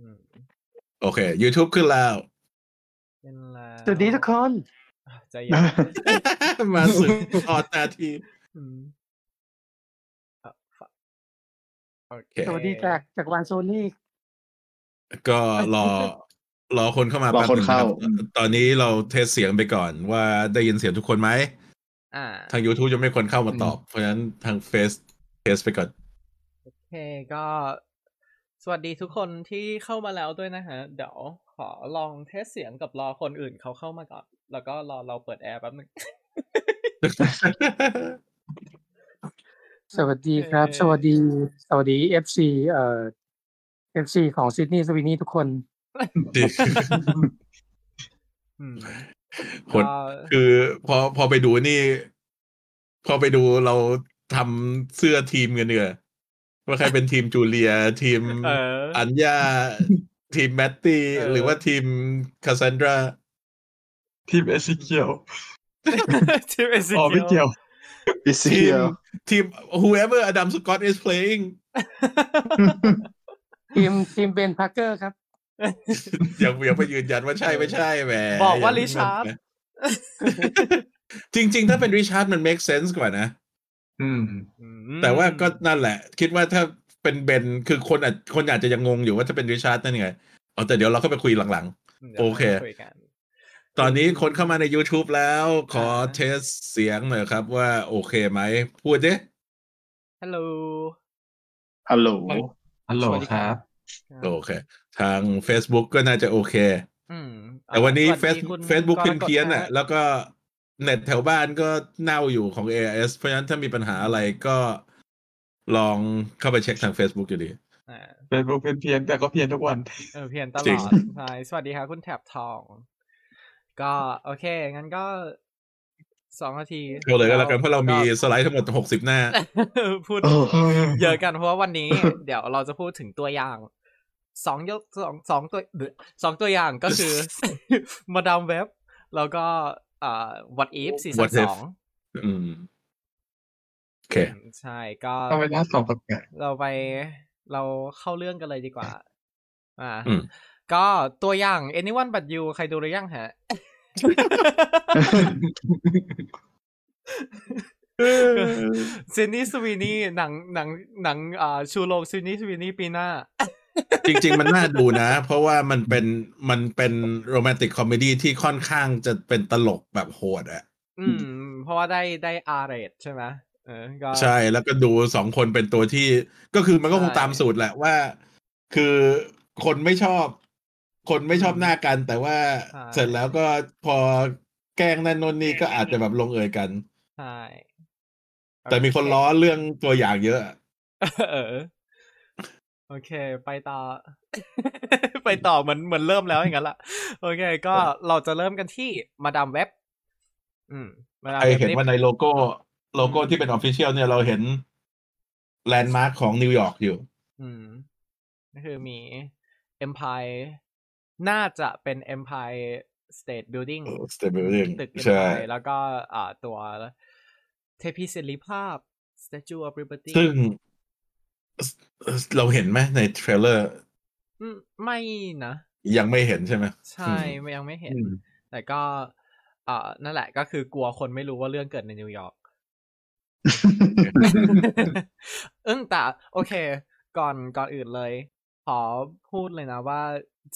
อืมโอเค YouTube ขึ้นแล้วเป็นแล้วสวัสดีทุกคนอะใจเย็นมาสึกออดนาทีอืมอะฝะโอเคสวัสดีจากจากวันโซนี่ก็รอรอคนเข้ามารอแป๊บคนนึงเข้ารับตอนนี้เราเทสเสียงไปก่อนว่าได้ยินเสียงทุกคนไหมอ่าทาง YouTube จะไม่คนเข้ามาตอบ เพราะฉะนั้นทางเฟซtest ไปก่อน โอเคก็ สวัสดีทุกคนที่เข้ามาแล้วด้วยนะฮะ เดี๋ยวขอลอง test เสียงกับรอคนอื่นเขาเข้ามาก่อน แล้วก็รอเราเปิดแอร์แป๊บนึง สวัสดีครับเอ่อสวัสดี สวัสดี FC เอ่อ FC ของ Sydney Sweeney ทุกคนอืมคนก็คือพอพอไปดูนี่ พอไปดูเราทำเสื้อทีมกันเนี่ย ว่าใครเป็นทีมจูเลีย ทีมเอออัญญา ทีมแมตตี้เออหรือว่าทีมคาซันดราทีมเอซิเคียวทีมเอซิอ๋อไม่เกี่ยวเอซิทีเคีมยวทีม whoever Adam Scott is playing ทีมทีมเบนพาร์เกอร์ครับยังยังไปยืนยันว่าใช่ไม่ใช่แหมบอกว่าย่ริชาร์ดจริง ๆ ถ้าเป็นริชาร์ดมัน make sense กว่านะ อืม แต่ว่าก็นั่นแหละ คิดว่าถ้าเป็นเบนคือคนอาจคนอาจจะยังงงอยู่ว่าจะเป็นริชาร์ดนั่นไงอ๋อแต่เดี๋ยวเราก็ไปคุยหลังดี๋ยวโอเครายกันๆตอนนี้คนเข้ามาใน YouTube แล้วขออ่าเทสเสียงหน่อยครับว่าโอเคไหม พูดดิฮัลโหลฮัลโหลฮัลโหลสวัสดีคครัรับบโอเค ทาง Facebook ก็น่าจะโอเคอืมแต่วันนี้อ่าเฟสซวัสดีคุณเฟซบุ๊กกเพี้รยนกฎเพี้ยนๆอะฮแล้วก็ เน็ตแถวบ้านก็เน่าอยู่ของ AIS เพราะฉะนั้นถ้ามีปัญหาอะไรก็ลองเข้าไปเช็คทาง Facebook อยู่ดีอ่าเฟซบุ๊กเป็นเพียนแต่ก็เพียนทุกวัน เออเพียนตจริลงอดใช่สวัสดีครับคุณแถบทอง ก็โอเค งั้นก็สองนาทีเอาเลยก็แล้วกันเพราะเรามีก็สไลด์ทั้งหมดหกสิบหน้า พูดโอ้เยอะกันเพราะว่าวันนี้ เดี๋ยวเราจะพูดถึงตัวอย่างสองยกสองสองตัวเดี๋ยวสองตัวอย่างก็คือ มาดามเว็บ แล้วก็ อ่า what if ซีซั่ What น if สองอืมโอเค ใช่ก็ต้องไปล่าสองประกาศเราไปเราเข้าเรื่องกันเลยดีกว่า อ่าอืมก็ตัวอย่าง anyone but you ใครดูหรือยังฮะSydney Sweeney หนังหนังหนังอ่าชูโรง Sydney Sweeney ปีหน้า จริง ๆ มันน่าดูนะ เพราะว่ามันเป็นมันเป็น romantic comedy ที่ค่อนข้างจะเป็นตลกแบบโหดอะอืม เพราะว่าได้ได้ R rate ใช่ไหมเออก็ใช่แล้วก็ดูสองคนเป็นตัวที่ ก็คือมันก็คงใช่ตามสูตรแหละว่า คือคนไม่ชอบ คนไม่ชอบหน้ากัน แต่ว่าใช่เสร็จแล้วก็พอแกล้งนั่นนนนี่ก็อาจจะแบบลงเอยกันใช่แต่มีคนล้อเรื่องตัวอย่างเยอะ เออ โอเค ไปต่อ ไปต่อเหมือนเหมือนเริ่มแล้วอย่างนั้นละโอเค ก็เราจะเริ่มกันที่ Madame Web อืม Madame Web เห็นว่าในโลโก้ โลโก้ที่เป็น official เนี่ยเราเห็น landmark ของนิวยอร์กอยู่ อืมก็คือมี Empire น่าจะเป็น Empire State Building State Building ตึกใช่ Empire แล้วก็อ่าตัวเทพีเสรีภาพ Statue of Liberty ซึ่ง เราเห็นไหมใน trailerอืมไม่นะ ยังไม่เห็นใช่ไหมใช่ไม่ยังไม่เห็น แต่ก็อ่านั่นแหละก็คือกลัวคนไม่รู้ว่าเรื่องเกิดในนิวยอร์กเอิ้งแต่โอเค ก่อนก่อนอื่นเลย ขอพูดเลยนะว่า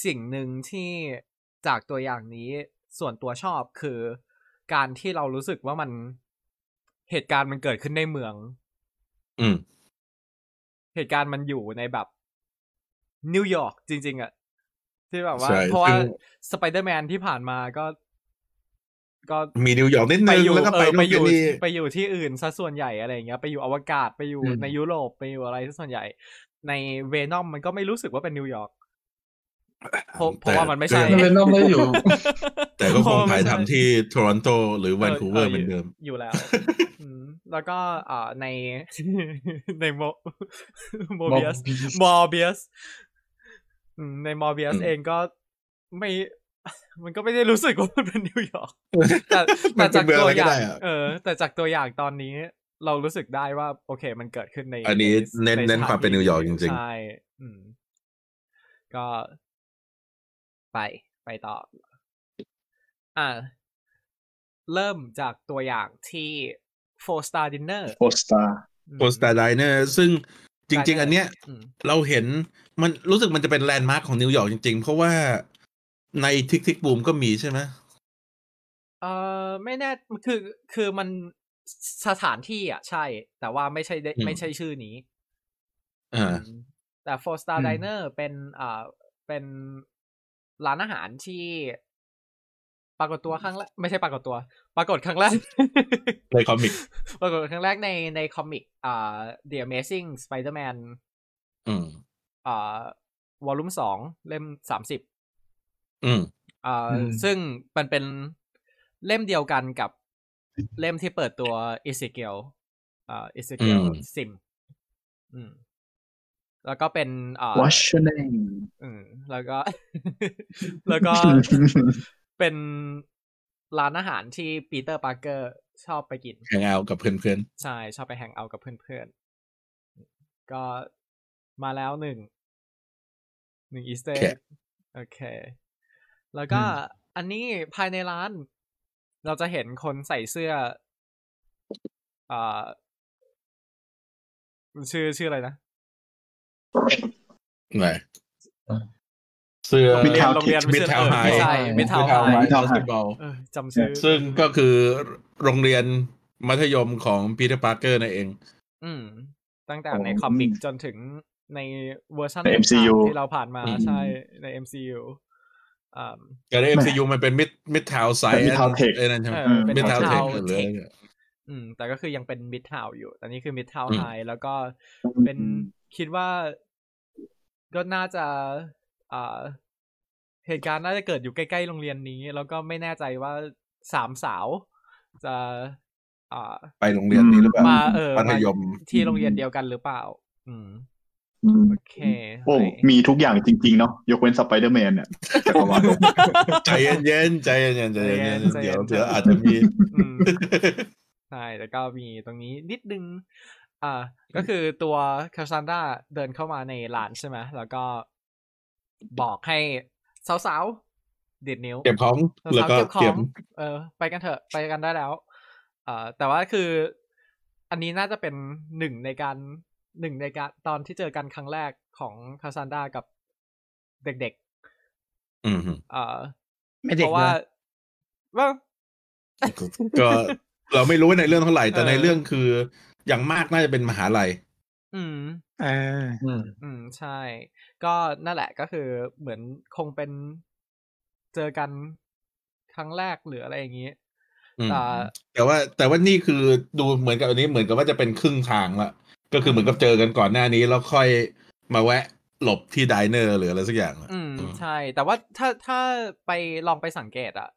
สิ่งหนึ่งที่จากตัวอย่างนี้ส่วนตัวชอบคือการที่เรารู้สึกว่ามันเหตุการณ์มันเกิดขึ้นในเมือง อืม เหตุการณ์มันอยู่ในแบบนิวยอร์กจริง ๆอะที่แบบว่าใช่เพราะว่าซึ่งสไปเดอร์แมนที่ผ่านมาก็ ก็มีนิวยอร์กนิดไปนึงอยู่แล้วก็เอไปอไปนู่นอยู่ไปนี่ไปอยู่ที่อื่นซะส่วนใหญ่อะไรอย่างเงี้ย ไปอยู่อวกาศไปอยู่อืมในยุโรปไปอยู่อะไรซะส่วนใหญ่ ในเวนอมมันก็ไม่รู้สึกว่าเป็นนิวยอร์ก เพราะเพราะว่ามันไม่ใช่มันเป็นนอมได้อยู่ แต่ก็คงเพระว่ถ่ายมันทำไม่ใช่ที่โทรอนโตหรือแวนคูเวอร์เหมือนเดิม อยู่แล้วอืมแล้วก็อ่าในในโมโมเบียส Morbius มอร์เบียสในมอร์เบียสอืมเองก็ไม่ มันก็ไม่ได้รู้สึกว่ามันเป็นนิวยอร์กแต่มัแต่นเป็นจากเมืองตัวอะไรอก็ย่างได้อะเออ แต่จากตัวอย่างตอนนี้ เรารู้สึกได้ว่า โอเค มันเกิดขึ้นใน อันนี้ใเน้นใเน้นสถความเป็นนิวยอร์กจริงๆใช่อืมก็ ไปไปต่อ อ่า เริ่มจากตัวอย่างที่ four star diner สตาโ o สตาร์ไดเนอร์ซึ่งจริง ๆ อันเนี้ยอืมเราเห็นมันรู้สึกมันจะเป็น landmark ของนิวยอร์กจริง ๆ เพราะว่าใน Tick Tick Boom ก็มีใช่ไหมเออไม่แน่คือคือมันสถานที่อะ ใช่ แต่ว่าไม่ใช่ได้ไม่ใช่ชื่อนี้อ่าอืมแต่ four star diner เป็นอ่าเป็น ร้านอาหารที่ปรากฏตัวครั้งแรกไม่ใช่ปรากฏตัว ปรากฏครั้งแรกในคอมิกปรากฏครั้งแรกในในคอมิกอ่า The Amazing Spider-Man อืมอ่าวอลลุ่มสองเล่มสามสิบอืมอ่าอืมซึ่งมันเป็นเล่มเดียวกันกับเล่มที่เปิดตัว Ezekiel อ่า Ezekiel อืม Sims อืม แล้วก็เป็นอ่า What's your name อืมแล้วก็ แล้วก็เป็นร้านอาหารที่ปีเตอร์ปาร์เกอร์ชอบไปกิน hang out กับเพื่อนใช่ ชอบไป hang out กับเพื่อนๆ ก็มาแล้วหนึ่ง หนึ่งอีสเตอร์โอเค แล้วก็อันนี้ภายในร้าน เราจะเห็นคนใส่เสื้ออ่าชื่อชื่ออะไรนะๆ ไหนเสื้อโรงเรียนโรงเรียน Midtown High ไม่ใช่ Midtown High บาสเกตบอลเออจำชื่อซึ่งก็คือโรงเรียนมัธยมของปีเตอร์ปาร์เกอร์นั่นเอง อืม ตั้งแต่อ๋อใน comic จนถึงในเวอร์ชันในต่างๆ MCU ที่เราผ่านมาอืมใช่ใน MCU อ่าแต่ใน MCU มันเป็น Mid Midtown Sci เป็น Midtown Tech ไอ้นั่นใช่ไหมเออเป็นมิดทาวน์เทค Midtown หรืออะไร Tech เนี่ยอืม แต่ก็คือยังเป็น Midtown อยู่ แต่นี่คือ Midtown อืม High แล้วก็เป็น คิดว่าก็น่าจะอ่าเหตุการณ์น่าจะเกิดอยู่ใกล้ๆโรงเรียนนี้ แล้วก็ไม่แน่ใจว่าสามสาวจะอ่าไปโรงเรียนนี้หรือเปล่ามาเออมัธยมาที่โรงเรียนเดียวกันหรือเปล่าอืมอืมโอเค โอ้ มีทุกอย่างจริง ๆ เนาะยกเว้นสไปเดอร์แมนเนี่ยจักรวาลใจเย็นๆใจเย็นๆใจเย็นใจๆเย็นเดี๋ยวใจเย็นเดี๋ยวอาจจะมีอืมใช่แล้วก็มีตรงนี้นิดนึง อ่า ก็คือตัวคาซันดราเดินเข้ามาในร้านใช่ไหมแล้วก็บอกให้สาวๆดีดนิ้ว เก็บของสาวๆแล้วก็เก็บขอเก็บงเออ ไปกันเถอะไปกันได้แล้วเอ่อแต่ว่าคือ อันนี้น่าจะเป็นหนึ่งในการหนึ่งในการตอนที่เจอกันครั้งแรกของคาซันดรากับเด็กอืมๆเอ่อไม่เพเด็กราะว่านะว่าก็เราไม่รู้ว่าในเรื่องเท่าไหร่ แต่เออในเรื่องคือ อย่างมากน่าจะเป็นมหาลัย อืมอ่าอืมอืมใช่ ก็นั่นแหละก็คือเหมือนคงเป็นเจอกันครั้งแรกหรืออะไรอย่างนี้อืมแต่แต่ว่าแต่ว่านี่คือดูเหมือนกับอันนี้เหมือนกับว่าจะเป็นครึ่งทางละก็คือเหมือนกับเจอกันก่อนหน้านี้แล้วค่อยมาแวะหลบที่ไดเนอร์หรืออะไรสักอย่างอะอืมอืมใช่ แต่ว่าถ้าถ้าไปลองไปสังเกตอะ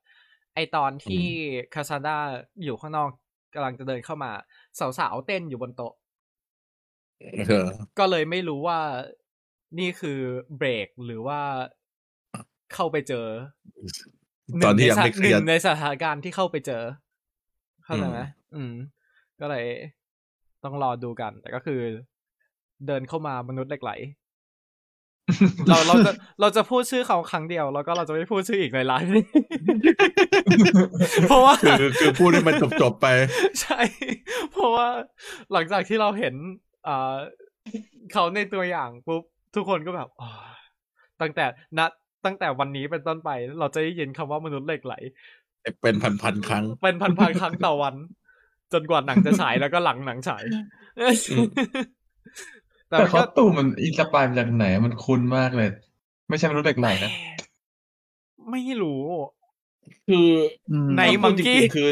ไอตอนที่คาซาด้าอยู่ข้างนอก กำลังจะเดินเข้ามา สาวๆเต้นอยู่บนโต๊ะเออก็เลยไม่รู้ว่านี่คือเบรกหรือว่าเข้าไปเจอ ตอนที่ยังไม่หเคลีนึ่ยร์งในสถานการณ์ที่เข้าไปเจอเข้าใจไหมอืม ก็เลยต้องรอดูกัน แต่ก็คือ เดินเข้ามามนุษย์เหล็กไหล เราเราจะเราจะพูดชื่อเขาครั้งเดียว แล้วก็เราจะไม่พูดชื่ออีกในไลฟ์นี้เพราะว่าคือคือพูดให้มันจบจบๆไป ใช่ เพราะว่าหลังจากที่เราเห็นอ่าเขาในตัวอย่างปุ๊บทุกคนก็แบบอ๋อตั้งแต่ณตั้งแต่วันนี้เป็นต้นไป เราจะได้ยินคำว่ามนุษย์เหล็กไหล เป็นพันพันๆครั้ง เป็นพันๆครั้งต่อวัน จนกว่าหนังจะฉายแล้วก็หลังหนังฉาย แต่แต่มันคอก็สตูมมันอินสปายมาจากไหน มันคุ้นมากเลย ไม่ใช่มนุษย์เหล็กไหลนะ ไม่รู้ คืออืมในถ้าพูมัดงจริกี้งๆคือ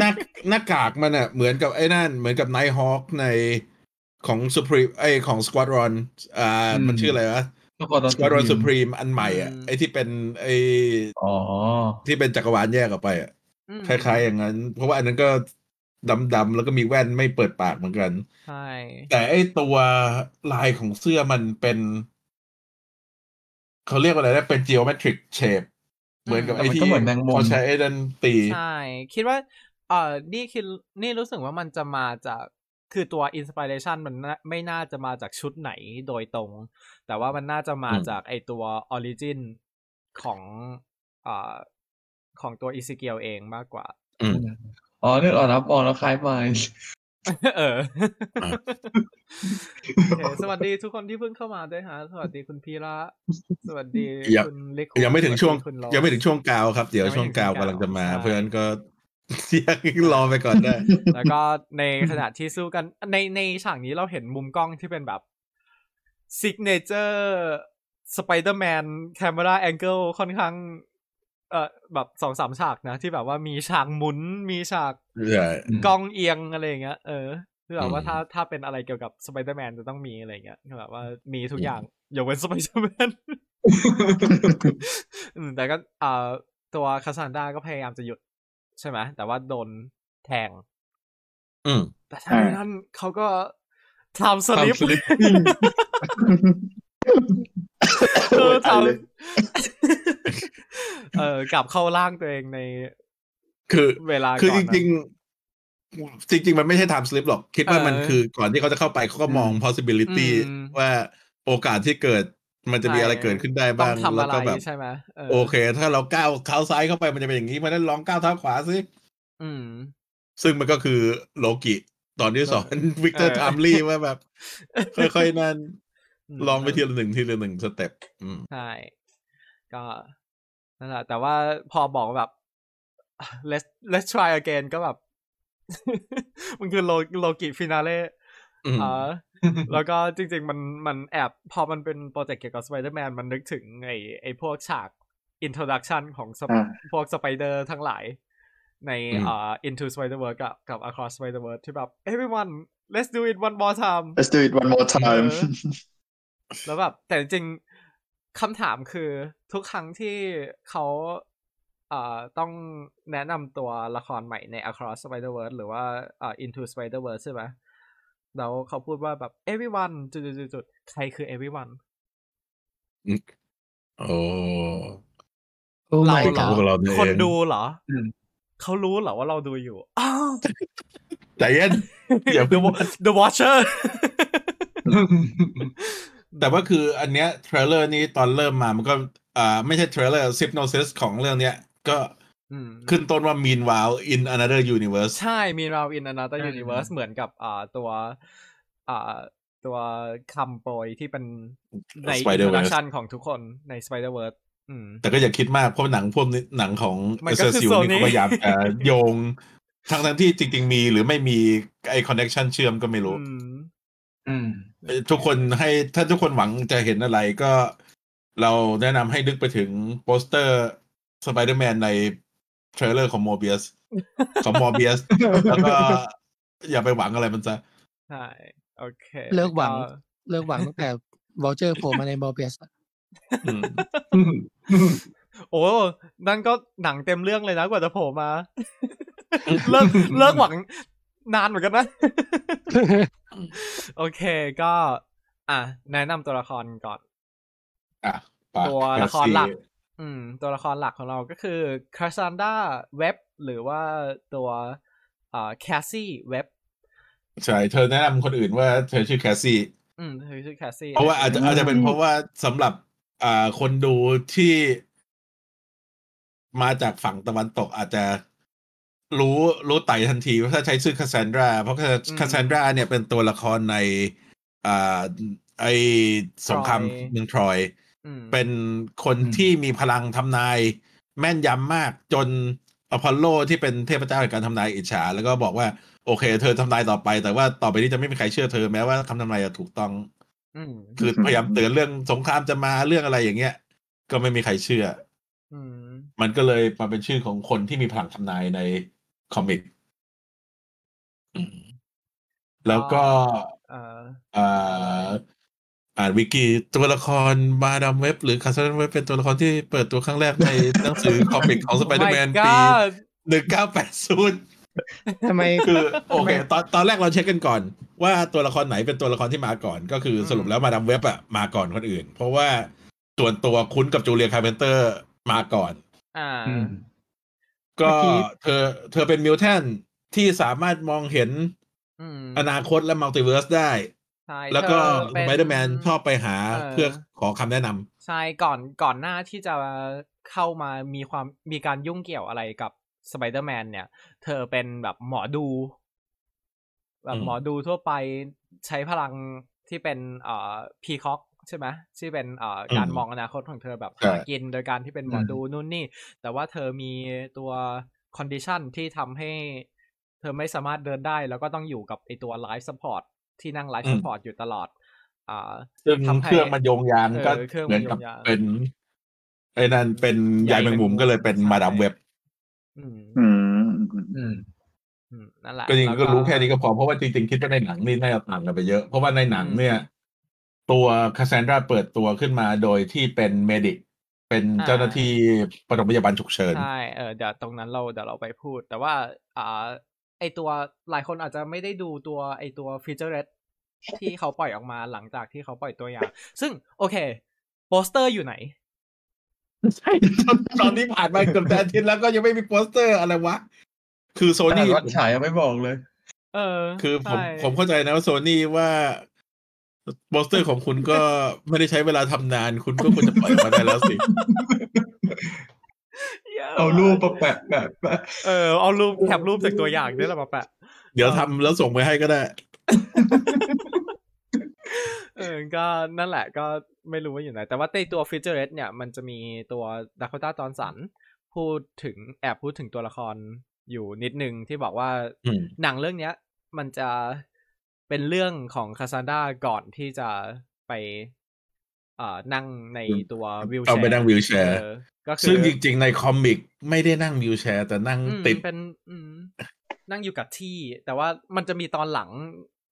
หน้าหน้ากากมันอะเหมือนกับไอ้นั่น เหมือนกับไนท์ฮอคในของสุพรีไอของสควอตรอนอ่าอืมมันชื่ออะไรวะแล้วก็ตอนสควอตรอนสุพรีมอันใหม่อะอืมไอที่เป็นไออ๋อที่เป็นจักรวาลแยกออกไปอะอืมคล้ายๆอย่างนั้น เพราะว่าอันนั้นก็ ดำๆแล้วก็มีแว่นไม่เปิดปากเหมือนกัน ใช่ แต่ไอตัวลายของเสื้อมันเป็น เขาเรียกว่าอะไรนะเป็น geometric shape เหมือนกับแต่ไอ้มันที่ก็เหมือนแมงมุมเขาใช้ identity ใช่ คิดว่า เอ่อนี่คิดนี่รู้สึกว่ามันจะมาจากคือตัว inspiration มันน่าไม่น่าจะมาจากชุดไหนโดยตรง แต่ว่ามันน่าจะมาอืมจากไอตัว origin ของอ่าของตัวอิซิเกียลเองมากกว่า อืมอ๋อนึกออกแล้วมองแล้วคล้ายไมล์เอออะโอเคสวัสดีทุกคนที่เพิ่งเข้ามาด้วยฮะ สวัสดีคุณพีระสวัสดียังคุณลิกยังไม่ถึงช่วงสสดีคุณโรสยังไม่ถึงช่วงกาวครับ เดี๋ยวยังไม่ช่วงกาวถึงช่วงกำลังจะมากาวเพราะฉะนั้นก็ยังรอไปก่อนได้ แล้วก็ในขณะที่สู้กันในในฉากนี้เราเห็นมุมกล้องที่เป็นแบบsignature สไปเดอร์แมน camera angle ค่อนข้าง เอ่อแบบสองสามฉากนะที่แบบว่ามีฉากหมุนมีฉากใช่กล้องเอียงอะไรอย่างเงี้ยเออคือแบบว่าอืมถ้าถ้าเป็นอะไรเกี่ยวกับสไปเดอร์แมนจะต้องมีอะไรอย่างเงี้ยคือแบบว่ามีทุกอย่างยกเว้นสไปเดอร์แมนอืมแต่ก็เอ่อตัวคาซันดาก็พยายามจะหยุด ใช่ไหมแต่ว่าโดนแทง อืมแต่ทั้งนี้นั้นเขาก็ทำสลิป ทำสลิปเออทตายเลยำเออกลับเข้าร่างตัวเองใน คือเวลาคือก่จนนั้นริงๆจริง ๆ มันไม่ใช่ time slip หรอก คิดว่าเออมันคือก่อนที่เขาจะเข้าไปเขาก็มอง possibility อืมว่าโอกาสที่เกิดมันจะมีอะไรเกิดขึ้นได้ต้อบ้างงทำแล้วอะไรก็แบบใช่ไหมเออโอเค ถ้าเราก้าวเท้าซ้ายเข้าไปมันจะเป็นอย่างนี้เพราะฉะนั้นลองก้าวเท้าขวาซิอืมซึ่งมันก็คือโลกิตอนที่สอนวิกเตอร์เออ Timely ว่าแบบ ค่อยๆนั่นม ลองไปทีละหนึ่งทีละหนึ่ง step อืมใช่ ก็นั่นแหละแต่ว่าพอบอกว่าแบบ let's let's try again ก็แบบ มันคือโลโลกิ finale อืมอ่าแล้วก็จริง ๆ มันมันแอบพอมันเป็นโปรเจกต์เกี่ยวกับสไปเดอร์แมนมันนึกถึงไอ้ไอ้พวกฉาก introduction ของ Sp- อ่าพวกสไปเดอร์ทั้งหลายในอืมอ่า into Spider-Verse กับกับ across Spider-Verse ที่แบบ everyone let's do it one more time Let's do it one more time เออ แล้วแบบแต่จริงๆคำถามคือทุกครั้งที่เขาเอ่อต้องแนะนำตัวละครใหม่ใน Across Spider-Verse หรือว่าเอ่อ Into Spider-Verse ใช่ไหมแล้วเขาพูดว่าแบบ everyone จุดๆๆๆใครคือ everyone โอ้โอ้เรา my เหรอพวกเราเนี่ยคนเองดูเหรออืมเขารู้เหรอว่าเราดูอยู่ อ้าวใจเย็นอย่าเพิ่ The ง Wa- The Watcher แต่ว่าคืออันเนี้ย trailer นี้ตอนเริ่มมามันก็อ่าไม่ใช่ trailer synopsis ของเรื่องเนี้ยก็อืมขึ้นต้นว่า meanwhile in another universe ใช่มีเรา in another อืม universe เหมือนกับอ่าตัวอ่าตัวคำโปรยที่เป็นใน Spider-Verse introduction ของทุกคนใน Spider-Verse อืมแต่ก็อย่าคิดมากเพราะหนังพวกนี้หนังของมันก็คือ SSU นี่ Sony เขาพยายามจะโยงทั้งทั้งๆที่จริง ๆ มีหรือไม่มีไอ้ connection เชื่อมก็ไม่รู้อืมอืม ทุกคนให้ถ้าทุกคนหวังจะเห็นอะไรก็เราแนะนำให้นึกไปถึงโปสเตอร์สไปเดอร์แมนใน trailer ของโมเบียสของมอเบียสแล้วก็อย่าไปหวังอะไรมันจะใช่โอเค เลิกหวังก็เลิกหวังตั้งแต่วอลเจอร์โผล่มาในบอลเบียสอืมโอ้นั่นก็หนังเต็มเรื่องเลยนะกว่าจะโผล่มา เลิกเลิกหวัง นานเหมือนกันนะ โอเคก็ อะแนะนำตัวละครก่อน อะปะตัวละครแซี่หลัก อืม ตัวละครหลักของเราก็คือคาซันดาเว็บหรือว่าตัวอ่าแคสซี่เว็บใช่เธอแนะนำคนอื่นว่าเธอชื่อแคสซี่ อืมเธอชื่อแคสซี่ เพราะว่าอาจจะอาจจะเป็นเพราะว่าสำหรับ อ่าคนดูที่มาจากฝั่งตะวันตกอาจจะ รู้รู้ได้ทันทีว่าถ้าใช้ชื่อคา s ซนดราเพราะคา s ซนดราเนี่ยเป็นตัวละครในอ่าไอสงครามเมืองทรอยอืมเป็นคนอืมที่มีพลังทำนาย แม่นยำมากจนอพอลโลที่เป็นเทพเจ้าแห่งการทำนายอิจฉา แล้วก็บอกว่าโอเค เธอทำนายต่อไป แต่ว่าต่อไปนี้จะไม่มีใครเชื่อเธอแม้ว่าคำทำนายจะถูกต้องอืมคือพยายามเตือนเรื่องสงครามจะมาเรื่องอะไรอย่างเงี้ย ก็ไม่มีใครเชื่ออืมมันก็เลยมาเป็นชื่อของคนที่มีพลังทำนายใน คอมิกอืมแล้วก็เอ่ออ่าอ่านวิกิตัวละครมาดามเว็บ หรือคาสซานดราเว็บเป็นตัวละครที่เปิดตัวครั้งแรกในหนังสือ comic ของสไปเดอร์แมน My ปี God หนึ่งเก้าแปดศูนย์ทำไมคือโอเคตอนตอนแรกเราเช็คกันก่อน ว่าตัวละครไหนเป็นตัวละครที่มาก่อน ก็คือสรุปแล้วมาดามเว็บอะมาก่อนคนอื่น เพราะว่าส่วนตัวคุ้นกับจูเลียคาร์เพนเตอร์มาก่อน อ่าอืม ก็เมื่อกี้เธอ เธอเป็น mutant ที่สามารถมองเห็นอืมอนาคตและ multiverse ได้ใช่แล้วก็เธอสเป็นไปเดอร์แมนชอบไปหาเออเพื่อขอคำแนะนำใช่ก่อนก่อนหน้าที่จะเข้ามามีความมีการยุ่งเกี่ยวอะไรกับสไปเดอร์แมนเนี่ย เธอเป็นแบบหมอดู แบบอืมหมอดูทั่วไปใช้พลังที่เป็นเอ่อ precog ใช่ไหมที่เป็นเอ่อการมองอนาคตของเธอแบบใช่หากินโดยการที่เป็นหมอดูนู่นนี่ แต่ว่าเธอมีตัว condition ที่ทำให้เธอไม่สามารถเดินได้ แล้วก็ต้องอยู่กับไอตัว life support ที่นั่ง life support อยู่ตลอด อ่าซึ่งทำให้เครื่องมันโยงใยเออก็เครื่องเหมือนกับมันโยงยเป็นไอ้นั่นเป็นใยแมงมุมก็เลยเป็นใช่มาดามเว็บอืมอืม อืม อืมนั่นแหละก็จริงๆแล้วก็รู้แค่นี้ก็พอเพราะว่าจริงๆคิดว่าในหนังนี่น่าจะต่างกันไปเยอะ เพราะว่าในหนังเนี่ย ตัวคา s ซนดราเปิดตัวขึ้นมาโดยที่เป็น medicเป็นเจ้าหน้าที่ปฐมพยาบาลฉุกเฉินใช่เออเดี๋ยวตรงนั้นเราเดี๋ยวเราไปพูด แต่ว่าอ่าไอตัวหลายคนอาจจะไม่ได้ดูตัวไอตัว featurette ที่เขาปล่อยออกมาหลังจากที่เขาปล่อยตัวอย่าง ซึ่งโอเคโปสเตอร์อยู่ไหนใช่ตอนตอนนี้ผ่านมาเกือบจะอาทิตย์แล้วก็ยังไม่มีโปสเตอร์อะไรวะ คือโซนี่ขนาดวันฉายยังไม่บอกเลย เออ คือผมใช่ผมเข้าใจนะว่าโซนี่ว่า โปสเตอร์ของคุณก็ไม่ได้ใช้เวลาทำนาน คุณก็ควรจะปล่อยมาได้แล้วสิ เอารูปมาแปะแปะแปะเออเอารูปแคปรูปจากตัวอย่างนี่แหละมาแปะ เดี๋ยวทำแล้วส่งไปให้ก็ได้ เออ ก็นั่นแหละก็ไม่รู้ว่าอยู่ไหน แต่ว่าในตัวฟีเจอร์เรตเนี่ย มันจะมีตัวดัก o ต้าจอ n สัน พูดถึงแอบพูดถึงตัวละครอยู่นิดนึงที่บอกว่าอืมหนังเรื่องเนี้ย มันจะ เป็นเรื่องของคาสซานดราก่อนที่จะไปเอ่อนั่งในตัว wheelchair เอาไปนั่ง wheelchair เออก็คือซึ่งจริง ๆ ใน comic ไม่ได้นั่ง wheelchair แต่นั่งอืมติดเป็นอืมนั่งอยู่กับที่ แต่ว่ามันจะมีตอนหลัง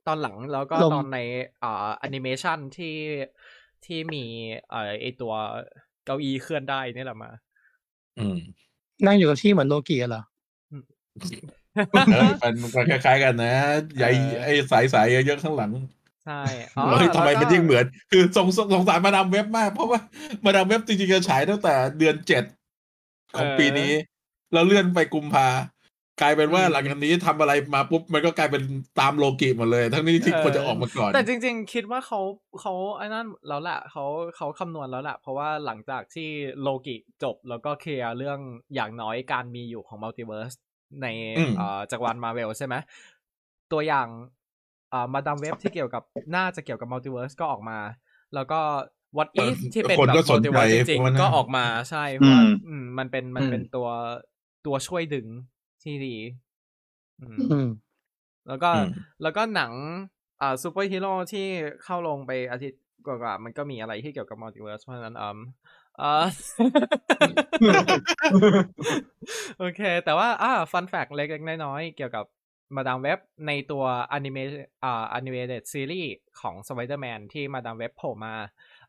ตอนหลังแล้วก็ลมตอนในอ่าแอนิเมชันที่ที่มีเอ่อไอตัวเก้าอี้เคลื่อนได้นี่แหละมา อืม นั่งอยู่กับที่เหมือนโลกีเหรอเอ้ย มันมันคล้ายๆกันนะใหญ่เออไอ้สายสายๆเยอะๆข้างหลังใช่อ๋อเฮ้ยทำไมแล้วก็มันยิ่งเหมือน คือสงสสงสารมาดามเว็บมาก เพราะว่ามาดามเว็บจริงๆจะฉายตั้งแต่เดือนเจ็ดของปีนี้ แล้วเลื่อนไปกุมภากลายเป็นว่าหลังจากนี้ทำอะไรมาปุ๊บมันก็กลายเป็นตามโลกิหมดเลย ทั้งนี้ที่ควรจะออกมาก่อน แต่จริง ๆ คิดว่าเขาเขาไอ้นั่นแล้วแหละเขาเขาคำนวณแล้วแหละเพราะว่าหลังจากที่โลกิจบแล้วก็เคลียร์เรื่องอย่างน้อยการมีอยู่ของ multiverse ในอืมเอ่อจักรวาลมาร์เวลใช่ไหมตัวอย่างอ่ามาดามเว็บที่เกี่ยวกับน่าจะเกี่ยวกับ multiverse ก็ออกมา แล้วก็ what if ที่เป็นคนแบบก็สนใจเวิร์สจริงเพราะว่าจริงๆก็น่าออกมาใช่เพราะว่าอืมอืมมันเป็นมันเป็นอืมตัวตัวช่วยดึงที่ดีอืมอืมแล้วก็อืมแล้วก็หนังอ่าซูเปอร์ฮีโร่ที่เข้าโรงไปอาทิตย์กว่าๆมันก็มีอะไรที่เกี่ยวกับ multiverse เพราะฉะนั้นอืม อ่าโอเค แต่ว่าอ่า fun fact เล็กๆน้อยๆเกี่ยวกับมาดามเว็บในตัวอนิเมอ่า animated series ของสไปเดอร์แมนที่มาดามเว็บโผล่มา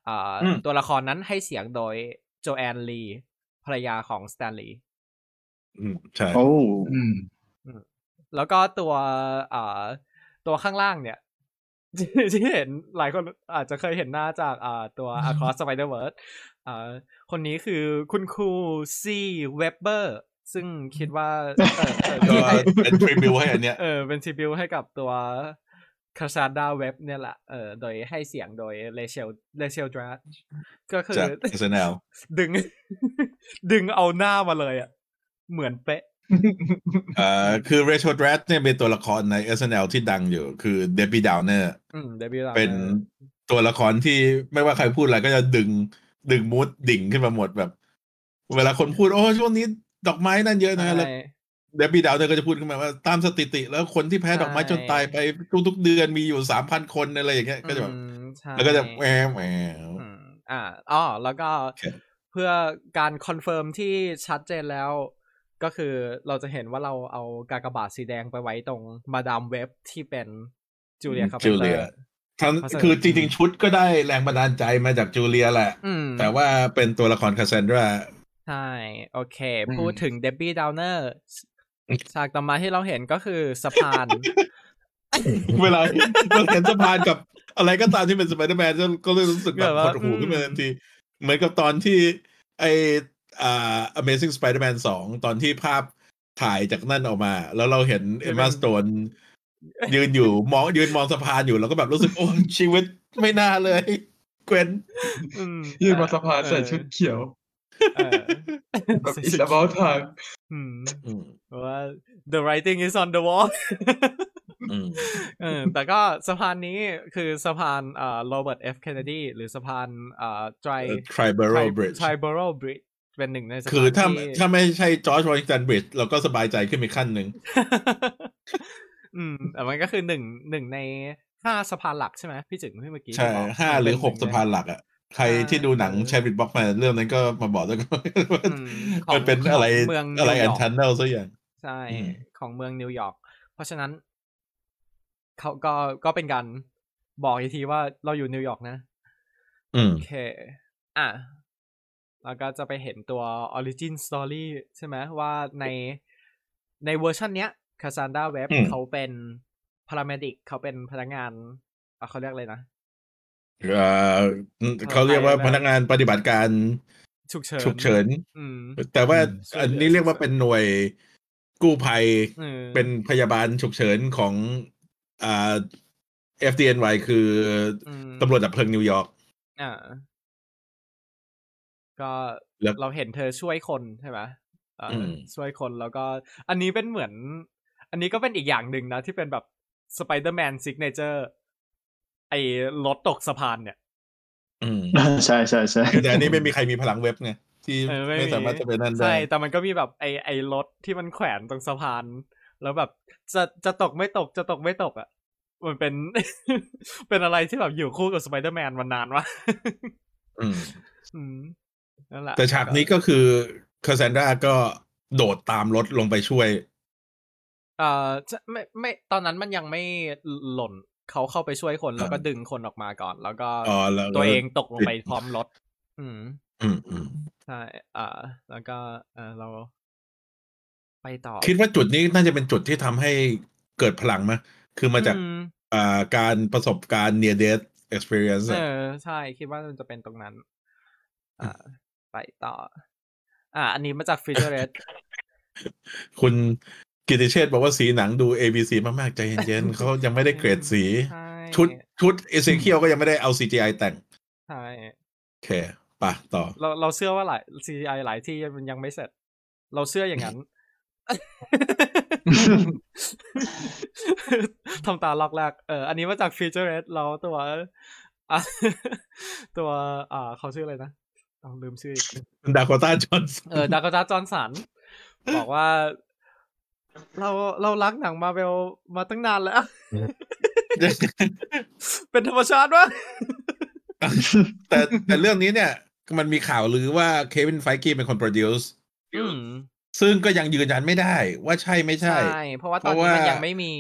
อ่าอืมตัวละครนั้นให้เสียงโดยโจแอนลีภรรยาของสแตนลีย์อืมใช่โอ้อืมแล้วก็ตัวอ่าตัวข้างล่างเนี่ยที่ที่เห็นหลายคนอาจจะเคยเห็นหน้าจากอ่าตัว Across Spider Verse อ่า คนนี้คือคุณครูซีเวเบอร์ซึ่งคิดว่าเออเออก็ที่ให้เป็นทริบิวให้อันเนี้ยเออเป็นทริบิวให้กับตัวคาซาดาเว็บเนี่ยแหละเออโดยให้เสียงโดยเลเชลเลเชลดรัสก็คือจาก SNL ดึง ดึงเอาหน้ามาเลยอะ เหมือนเป๊ะอ่าคือ Rachel Dratch เนี่ยเป็นตัวละครใน SNL ที่ดังอยู่ คือ Debbie Downer อืมเดบิวต์เป็นตัวละครที่ไม่ว่าใครพูดอะไรก็จะดึง ดึงมูดดิ่งขึ้นมาหมดแบบ เวลาคนพูด โอ้ช่วงนี้ดอกไม้นั่นเยอะนะแล้วเดบบี้ดาวเธอก็จะพูดขึ้นมาว่าตามสถิติ แล้วคนที่แพ้ดอกไม้ใช่จนตายไปทุกๆเดือนมีอยู่สามพันคนอะไรอย่างเงี้ยก็จะแบบอืมใช่แล้วก็จะแหววแหววอืมอ่าอ๋อแล้วก็โอเคเพื่อการ confirm ที่ชัดเจนแล้ว ก็คือเราจะเห็นว่าเราเอากากบาทสีแดงไปไว้ตรงมาดามเว็บที่เป็นจูเลียคาร์เพนเตอร์จูเลีย ทั้งเพราะฉะนั้นคือจริง ๆ ชุดก็ได้แรงบันดาลใจมาจากจูเลียแหละอืมแต่ว่าเป็นตัวละครคา s ซนดราใช่ โอเคอืมพูดถึง Debbie Downer ฉากต่อมาที่เราเห็นก็คือสะพาน เวลาเราเห็นสะพานกับอะไรก็ตามที่เป็นสไปเดอร์แมนก็เลยรู้สึกแบบแบบว่าหดหู่อืมขึ้นมาทันที เหมือนกับตอนที่ ไออ่า Amazing Spider-Man 2 ตอนที่ภาพถ่ายจากนั่นออกมา แล้วเราเห็นเอมมาสโตน ยืนอยู่มองยืนมองสะพานอยู่แล้วก็แบบรู้สึกโอ้ชีวิตไม่น่าเลยเกวนอืมยืนบนสะพานใส่ชุดเขียวเออแบบ It's about time อืมอืมว่า the writing is on the wall อืมเออแต่ก็สะพานนี้คือสะพานเอ่อ Robert F Kennedy หรือสะพานเอ่อ Tri Triborough Bridge Triborough Bridge เป็นหนึ่งในสะพานคือถ้าที่ถ้าไม่ใช่จอร์จวอชิงตันบริดจ์เราก็สบายใจขึ้นไปขั้นหนึ่ง อืมแต่มันก็คือหนึ่งหนึ่งในห้าสะพานหลักใช่ไหมพี่จึงที่เมื่อกี้ใช่ที่บอกห้าหรือหกเป็สะพานหลักอะใครอ่าที่ดูหนังเออแชร์ริดบ็อกมาเรื่องนั้นก็มาบอกด้วยกันว่าอืมของมันเป็นอะไรของเมืองอะไรนิวยอร์ก tunnel สักอย่าง ใช่อืมของเมืองนิวยอร์กเพราะฉะนั้นเขาก็ก็เป็นการบอกอีกทีว่าเราอยู่นิวยอร์กนะอืมโอเค อะแล้วก็จะไปเห็นตัว origin story ใช่ไหมว่าในในเวอร์ชันเนี้ย Cassandra Web อืมเขาเป็น paramedic เขาเป็นพนักงานอะเขาเรียกอะไรนะเอ่อเขาเรียกว่าพนักงานปฏิบัติการฉุกเฉินฉุกเฉินอืมแต่ว่าอืมช่วยเหลืออัอันนี้เรียกว่าเป็นหน่วยกู้ภัยออเป็นพยาบาลฉุกเฉินของอ่า FDNY คืออืมตำรวจดับเพลิงนิวยอร์กอ่าก็แล้วเราเห็นเธอช่วยคนใช่ไหมเอ่ออมช่วยคนแล้วก็ อันนี้เป็นเหมือน อันนี้ก็เป็นอีกอย่างหนึ่งนะ ที่เป็นแบบสไปเดอร์แมน signature ไอ้รถตกสะพานเนี่ย อืมใช่ใช่ใช่แต่อันนี้ไม่มีใครมีพลังเว็บไงที่เออไม่ไม่มีสามารถจะเป็นนั่นได้ใช่แต่มันก็มีแบบไอ้ไอ้รถที่มันแขวนตรงสะพาน แล้วแบบจะจะตกไม่ตกจะตกไม่ตกอะมันเป็น เป็นอะไรที่แบบอยู่คู่กับสไปเดอร์แมนมานานวะอืมอืมนั่นแหละแต่ฉากนี้ก็คือคา s ซนดราก็โดดตามรถลงไปช่วยเอ่อจะไม่ไม่ตอนนั้นมันยังไม่หล่นเขาเข้าไปช่วยคนแล้วก็อ่าดึงคนออกมาก่อน แล้วก็อ๋อแล้วตัวเองตกลงไปพร้อมรถ อืม อืมอืมใช่อ่า แล้วก็เออเรา ไปต่อ คิดว่าจุดนี้น่าจะเป็นจุดที่ทำให้เกิดพลังไหมคือมาจากอืมอ่าการประสบการณ์ near death experience เออะอใช่ คิดว่ามันจะเป็นตรงนั้น อ่า ไปต่อ อ่า อันนี้มาจาก featuretteคุณ กิติเชษฐ์บอกว่าสีหนังดู ABC มากๆ ใจเย็นๆเขายังไม่ได้เกรดสีใช่ชุดชุดเอเซเคียลก็ยังไม่ได้เอา CGI แต่ง ใช่ โอเคปะต่อ เราเราเชื่อว่าหลาย CGI หลายที่มันยังไม่เสร็จ เราเชื่ออย่างนั้นทำตาล็อกแรกเอออันนี้มาจาก featurette เราตัวอะตัว อ่าเขาชื่ออะไรนะเอาลืมชื่ออีกดาโคต้าจอห์นเออดากาตาจอห์นสันบอกว่า เราเรารักหนังมาเวลมาตั้งนานแล้ว เป็นธรรมชาติวะแต่แต่เรื่องนี้เนี่ย มันมีข่าวลือว่าเควินไฟกี้เป็นคนโปรดิวซ์อืมซึ่งก็ยังยืนยันไม่ได้ว่าใช่ไม่ใช่ใช่เพราะว่าตอนเพราะนี้มันว่ายัยังไม่มี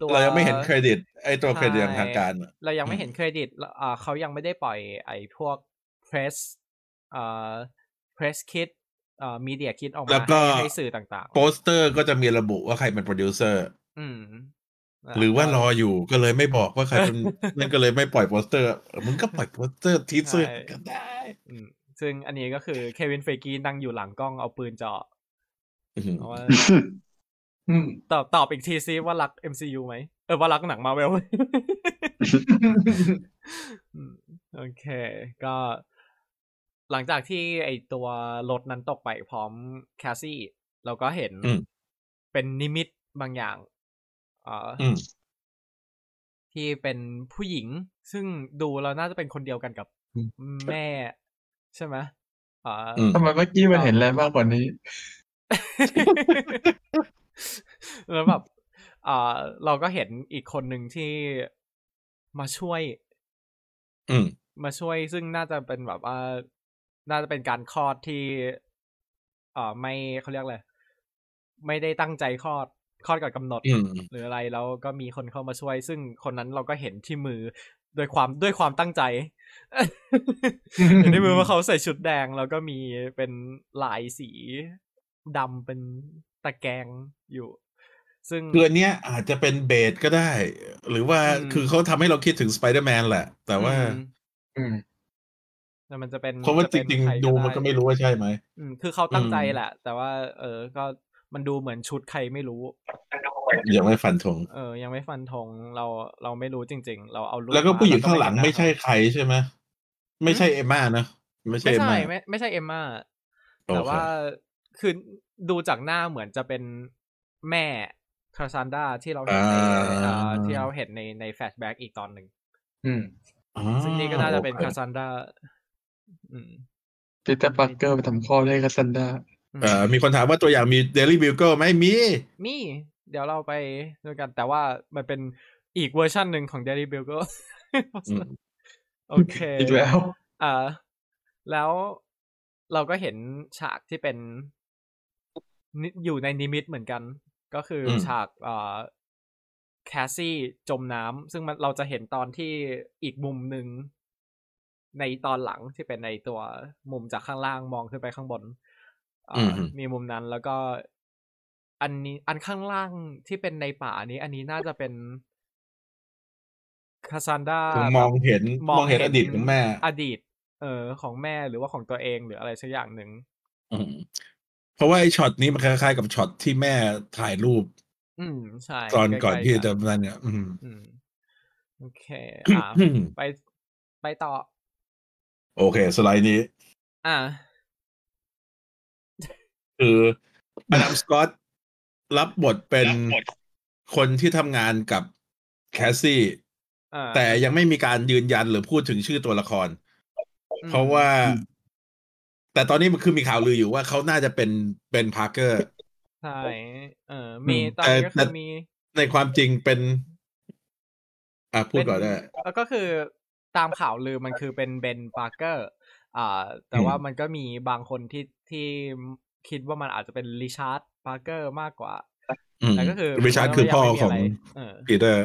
ตัวเรายังไม่เห็นเครดิต ไอตัวเครดิตใช่อย่างทางการอะเรายังไม่เห็นเครดิตแล้วอ่าเขายังไม่ได้ปล่อยไอ้พวก press อ่า press kit อ่า media kit ออกมาแล้วก็ให้ให้สื่อต่างโปสเตอร์ก็จะมีระบุว่าใครเป็นโปรดิวเซอร์ๆอืมหรือว่ารออยู่ก็เลยไม่บอกว่าใครเป็นนั่นก็เลยไม่ปล่อยโปสเตอร์เออมึงก็ปล่อยโปสเตอร์ teaser ใช่ก็ได้อืมซึ่งอันนี้ก็คือเควินเฟกีนั่งอยู่หลังกล้องเอาปืนจ่ออื้อหือเพราะว่าอืมตอบตอบอีกทีซิว่ารัก MCU ไหมเออว่ารักหนังมาเวลอืมโอเค ก็ หลังจากที่ไอตัวรถนั้นตกไปพร้อมแคสซี่ เราก็เห็นอืมเป็นนิมิตบางอย่างเอ่อออืมที่เป็นผู้หญิง ซึ่งดูแล้วน่าจะเป็นคนเดียวกันกับอืมแม่ ใช่ไหมอ่าอืมทำไมเมื่อกี้มันเห็นอะไรมากกว่านี้ แล้วแบบอ่าเราก็เห็นอีกคนหนึ่งที่มาช่วยอืมมาช่วยซึ่งน่าจะเป็นแบบว่า น่าจะเป็นการคลอดที่อ่าไม่เขาเรียกอะไรไม่ได้ตั้งใจคลอดคลอดก่อนกำหนดอืมหรืออะไรแล้วก็มีคนเข้ามาช่วย ซึ่งคนนั้นเราก็เห็นที่มือโดยความด้วยความตั้งใจเห็นในมือว่าเขาใส่ชุดแดง แล้วก็มีเป็นลายสีดำเป็นตะแกรงอยู่ ซึ่งคืออันเนี้ยอาจจะเป็นเบสก็ได้ หรือว่าอืมคือเขาทำให้เราคิดถึงสไปเดอร์แมนแหละ แต่ว่าอืมอืม แต่มันจะเป็นเพราะว่าจะจเป็นริงใคๆดูมันก็ไม่รู้ว่าใช่ไหมอืมคือเขาตั้งใจอืมแหละ แต่ว่า เออ ก็มันดูเหมือนชุดใครไม่รู้ ยังไม่ฟันธงเออ ยังไม่ฟันธงเราเราไม่รู้จริง ๆ เราเอารูปแล้วก็มผู้หญิงเรข้างหลังเนไม่ใช่น้ใครใช่ไหมไม่ใช่เอมม่านะไม่ใช่ไม่เอมใช่ม่าไม่ไม่ใช่เอมมาโอเคแต่ว่าคือดูจากหน้าเหมือนจะเป็นแม่คาซันดาที่เราเห็นในอ่าเอ่อที่เราเห็นในในแฟลชแบ็กอีกตอนหนึ่งอืมอ๋อซึ่งนี่ก็น่าจะเป็นโอคคาซันดาอืม ปีเตอร์ปาร์เกอร์ไปทำข้อให้คาซันดาอืมเอ่อมีคนถามว่าตัวอย่างมี Daily Bugle ไหมมีมี เดี๋ยวเราไปด้วยกันแต่ว่ามันเป็นอีกเวอร์ชันหนึ่งของ Daily Bugle อืมโอเคอีกแล้วอ่าแล้วเราก็เห็นฉากที่เป็นนิอยู่ในนิมิตเหมือนกัน ก็คืออมฉากอ่าแคสซี่จมน้ำซึ่งมันเราจะเห็นตอนที่อีกมุมหนึ่ง ในตอนหลังที่เป็นในตัวมุมจากข้างล่างมองขึ้นไปข้างบนอ่าอืมฮึมีมุมนั้นแล้วก็ อันนี้อันข้างล่างที่เป็นในป่านี้ อันนี้น่าจะเป็นคาซันดาผมมองเห็นมองเห็นอดีตของแม่ อดีต เออ ของแม่หรือว่าของตัวเองหรืออะไรสักอย่างหนึ่งอืมเพราะว่าไอ้ช็อตนี้มันคล้ายๆกับช็อตที่แม่ถ่ายรูป อืมใช่ตอนก่อนใล้ๆที่จะนั่นเนี่ย อืมอืมโอเค อ่าไปไปต่อ โอเค สไลด์นี้ อ่า คืออดัมสกอตรับบทเป็นคนที่ทำงานกับแคสซี่อ่าแต่ยังไม่มีการยืนยันหรือพูดถึงชื่อตัวละครอืมเพราะว่า แต่ตอนนี้มันคือมีข่าวลืออยู่ว่าเขาน่าจะเป็นเป็นพาร์เกอร์ใช่เออมีอืมตอนนี้ก็แต่คือมีในความจริงเป็น อะพูดก่อนได้แล้วก็คือ ตามข่าวลือมันคือเป็นเบนปาร์เกอร์อ่า แต่อืมว่ามันก็มีบางคนที่ที่คิดว่ามันอาจจะเป็นริชาร์ดปาร์เกอร์มากกว่าอืมแต่ก็คือริชาร์ดคือพ่อของมันก็ยังไม่มีอะไรเออปีเตอร์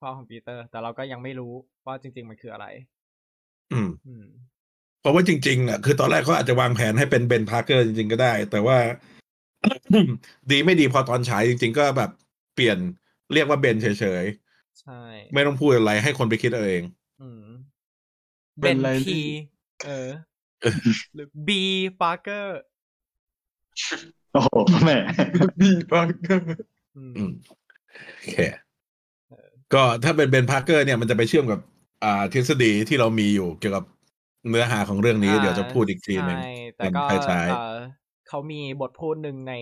พ่อของปีเตอร์ แต่เราก็ยังไม่รู้ว่าจริง ๆ มันคืออะไรอืมอืมเพราะว่าจริงๆอะคือตอนแรกเขาอาจจะวางแผนให้เป็นเบนพาร์เกอร์จริง ๆ ก็ได้ แต่ว่า ดีไม่ดีพอตอนฉายจริง ๆ ก็แบบเปลี่ยนเรียกว่าเบนเฉยใช่ๆไม่ต้องพูดอะไรให้คนไปคิดเอาเอง อืม เป็เป็นเป็นอะไรพีที่เออหรือบีปาร์เกอร์โอ้โหแม่ปีปาร์เกอร์อืมอืมโอเคก็ถ้าเป็นเบนพาร์เกอร์เนี่ยมันจะไปเชื่อมกับ อ่าทฤษฎีที่เรามีอยู่เกี่ยวกับเนื้อหาของเรื่องนี้เดี๋ยวจะพูดอีกทีหนึ่งใช่แต่ก็เป็นท้ายๆเอ่อเขามีบทพูดหนึ่งใน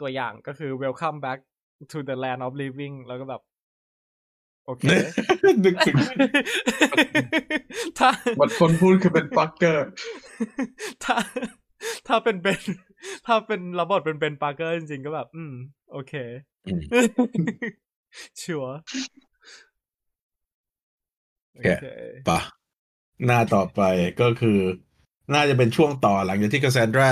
ตัวอย่างก็คือ welcome back to the land of living แล้วก็แบบ โอเค นึกถึงถ้าบทคนพูดคือเป็นปาร์เกอร์ ถ้า ถ้าเป็นเบน ถ้าเป็นระบบทเป็นเบนปาร์เกอร์จริงๆ ก็แบบ อืม โอเคอืมชัวร์โอเคปะหน้าต่อไปก็คือ น่าจะเป็นช่วงต่อหลังจากที่คาซานดรา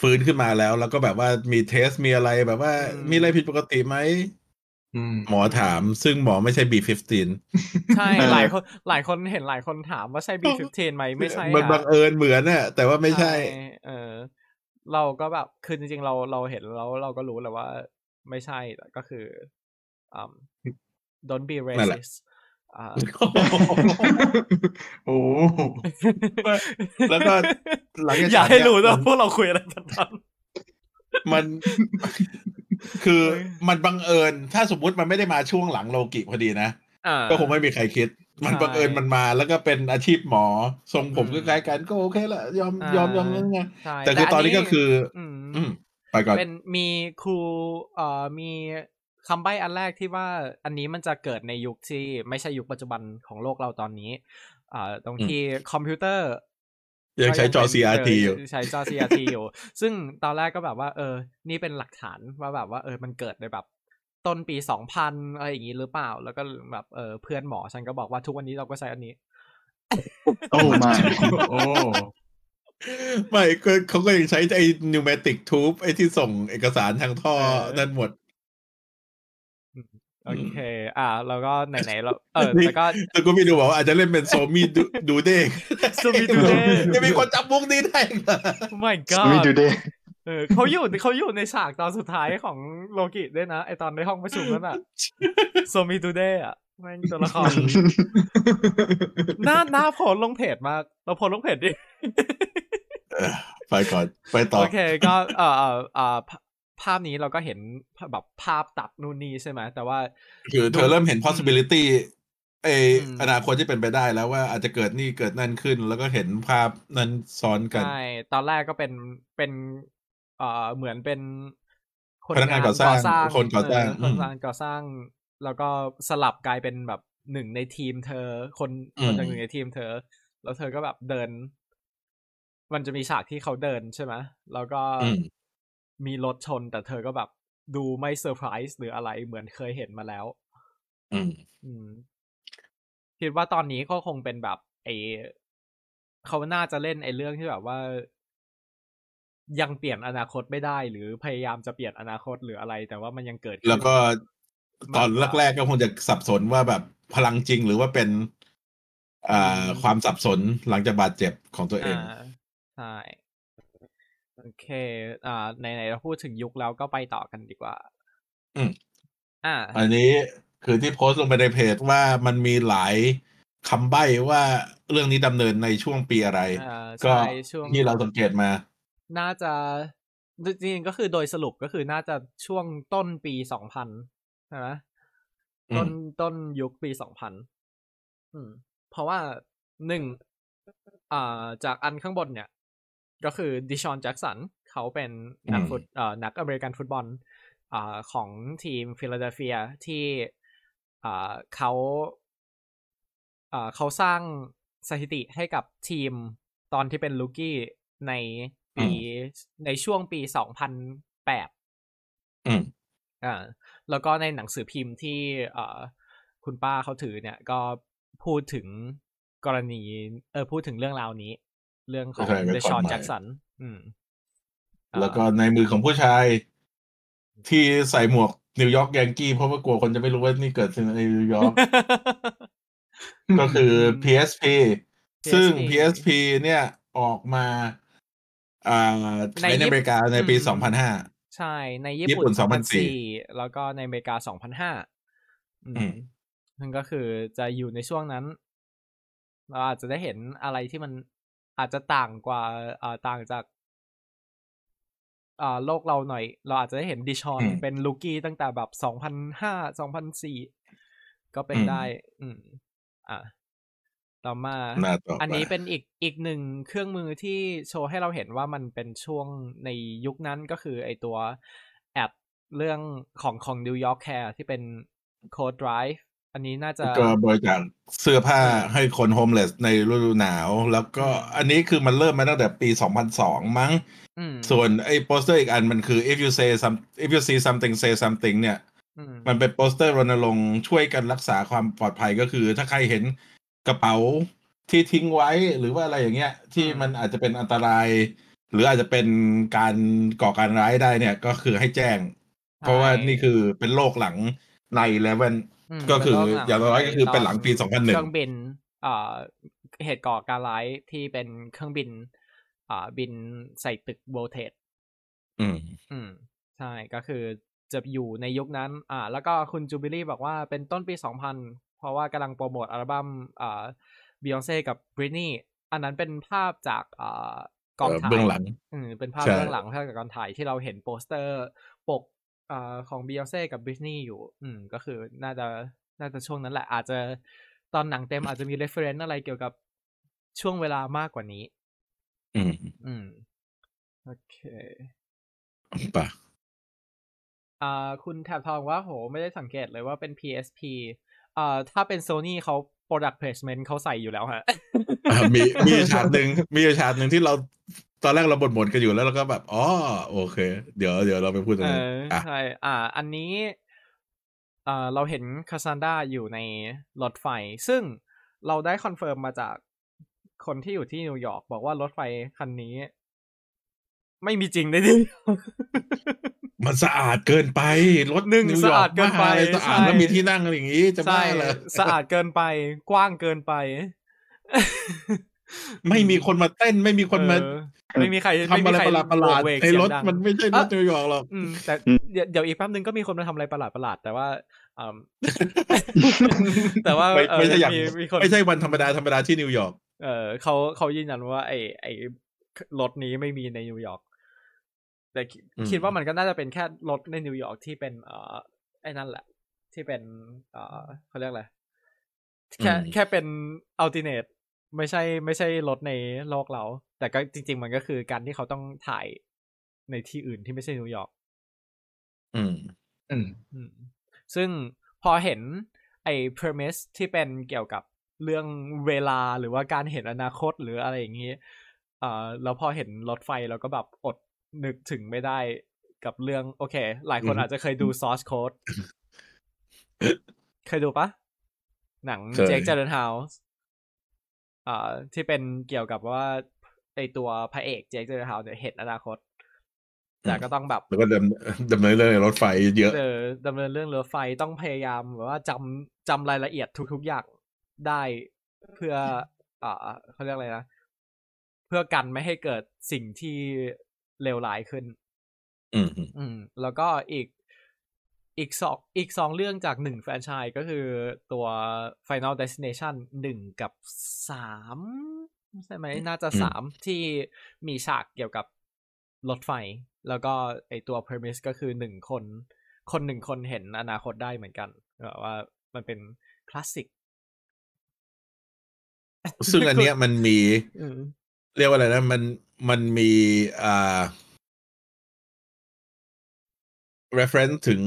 ฟื้นขึ้นมาแล้ว แล้วก็แบบว่ามีเทสมีอะไรแบบว่าอืมมีอะไรผิดปกติไหมอืม หมอถามซึ่งหมอไม่ใช่ B15 ใช่เออหลายคนหลายคนเห็นหลายคนถามว่าใช่ B15 ไหมไม่ใช่มันฮะบังเอิญเหมือนน่ะแต่ว่าไม่ใช่ เออ เราก็แบบคือจริงๆเราเราเห็นแล้วเราก็รู้แหละว่า ไม่ใช่แต่ก็คืออืม don't be นั่นแหละ racist อ่าโอ้แล้วก็หลังจากอย่าให้รู้ฉากเนี้นะยพวกเราคุยอะไรกันตอนมัน คือเฮ้ยมันบังเอิญ ถ้าสมมุติมันไม่ได้มาช่วงหลังโลกิพอดีนะอ่าก็คงไม่มีใครคิด มันใช่บังเอิญมันมาแล้วก็เป็นอาชีพหมอทรงผมอืก็มคล้ายกันก็โอเคละยอมอ่ายอมยอมนั่นไงใช่แต่คือตอนนี้ก็คือ อืมอืมไปก่อนเป็นมีครูเอ่อมีคำใบ้อันแรกที่ว่าอันนี้มันจะเกิดในยุคที่ไม่ใช่ยุคปัจจุบันของโลกเราตอนนี้อ่าตรงที่คอมพิวเตอร์ ยังใช้จอก็เป็น CRT อยู่เใช้จอ CRT อยู่ ซึ่งตอนแรกก็แบบว่า เออ นี่เป็นหลักฐานว่าแบบว่า เออ มันเกิดในแบบต้นปีสองพันอะไรอย่างนี้หรือเปล่า แล้วก็แบบเออเพื่อนหมอฉันก็บอกว่าทุกวันนี้เราก็ใช้อันนี้ โอ้มาโอ้ไม่ก็เขาก็ยังใช้ไอ้นิวเมติกทูบไอ้ที่ส่งเอกสารทางท่อเออนั่นหมด โอเค อ่าแล้วก็ไหนๆเราเออนี่แต่ก็แต่ก็ไม่ดูบอกว่าอาจจะเล่นเป็นโซมีดูดูเด้ง Somi Dude จะมีคนจำมุกนี้ได้เหรอ Oh my วิ god ดูเดเออเขาอยู่เขาอยู่ในฉากตอนสุดท้ายของโลกิด้วยนะ ไอตอนในห้องประชุมนั่นอะโซมิตูเดย์อะแม่งตัวละครหน้าหน้าโพสต์ลงเพจมาก เราโพสต์ลงเพจดิเออไปก่อน ไปต่อ โอเค ก็เอ่อเอ่อเอ่อ ภาพนี้เราก็เห็นแบบภาพตัดนู่นนี่ใช่ไหมแต่ว่า คือเธอเริ่มเห็น possibility เอออืมอนาคตที่เป็นไปได้แล้วว่าอาจจะเกิดนี่เกิดนั่นขึ้น แล้วก็เห็นภาพนั้นซ้อนกันใช่ตอนแรกก็เป็นเป็นเอ่อเหมือนเป็นพนักงานก่อสร้างคนก่อสร้างเคนงานก่อสร้าง แล้วก็สลับกลายเป็นแบบหนึ่งในทีมเธอ คนอืคมนจากหนึ่งในทีมเธอ แล้วเธอก็แบบเดิน มันจะมีฉากที่เขาเดินใช่ไหมแล้วก็อื มมีรถชน แต่เธอก็แบบ ดูไม่เซอร์ไพรส์หรืออะไรเหมือนเคยเห็นมาแล้วอืมอืมคิดว่าตอนนี้ก็คงเป็นแบบไอเขาน่าจะเล่นไอเรื่องที่แบบว่า ยังเปลี่ยนอนาคตไม่ได้ หรือพยายามจะเปลี่ยนอนาคตหรืออะไร แต่ว่ามันยังเกิดขึ้นแล้วก็ตอนมากกว่าแรกๆก็คงจะสับสนว่าแบบพลังจริงหรือว่าเป็น อ่าอืมความสับสนหลังจากบาดเจ็บของตัวเองอ่าใช่ โอเค อ่าไหนๆเราพูดถึงยุคแล้วก็ไปต่อกันดีกว่า อืมอ่า อันนี้คือที่โพสต์ลงไปในเพจว่ามันมีหลายคำใบ้ว่าเรื่องนี้ดำเนินในช่วงปีอะไรอ่าก็ใช่ช่วงที่เราสังเกตมา น่าจะจริงๆก็คือโดยสรุปก็คือน่าจะช่วงต้นปีสองพันใช่ไหมอืมต้นต้นยุคปีสองพันอืมเพราะว่าหนึ่งอ่าจากอันข้างบนเนี่ย ก็คือดิชอนแจ็กสันเขาเป็นนักฟุตเอ่อนักอเมริกันฟุตบอลอ่าของทีมฟิลาเดลเฟียที่อ่าเขาอ่าเขาสร้างสถิติให้กับทีมตอนที่เป็นลูกี้ในปีในช่วงปีสองพันแปดอืมอ่าแล้วก็ในหนังสือพิมพ์ที่เอ่อคุณป้าเขาถือเนี่ยก็พูดถึงกรณีเออพูดถึงเรื่องราวนี้ เรื่องของใช่เด record ชอนใหม่แจ็กสันอืมอ่าแล้วก็ในมือของผู้ชาย ที่ใส่หมวกนิวยอร์กแยงกี้เพราะว่ากลัวคนจะไม่รู้ว่านี่เกิดในนิวยอร์กก็คือ PSP ซึ่ง PSP เนี่ยออกมาอ่าใช้ในอเมริกาในปีอืม2005 ใช่ ในญี่ญี่ปุ่ปุ่นน2004 แล้วก็ในอเมริกา 2005อือืมมนั่นก็คือจะอยู่ในช่วงนั้น เราอาจจะได้เห็นอะไรที่มัน อาจจะต่างกว่าอ่าต่างจากอ่าโลกเราหน่อย เราอาจจะได้เห็นดิชอนอืมเป็นลูกี้ตั้งแต่แบบสองพันห้าสองพันสี่ก็เป็นอืมได้ อืม อะต่อมาหน้าต่อไปอันนี้เป็นอีกอีกหนึ่งเครื่องมือที่โชว์ให้เราเห็นว่ามันเป็นช่วงในยุคนั้นก็คือไอตัวแอดเรื่องของของ New York Care ที่เป็น Code Drive อันนี้น่าจะก็บริจาคเสื้อผ้าเออให้คน homeless ในฤดูหนาว แล้วก็อืมอันนี้คือมันเริ่มมาตั้งแต่ปี 2002 มั้งอืมส่วนไอ้โปสเตอร์อีกอันมันคือ if you say some if you see something say something เนี่ยอืมมันเป็นโปสเตอร์รณรงค์ช่วยกันรักษาความปลอดภัยก็คือ ถ้าใครเห็นกระเป๋าที่ทิ้งไว้หรือว่าอะไรอย่างเงี้ย ที่มันอาจจะเป็นอันตราย หรืออาจจะเป็นการก่อการร้ายได้เนี่ยก็คือให้แจ้ง เพราะว่านี่คือเป็นโลกหลัง nine eleven ก็คือเป็นโรคอย่างน้อยก็คือเป็นหลังปี2001เครื่องบินอ่าเหตุก่อการร้ายที่เป็นเครื่องบินอ่าบินใส่ตึก World Trade อืม อืม ใช่ก็คือจะอยู่ในยุคนั้น อ่า แล้วก็คุณจูบิลี่บอกว่าเป็นต้นปี2000เพราะว่ากำลังโปรโมทอัลบั้มอ่าบิยอนเซ่กับบริ t นี่อันนั้นเป็นภาพจากอ่ากองเอ่อถ่ายเบื้องหลัง อืมเป็นภาพใช่เบื้องหลังภาพจากกองถ่ายที่เราเห็นโปสเตอร์ปก อ่าของบิยอนเซ่กับบริ t นี่อยู่ อืม ก็คือน่าจะน่าจะช่วงนั้นแหละ อาจจะตอนหนังเต็มอาจจะมี reference อะไรเกี่ยวกับช่วงเวลามากกว่านี้ อืม อืม โอเคป่ะอ่า คุณแถบทองว่าโห ไม่ได้สังเกตเลยว่าเป็น PSP อ่าถ้าเป็น Sony เขา product placement เขาใส่อยู่แล้วฮะอะมีมีอยู่ฉากหนึ่งมีอยู่ฉากหนึ่งที่เรา ตอนแรกเราบ่นๆกันอยู่แล้วเราก็แบบอ๋อโอเค เดี๋ยวเดี๋ยวเราไปพูดตรงนั้นเอออะใช่อ่า อันนี้อ่าเราเห็นคาซันดาอยู่ในรถไฟ ซึ่งเราได้คอนเฟิร์มมาจากคนที่อยู่ที่นิวยอร์กบอกว่ารถไฟคันนี้ ไม่มีจริงในนิวยอร์กมันสะอาดเกินไป รถหนึ่งนิวสะยออาร์ดกเกินไปบ้าอะไรสะอาดใช่แล้วมีที่นั่งอะไรอย่างงี้จะบ้าใช่เหรอสะอาดเกินไป กว้างเกินไป ไม่มีคนมาเต้นไม่มีคนมาเออไม่มีใครทำอะไรม่มีใคประหลาดประหลาดโวกเวกในรถเสียงดังมันไม่ใช่รถอะนิวยอร์กหรอกอืมแต่อืมเดี๋ยวเดี๋ยวอีกแป๊บนึงก็มีคนมาทำอะไรประหลาดประหลาดแต่ว่าอืมแต่ว่าไม่เออไม่ใช่อย่างมีมีคนไม่ใช่วันธรรมดาธรรมดาที่นิวยอร์กเออเขาเขายืนยันว่า ไอ้ไอ้รถนี้ไม่มีในนิวยอร์กแต่คิดอืมคิดว่ามันก็น่าจะเป็นแค่รถในนิวยอร์กที่เป็นเอ่อไอ้นั่นแหละ ที่เป็นเอ่อเขาเรียกอะไรแค่อืมแค่เป็นอัลติเนต ไม่ใช่ไม่ใช่รถในโลกเรา แต่ก็จริง ๆ มันก็คือการที่เขาต้องถ่ายในที่อื่นที่ไม่ใช่นิวยอร์กอืม อืมอืมซึ่งพอเห็นไอ้ premise ที่เป็นเกี่ยวกับเรื่องเวลาหรือว่าการเห็นอนาคตหรืออะไรอย่างนี้เอ่อแล้วพอเห็นรถไฟเราก็แบบอดนึกถึงไม่ได้กับเรื่อง โอเค หลายคนอืมอาจจะเคยดู Source Code เคยดูปะหนังเคย Jake Gyllenhaal อ่าที่เป็นเกี่ยวกับว่าไอตัวพระเอก Jake Gyllenhaal เนี่ยเห็นอนาคต แต่ก็ต้องแบบแล้วก็ดำดำเนินเรื่องในรถไฟเยอะเออดำเนินเรื่องเรือไฟต้องพยายามแบบว่าจำจำรายละเอียดทุกๆอย่างได้เพื่อ อ่าเขาเรียกอะไรนะเพื่อกันไม่ให้เกิดสิ่งที่เลวร้ายขึ้น อืมอืมอืมแล้วก็อีก อีกสองอีกสองเรื่องจากหนึ่งแฟรนไชส์ก็คือตัว Final Destination หนึ่งกับสามใช่ไหมน่าจะสามที่มีฉากเกี่ยวกับรถไฟ แล้วก็ไอตัว premise ก็คือหนึ่งคน คนหนึ่งคนเห็นอนาคตได้เหมือนกันแบบว่ามันเป็นคลาสสิก ซึ่งอันเนี้ยมันมีอืมเรียกว่าอะไรนะ มันมันมีอ่า reference ถึง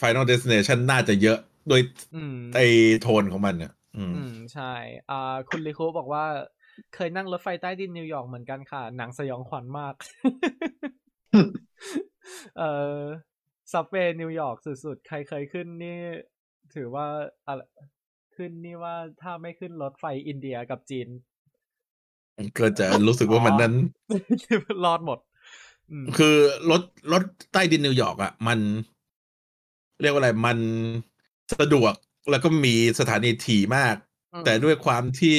Final Destination น่าจะเยอะโดยอืมไอโทนของมันเนี่ยอืมอืมใช่อ่าคุณลิคุบอกว่า เคยนั่งรถไฟใต้ดินนิวยอร์กเหมือนกันค่ะ หนังสยองขวัญมาก เอ่อ subway นิวยอร์กสุดๆ ใครเคยขึ้นนี่ ถือว่าอะไรขึ้นนี่ว่าถ้าไม่ขึ้นรถไฟอินเดียกับจีน ก็จะรู้สึกว่ามันนั้นรอดหมดอืม คือรถรถใต้ดินนิวยอร์กอะ มัน เรียกว่าอะไรมันสะดวกแล้วก็มีสถานีถี่มากอืมแต่ด้วยความที่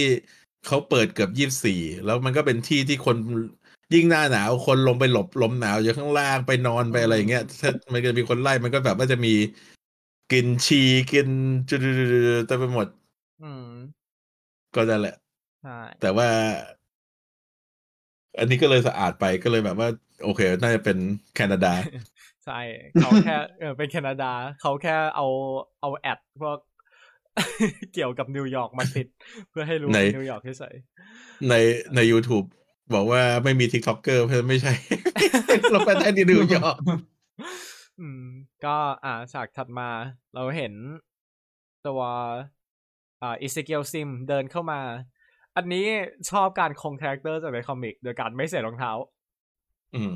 เขาเปิดเกือบยี่สี่แล้วมันก็เป็นที่ที่คนยิ่งหน้าหนาวคนลงไปหลบลมหนาวอยู่ข้างล่างไปนอนไปอะไรอย่างเงี้ยถ้ามันก็มีคนไล่มันก็แบบว่าจะมีกลิ่นฉี่กลิ่นจุดๆๆๆเต็มไปหมดอืมก็นั่นแหละใช่แต่ว่า อันนี้ก็เลยสะอาดไปก็เลยแบบว่า โอเค น่าจะเป็นแคนาดา ใช่เขาแค่เออเป็นแคนาดา เขาแค่เอาเอา ad พวกเกี่ยวกับนิวยอร์กมาติด เพื่อให้รู้ในว่านิวยอร์กเฉยในใน YouTube บอกว่าไม่มี TikToker เพราะฉะนั้นไม่ใช่ เราไปได้ที่นิวยอร์กๆอืม ก็อ่าฉากถัดมา เราเห็นตัวอ่า Ezekiel Sims เดินเข้ามา อันนี้ชอบการคง character จากใน comic โดยการไม่ใส่รองเท้า อืม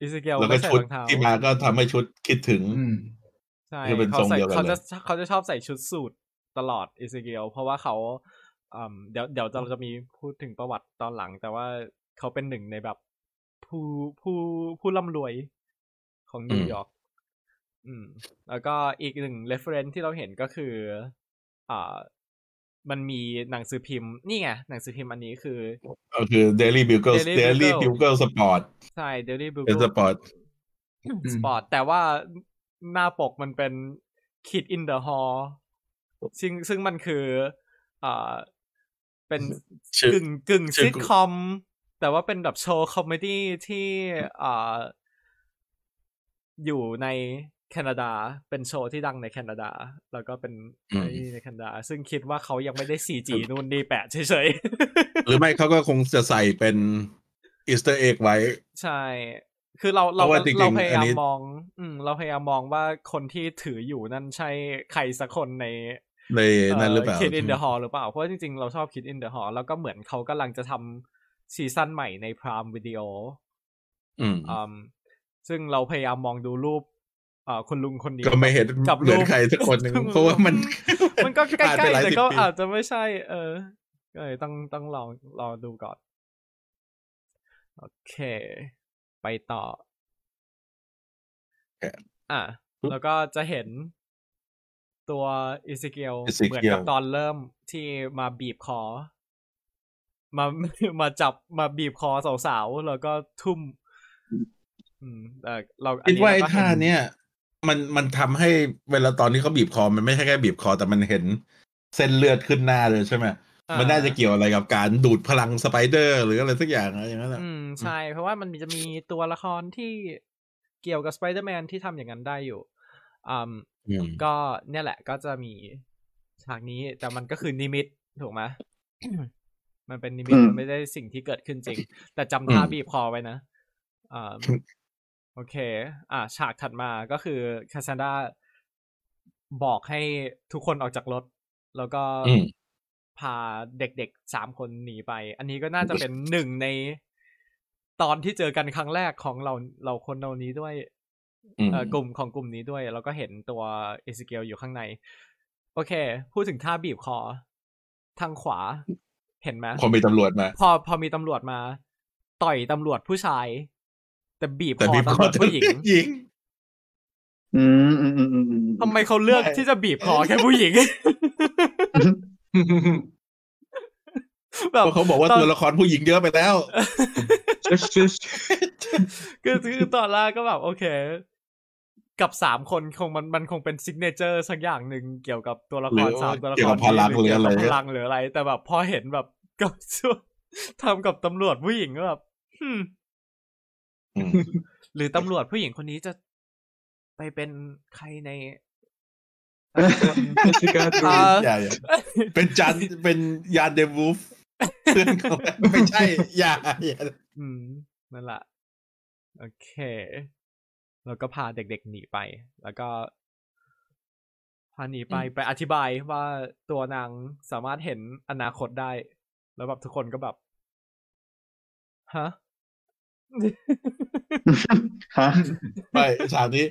Ezekiel แล้วก็ไม่ใส่ชุดรองเท้าที่มาก็ทำให้ชุดคิดถึงอืมใช่คือเป็นเขาทรงใส่เดียวกันเขาจะเลยเขาจะชอบใส่ชุดสูทตลอดอิสเกียลเพราะว่าเขาอืมเดี๋ยวเดี๋ยวเราจะมีพูดถึงประวัติตอนหลัง แต่ว่าเขาเป็นหนึ่งในแบบผู้ผู้ผู้ร่ำรวยของนิวยอร์กอืม แล้วก็อีกหนึ่ง reference ที่เราเห็นก็คือ อ่า มันมีหนังสือพิมพ์นี่ไงหนังสือพิมพ์อันนี้คือก็คือ Daily Bugle Daily Daily Bugle Bugle Sport ใช่ Daily เป็น Bugle sport sport แต่ว่าหน้าปกมันเป็น Kids in the Hall ซึ่งซึ่งมันคืออ่าเป็นชื่อกึ่งกึ่งชื่อซิทคอม แต่ว่าเป็นแบบโชว์ comedy ที่อ่าอยู่ใน แคนาดา เป็นโชว์ที่ดังในแคนาดา แล้วก็เป็นอืมไอ้นี่ในแคนาดา ซึ่งคิดว่าเขายังไม่ได้ CG นู่นนี่แปะเฉยๆ หรือไม่เขาก็คงจะใส่เป็น Easter egg ไว้ ใช่ คือเราเราเพราะว่าจริงๆเราพยายาอันนี้มอง อืม เราพยายามมองว่าคนที่ถืออยู่นั่นใช่ใครสักคนในในนั้นหรือเปล่า Kids in the Hallอลหรือเปล่า เพราะว่าจริงๆ เราชอบ Kids in the Hall แล้วก็เหมือนเขากำลังจะทำ season ใหม่ใน Prime Video อืมอืมซึ่งเราพยายามมองดูรูป อ่าคุณลุงคนนี้ก็ไม่เห็นกับเหมือนรูปใครสักคนหนึ่งเพราะว่ามัน มันก็ใกล้ผ่านไปหๆลายแต่สิบก็ปีอาจจะไม่ใช่ เออก็เลยต้องต้องลองรอดูก่อน โอเค ไปต่อ อะแล้วก็จะเห็นตัวอิสเกียล Ezekiel เหมือนกับตอนเริ่มที่มาบีบคอ มามาจับมาบีบคอสาวๆ แล้วก็ทุ่ม อืมแต่เราอันคิดนี้ว่าเรไอ้ก็ท่าเห็นเนี้ย มันมันทำให้เวลาตอนที่เขาบีบคอ มันไม่ใช่แค่บีบคอ แต่มันเห็นเส้นเลือดขึ้นหน้าเลยใช่ไหมอ่ามัมันน่าจะเกี่ยวอะไรกับการดูดพลังสไปเดอร์ หรืออะไรสักอย่างอะไรอย่างนั้นแหละอืมใช่ เพราะว่ามันจะมีตัวละครที่เกี่ยวกับสไปเดอร์แมนที่ทำอย่างนั้นได้อยู่อืมอืมก็เนี่ยแหละก็จะมีฉากนี้แต่มันก็คือนิมิตถูกไหมมันเป็นนิมิตอืมมันไม่ได้สิ่งที่เกิดขึ้นจริง แต่จำท่าบีบคอไว้นะอ่า โอเค อ่า ฉากถัดมาก็คือ Cassandra บอกให้ทุกคนออกจากรถ แล้วก็อืมพาเด็กๆสามคนหนีไป อันนี้ก็น่าจะเป็นหนึ่งในตอนที่เจอกันครั้งแรกของเราเราคนเหล่านี้ด้วยอืมเอ่อกลุ่มของกลุ่มนี้ด้วย แล้วก็เห็นตัว Ezekiel อยู่ข้างใน โอเค พูดถึงท่าบีบคอ ทางขวา เห็นไหมพอมีตำรวจมา พอพอมีตำรวจมา ต่อยตำรวจผู้ชาย แต่บีบแต่คอบีบตำครอวจผู้หญิงหญิงอืมอืมอืมอืมอืมทำไมเขาเลือกไม่ที่จะบีบคอแค่ผู้หญิงแบบเพราะเขาบอกว่าตนตัวละครผู้หญิงเยอะไปแล้วคือคือตอนแรกก็แบบ โอเค กับสามคนคงมันมันคงเป็น signature สักอย่างหนึ่งเกี่ยวกับตัวละครหรือสามตัวละครเกี่ยวกับพลังนี้หรืออะไรเกี่ยวกับพลังหรืออะไร แต่แบบพอเห็นแบบกับทำกับตำรวจผู้หญิงก็แบบ hmm อืม หรือตำรวจผู้หญิงคนนี้จะไปเป็นใครใน Jessica อ่าอย่าอย่าเป็นจันเป็นยานเดวูฟเพื่อนเขาไม่ใช่อย่าอย่าอืมนั่นแหละโอเค แล้วก็พาเด็กๆหนีไป แล้วก็พาหนีไปไปอธิบายว่าตัวนางสามารถเห็นอนาคตได้ แล้วแบบทุกคนก็แบบ ฮะ ฮะไม่ฉากนี้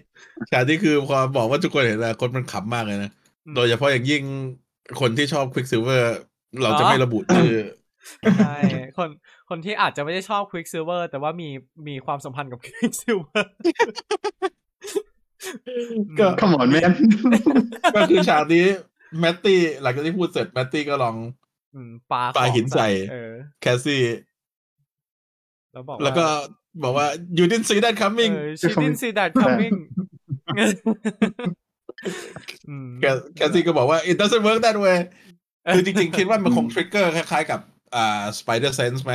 ฉากนี้คือพอบอกว่าทุกคนเห็นแล้วคนมันขำมากเลยนะอืมโดยเฉพาะอย่างยิ่งคนที่ชอบ Quicksilver เราจะอ๋อไม่ระบุชื่อใช่คนคนที่อาจจะไม่ได้ชอบ Quicksilver แต่ว่ามีมีความสัมพันธ์กับ Quicksilver ก็ come on manก็คือฉากนี้แมตตี้หลังจากที่พูดเสร็จแมตตี้ก็ลองอืมปาปาของหินใส่เออแคสซี่ แล้วบอกาแล้วก็บอกว่า you didn't see that coming เออ she didn't see that coming อืมแคแคสซี่ก็บอกว่า it doesn't work that way คือจริงๆ คิดว่ามันคง trigger คล้ายๆกับอ่า spider sense ไหม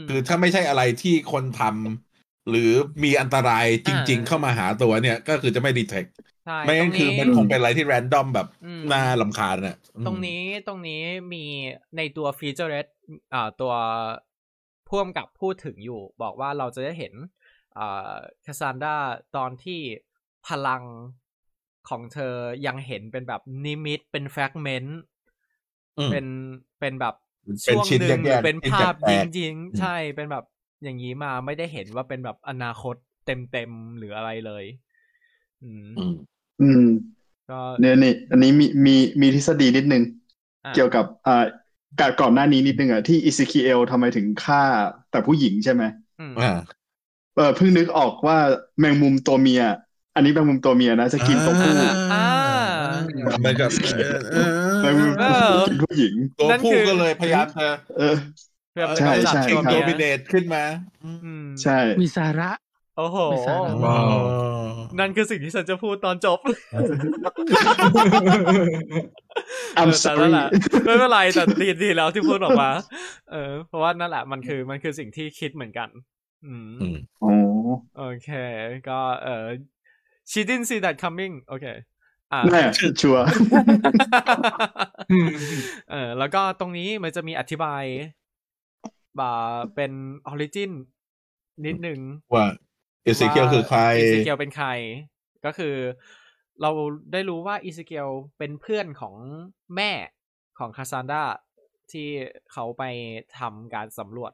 มคือถ้าไม่ใช่อะไรที่คนทำหรือมีอันตรายจริงๆอ่าเข้ามาหาตัวเนี่ย ก็คือจะไม่ดีเทคใช่ไม่งั้นคือมันคงเป็นอะไรที่แรนดอมแบบอืมน่าลำคาญน่ะอืมตรงนี้ตรงนี้มีในตัวฟีเจอร์เรสอ่าตัว พ่วงกับพูดถึงอยู่ บอกว่าเราจะได้เห็นอ่าคาซานดาตอนที่พลังของเธอยังเห็นเป็นแบบนิมิตเป็นแฟกเมนต์อืมเป็นเป็นแบบเป็นช่วงชิ้นหนึ่งหแยรืกอๆเป็นชิ้นภาพแตยิกงๆยิงอืมใช่เป็นแบบอย่างนี้มาไม่ได้เห็นว่าเป็นแบบอนาคตเต็มเต็มๆหรืออะไรเลยอืมอืม อืม ก็เนี่ยนี่ อันนี้มีมีมีทฤษฎีนิดนึงอะเกี่ยวกับอ่า การก่อนหน้านี้นิดนึงอะที่อิซิคิเอลทำไมถึงฆ่าแต่ผู้หญิงใช่ไหมอืมอ่าเออเพิ่งนึกออกว่าแมงมุมตัวเมีย อันนี้แมงมุมตัวเมียนะจะกินตัวผู้อ่ามันก็เออแมงมุมเออกินผู้หญิง ตัวนั่นผู้คือก็เลยพยายามจะเออเพื่อใช่กำจัดใช่ตัวครับเมีโดยมิเนตขึ้นมาอืมใช่มีสาระ โอ้โหไม่ทราบว้าวนั่นคือสิ่งที่ฉันจะพูดตอนจบ I'm เออแต่นั่ sorry นแหละไม่เป็นไรแต่ดีดีแล้วที่พูดออกมา เออ เพราะว่านั่นแหละมันคือมันคือสิ่งที่คิดเหมือนกัน อืมอืมโอ้โอเค ก็เออ she didn't see that coming โอเคอ่าแน่ชัวร์เออแล้วก็ตรงนี้มันจะมีอธิบายว่าเป็น origin นิดนึงว่า Ezekiel คือใครอีซิเกียวเป็นใคร ก็คือ เราได้รู้ว่า Ezekiel เป็นเพื่อนของแม่ของ Cassandra ที่เขาไปทำการสำรวจ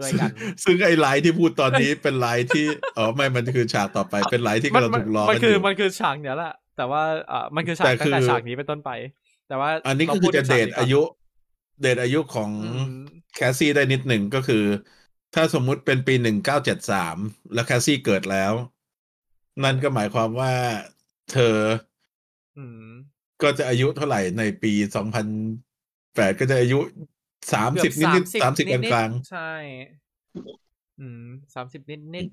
ด้วยกัน ซึ่งไอ้ไลน์ที่พูดตอนนี้เป็นไลน์ที่อ๋อไม่มันคือฉากต่อไปเป็นไลน์ที่กำลังถูกล้อมันกันคืออยู่มันคือฉากเนี้ยแหละแต่ว่าเอ่อมันคือฉากแต่ตั้งแต่คือฉากนี้เป็นต้นไป แต่ว่า อันนี้ก็ราคืพูอจะถึงเดฉกทนี้ก่นอายุ เดทอายุของอืมแคสซี่ได้นิดหนึ่งก็คือ ถ้าสมมุติเป็นปีหนึ่งเก้าเจ็ดสามแล้วแคสซี่เกิดแล้ว นั่นก็หมายความว่าเธออืมก็จะอายุเท่าไหร่ในปีสองพันแปดก็จะอายุสามสิบนิดนิดสามสิบกลางกลางใช่ อืมสามสิบนิดนิด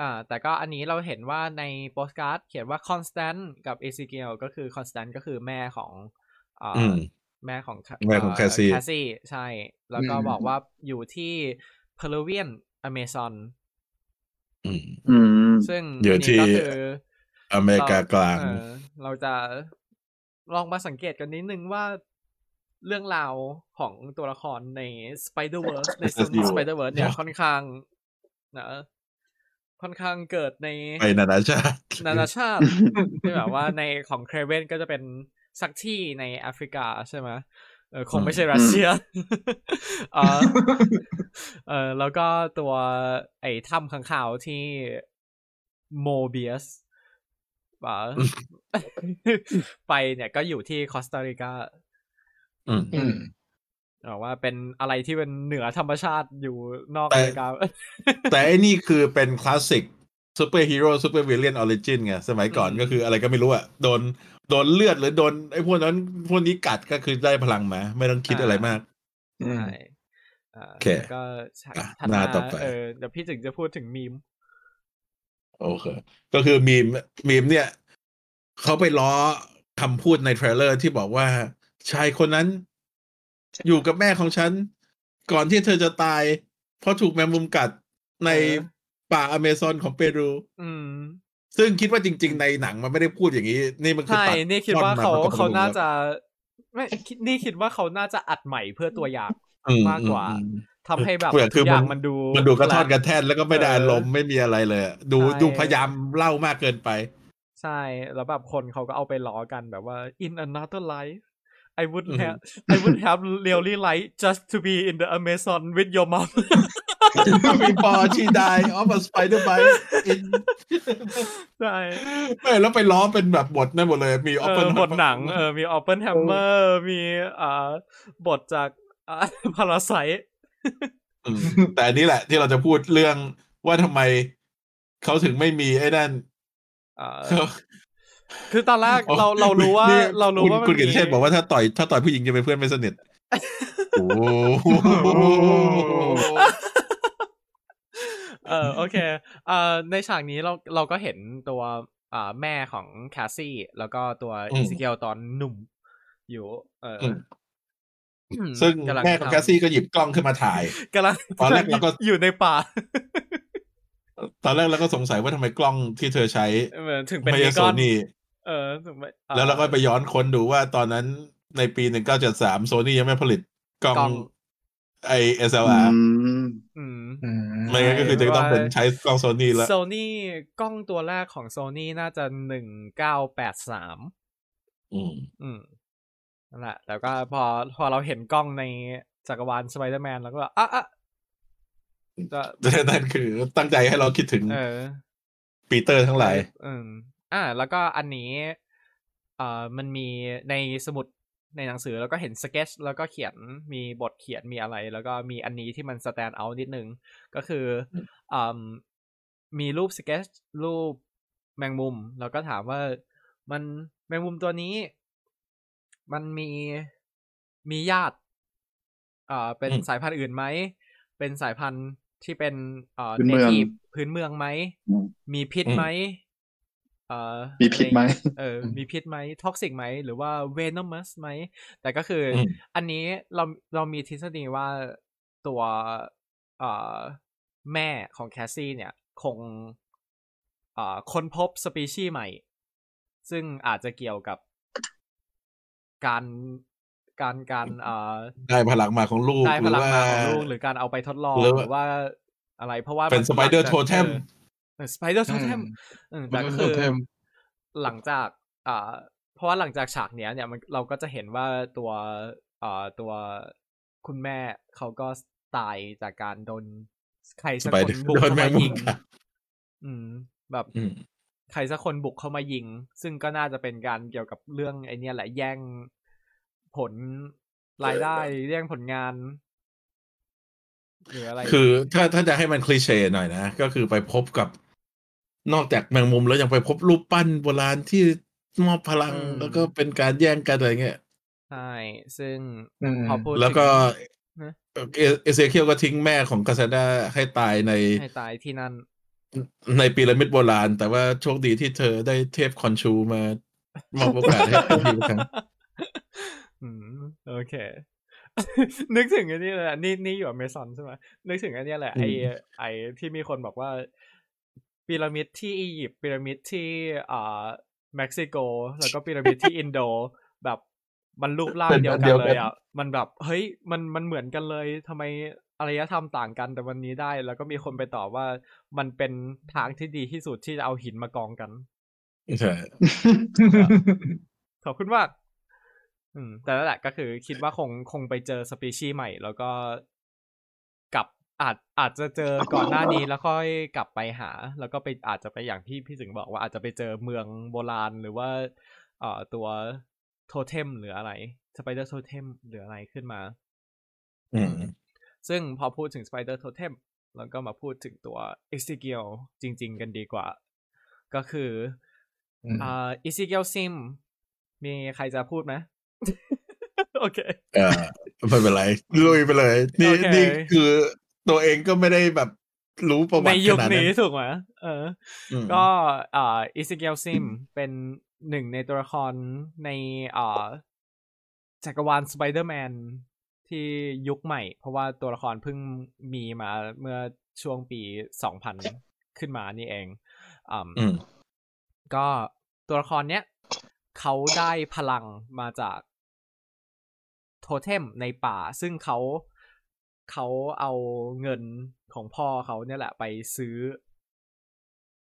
อ่า แต่ก็อันนี้เราเห็นว่าในโปสการ์ดเขียนว่า Constance กับ Ezekiel ก็คือ Constance ก็คือแม่ของอ่าอืมแม่ของแม่ของ Cassie แคสซี่ใช่ แล้วก็อืมบอกว่าอยู่ที่ Peruvian Amazonอืมอืมซึ่งอยู่ที่นี่ก็คืออเมริกากลางเออเราจะลองมาสังเกตกันนิดนึงว่าเรื่องราวของตัวละครใน Spider-Verse ใน SSU Spider-Verse เนี่ยเนอะค่อนข้างนะค่อนข้างเกิดในไปนานาชาติ นานาชาติที่แบบว่าในของเครเวนก็จะเป็นสักที่ในแอฟริกาใช่ไหม เออคงไม่ใช่รัสเซียเออเออแล้วก็ตัวไอ้ถ้ำข้างข่าวที่มอร์เบียสว่าไปเนี่ยก็อยู่ที่คอสตาริกาอืมอืมบอกว่าเป็นอะไรที่เป็นเหนือธรรมชาติอยู่นอกแต่อเมริกาแต่ไอ้นี่คือเป็น classic superhero supervillain origin ไงสมัยก่อนอืมก็คืออะไรก็ไม่รู้อะโดน โดนเลือดหรือโดนไอ้พวกนั้นพวกนี้กัดก็คือได้พลังมา ไม่ต้องคิดอะไรมากอืมใช่อ่าโอเคแล้วก็ฉากอะถัดหน้ามาต่อไปเออเดี๋ยวพี่ถึงจะพูดถึงมีมโอเค ก็คือมีมมีมเนี่ยเขาไปล้อคำพูดใน trailer ที่บอกว่า ชายคนนั้น อยู่กับแม่ของฉัน ก่อนที่เธอจะตาย เพราะถูกแมงมุมกัดในเออป่าอเมซอนของเปรู อืม ซึ่งคิดว่าจริง ๆ ในหนังมันไม่ได้พูดอย่างนี้ นี่มันคือใช่ตัดนี่คิดว่าท่อนเขามตรงเขาน่าแล้วจะ ไม่คิดนี่คิดว่าเขาน่าจะอัดใหม่เพื่อตัวอย่างอืมากกว่าอืมทำให้แบบเผื่อคืทุอกอย่างมันมันดูมันดูกระทอดกระแแท่นแล้วก็ไม่ได้เอออารมณ์ไม่มีอะไรเลยอะดูใช่ดูพยายามเล่ามากเกินไป ใช่ แล้วแบบคนเขาก็เอาไปล้อกันแบบว่า in another life I would อือฮึ have I would have really like just to be in the Amazon with your mom before she die of a spider bite in ใช่ไม่แล้วไปล้อเป็นแบบบทนั่นหมดเลย มีเอ open อบทหนังเออมี Open Hammer มีอ่าบทจากอ่า Parasite มแต่อันนี้แหละที่เราจะพูดเรื่องว่าทำไมเขาถึงไม่มีไอ้นั่นอ่าเขาคือตอนแรกเราเรารู้ว่านี่เรารู้คุณว่ามันคุณกิตมีเชษบอกว่าถ้าต่อยถ้าต่อยผู้หญิงจะเป็นเพื่อนไม่สนิทโอ้โห เออโอเคเอ่อในฉากนี้เราเราก็เห็นตัวอ่าแม่ของแคสซี่ แล้วก็ตัวอิซิเกลตอนหนุ่มอยู่ เอออมซึ่งกำลัแม่ของทำแคสซี่ก็หยิบกล้องขึ้นมาถ่ายกำลังตอนแรกเราก็อยู่ในป่า ตอนแรกเราก็สงสัยว่าทำไมกล้องที่เธอใช้เหมือนถึงเป็นไม่นิใช่กโซอนนี่เออถึงไม่อ่แล้วเราก็ไปย้อนค้นดูว่าตอนนั้นในปี1973โซนี่ยังไม่ผลิตกล้องกล้องไอ SLR อืมอืมอืม ไม่งั้นก็คือจะต้องเป็นใช้กล้องโซนี่แล้วโซนี่กล้องตัวแรกของโซนี่น่าจะหนึ่งเก้าแปดสามอืมอืมนั่นแหละแต่ก็พอพอเราเห็นกล้องในจักรวาลสไปเดอร์แมนแล้วก็แบบอะอะจะนั่นคือตั้งใจให้เราคิดถึงเออปีเตอร์ทั้งหลาย อืม อ่า แล้วก็อันนี้ เอ่อ มันมีในสมุด ในหนังสือแล้วก็เห็นสเกจแล้วก็เขียนมีบทเขียนมีอะไร แล้วก็มีอันนี้ที่มันสแตนด์เอานิดนึง ก็คืออืมมีรูปสเกจรูปแมงมุม แล้วก็ถามว่ามันแมงมุมตัวนี้ มันมีมีญาติเอ่อเป็นอืมสายพันธุ์อื่นไหม เป็นสายพันธุ์ที่เป็นเอ่อพื้นเมือง native พื้นเมืองไหมอืมมีพิษอืมไหมเอ่อ มีพิษไหมเออ มีพิษไหม toxic ไหม หรือว่า venomous ไหม แต่ก็คืออมอันนี้เราเรามีทฤษฎีว่าตัวเอ่อแม่ของแคสซี่เนี่ย คงเอ่อค้นพบสปีชีส์ใหม่ ซึ่งอาจจะเกี่ยวกับการการการเอ่อได้พลังมาของลูกหรือว่าได้หพลังมาของลูกหรือการเอาไปทดลองหรือหรือว่าอะไรเพราะว่าเป็นมั Spider หลังจาก Totem เออ Spider Totem อืมแต่ก็คือ Totem หลังจาก อ่า เพราะว่าหลังจากฉากเนี้ยเนี่ยมันเราก็จะเห็นว่าตัวอ่าตัวคุณแม่เขาก็ตายจากการโดนใครสักคน Spider บุกโดนเข้าแมมางมุยิมงกัดอืม แบบอืมใครสักคนบุกเข้ามายิง ซึ่งก็น่าจะเป็นการเกี่ยวกับเรื่องไอเนี้ยแหละแย่งผลรายได้แย่งผลงานหรืออะไร คือถ้าถ้าจะให้มันคลีเช่หน่อยนะ ก็คือไปพบกับ นอกจากแมงมุมแล้วยังไปพบรูปปั้นโบราณที่มอบพลังอืมแล้วก็เป็นการแย่งกันอะไรเงี้ยใช่ ซึ่งอืมพอพูดแล้วก็ถึงนะเอเอเซเคียลก็ทิ้งแม่ของกาซาดาให้ตายในให้ตายที่นั่น ในพีระมิดโบราณ แต่ว่าโชคดีที่เธอได้เทพคอนชูมามอบโอกาสให้เป็นทีละครั้งอืมโอเค นึกถึงอันนี้เลยอะนี่นี่อยู่อเมซอนใช่ไหมนึกถึงอันเนี้ยแหละไออืมไอที่มีคนบอกว่า พีระมิดที่อียิปต์พีระมิดที่อ่าเม็กซิโก แล้วก็พีระมิดที่อินโดแบบมันรูปร่างเป็นเดียวอันกัเดีนยวเลกัยนอะมันแบบเฮ้ยมันมันเหมือนกันเลยทำไมอารยธรรมต่างกันแต่วันนี้ได้ แล้วก็มีคนไปตอบว่ามันเป็นทางที่ดีที่สุดที่จะเอาหินมากองกันใช่ขอบคุณมากอืมแต่นั่นแหละก็คือคิดว่าคงคงไปเจอสปีชีส์ใหม่ แล้วก็กลับ อาจอาจจะเจอก่อนหน้านี้แล้วค่อยกลับไปหา แล้วก็ไปอาจจะไปอย่างที่พี่สิงห์บอกว่าอาจจะไปเจอเมืองโบราณหรือว่าเอ่อตัวโทเทมหรืออะไร spider totem หรืออะไรขึ้นมา อืม ซึ่งพอพูดถึง Spider Totem แล้วก็มาพูดถึงตัว e x e k i e l จริง ๆ กันดีกว่า ก็คืออืมอ่า e x e k i e l Sim มีใครจะพูดไหมโอเค เออไม่เป็นไรลุยไปเลย นี่โอเคนี่คือ ตัวเองก็ไม่ได้แบบรู้ประวัในติยุขคนาดนี้นั้นถูกไหมเอออืมก็อ่า e z e k i e l Sim เป็นหนึ่งในตัวละครในอ่าจักรวาล Spider-Man ที่ยุคใหม่ เพราะว่าตัวละครเพิ่งมีมาเมื่อช่วงปี2000ขึ้นมานี่เองอ่าอืมก็ตัวละครเนี้ยเขาได้พลังมาจากโทเทมในป่า ซึ่งเขา เขาเอาเงินของพ่อเขาเนี่ยแหละไปซื้อ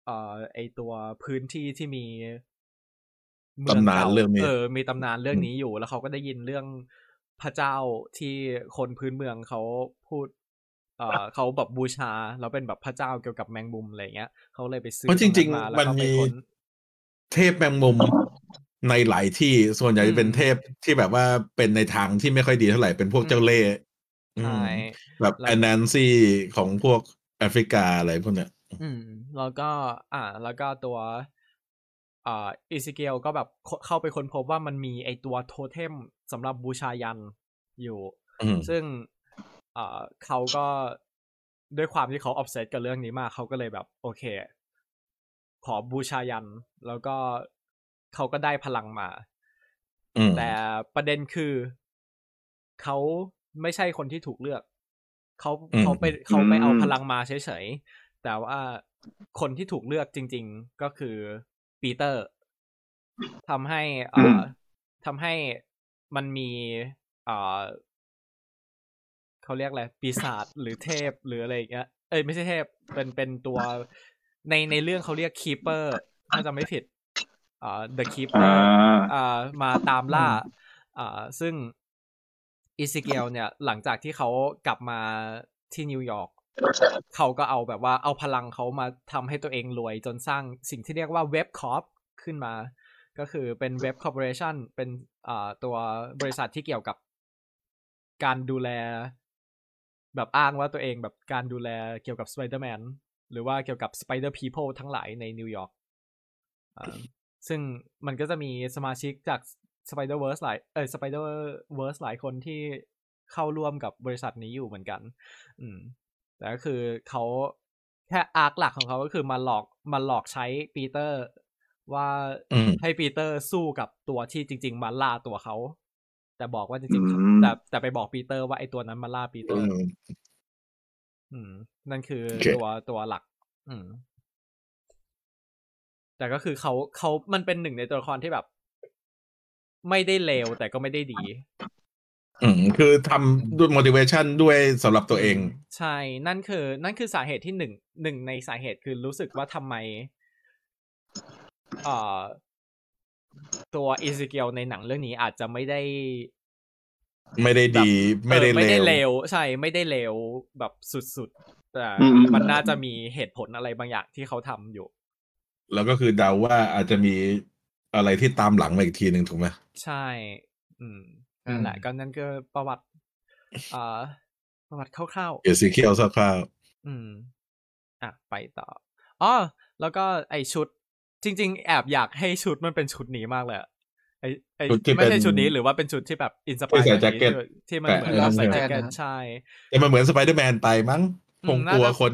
เอ่อ ไอตัวพื้นที่ที่มีเมืองตำนานก่เรื่องนี้เออ มีตำนานเรื่องนี้อยู่ แล้วเขาก็ได้ยินเรื่องพระเจ้าที่คนพื้นเมืองเขาพูด เอ่อเขาแบบบูชา แล้วเป็นแบบพระเจ้าเกี่ยวกับแมงมุมอะไรเงี้ยเขาเลยไปซื้อเพราะจริงตนั้นมาๆแล้วมันก็ไปมีค้นเทพแมงมุมในหลายที่ส่วนใหญ่จะเป็นอืมเทพที่แบบว่าเป็นในทางที่ไม่ค่อยดีเท่าไหร่เป็นพวกเจ้าเล่ห์ ใช่อืมแบบแล้วแอนแนนซี่ของพวกแอฟริกาอะไรพวกเนี้ย อืม แล้วก็ อ่า แล้วก็ตัวอ่า Ezekiel ก็แบบเข้าเข้าไปค้นพบว่ามันมีไอตัวโทเทมสำหรับบูชายัญอยู่อืมซึ่งอ่าเขาก็ด้วยความที่เขา obsessed กับเรื่องนี้มากเขาก็เลยแบบ โอเค ขอบูชายัญ แล้วก็เขาก็ได้พลังมาอืมแต่ประเด็นคือเขา ไม่ใช่คนที่ถูกเลือก เขาอืมเขาไปเขาไปเอาอืมพลังมาเฉยๆ แต่ว่าคนที่ถูกเลือกจริง ๆ ก็คือปีเตอร์ทำให้เอ่อทำให้มันมีเอ่อเขาเรียกอะไรปีศาจหรือเทพหรืออะไรอย่างเงี้ยเอ้ยไม่ใช่เทพเป็นเป็นตัวในในเรื่องเขาเรียก keeper ถ้าจำไม่ผิดเอ่อ the keeper อ่าอ่ามาตามล่า อ่า ซึ่ง Ezekiel เนี่ยหลังจากที่เขากลับมาที่นิวยอร์กเขาก็เอาแบบว่าเอาพลังเขามาทำให้ตัวเองรวยจนสร้างสิ่งที่เรียกว่า Web Corp ขึ้นมา ก็คือเป็น Web Corporation เป็นอ่าตัวบริษัทที่เกี่ยวกับการดูแล แบบอ้างว่าตัวเองแบบการดูแลเกี่ยวกับสไปเดอร์แมนหรือว่าเกี่ยวกับ spider people ทั้งหลายในนิวยอร์กอ่าซึ่งมันก็จะมีสมาชิกจาก Spider Verse หลายเออ Spider Verse หลายคนที่เข้าร่วมกับบริษัทนี้อยู่เหมือนกัน อืม แต่ก็คือเขาแค่ arc หลักของเขาก็คือมาหลอกมาหลอกใช้ปีเตอร์ ว่าอืมให้ปีเตอร์สู้กับตัวที่จริง ๆ มาล่าตัวเขา แต่บอกว่าจริงอืมๆแต่แต่ไปบอกปีเตอร์ว่าไอ้ตัวนั้นมาล่าปีเตออืร์มอืม นั่นคือโอเคตัวตัวหลัก อืม แต่ก็คือเขาเขามันเป็นหนึ่งในตัวละครที่แบบ ไม่ได้เลวแต่ก็ไม่ได้ดี อืมคือทำด้วย motivation ด้วยสำหรับตัวเอง ใช่ นั่นคือ นั่นคือสาเหตุที่หนึ่งหนึ่งในสาเหตุคือรู้สึกว่าทำไมเอ่อตัวอิซิเกลในหนังเรื่องนี้อาจจะไม่ได้ไม่ได้ดีแบบไม่ได้เออไม่ได้เลเลววใช่ไม่ได้เลวแบบสุดๆ แต่อืม มันน่าจะมีเหตุผลอะไรบางอย่างที่เขาทำอยู่ แล้วก็คือเดาว่าอาจจะมี อะไรที่ตามหลังมาอีกทีหนึ่งถูกไหมใช่ อืมนั่นแหละอืมก็นั่นก็ประวัติอ่าประวัติคร่าวๆเอซิเคียวคร่าวอืม อะ ไปต่ออ๋อแล้วก็ไอชุด จริง ๆ แอบอยากให้ชุดมันเป็นชุดนี้มากเลยอะไอไอชุดที่ไม่ใช่เป็นชุดนี้หรือว่าเป็นชุดที่แบบอินสปาที่ยใส่แจ็คเก็ตที่มันเหมือนแปะกับใส่แปะแจ็คเก็ตแปะใช่ๆแต่มันเหมือนสไปเดอร์แมนไปมั้งอืมคงกลัวน่าจะคน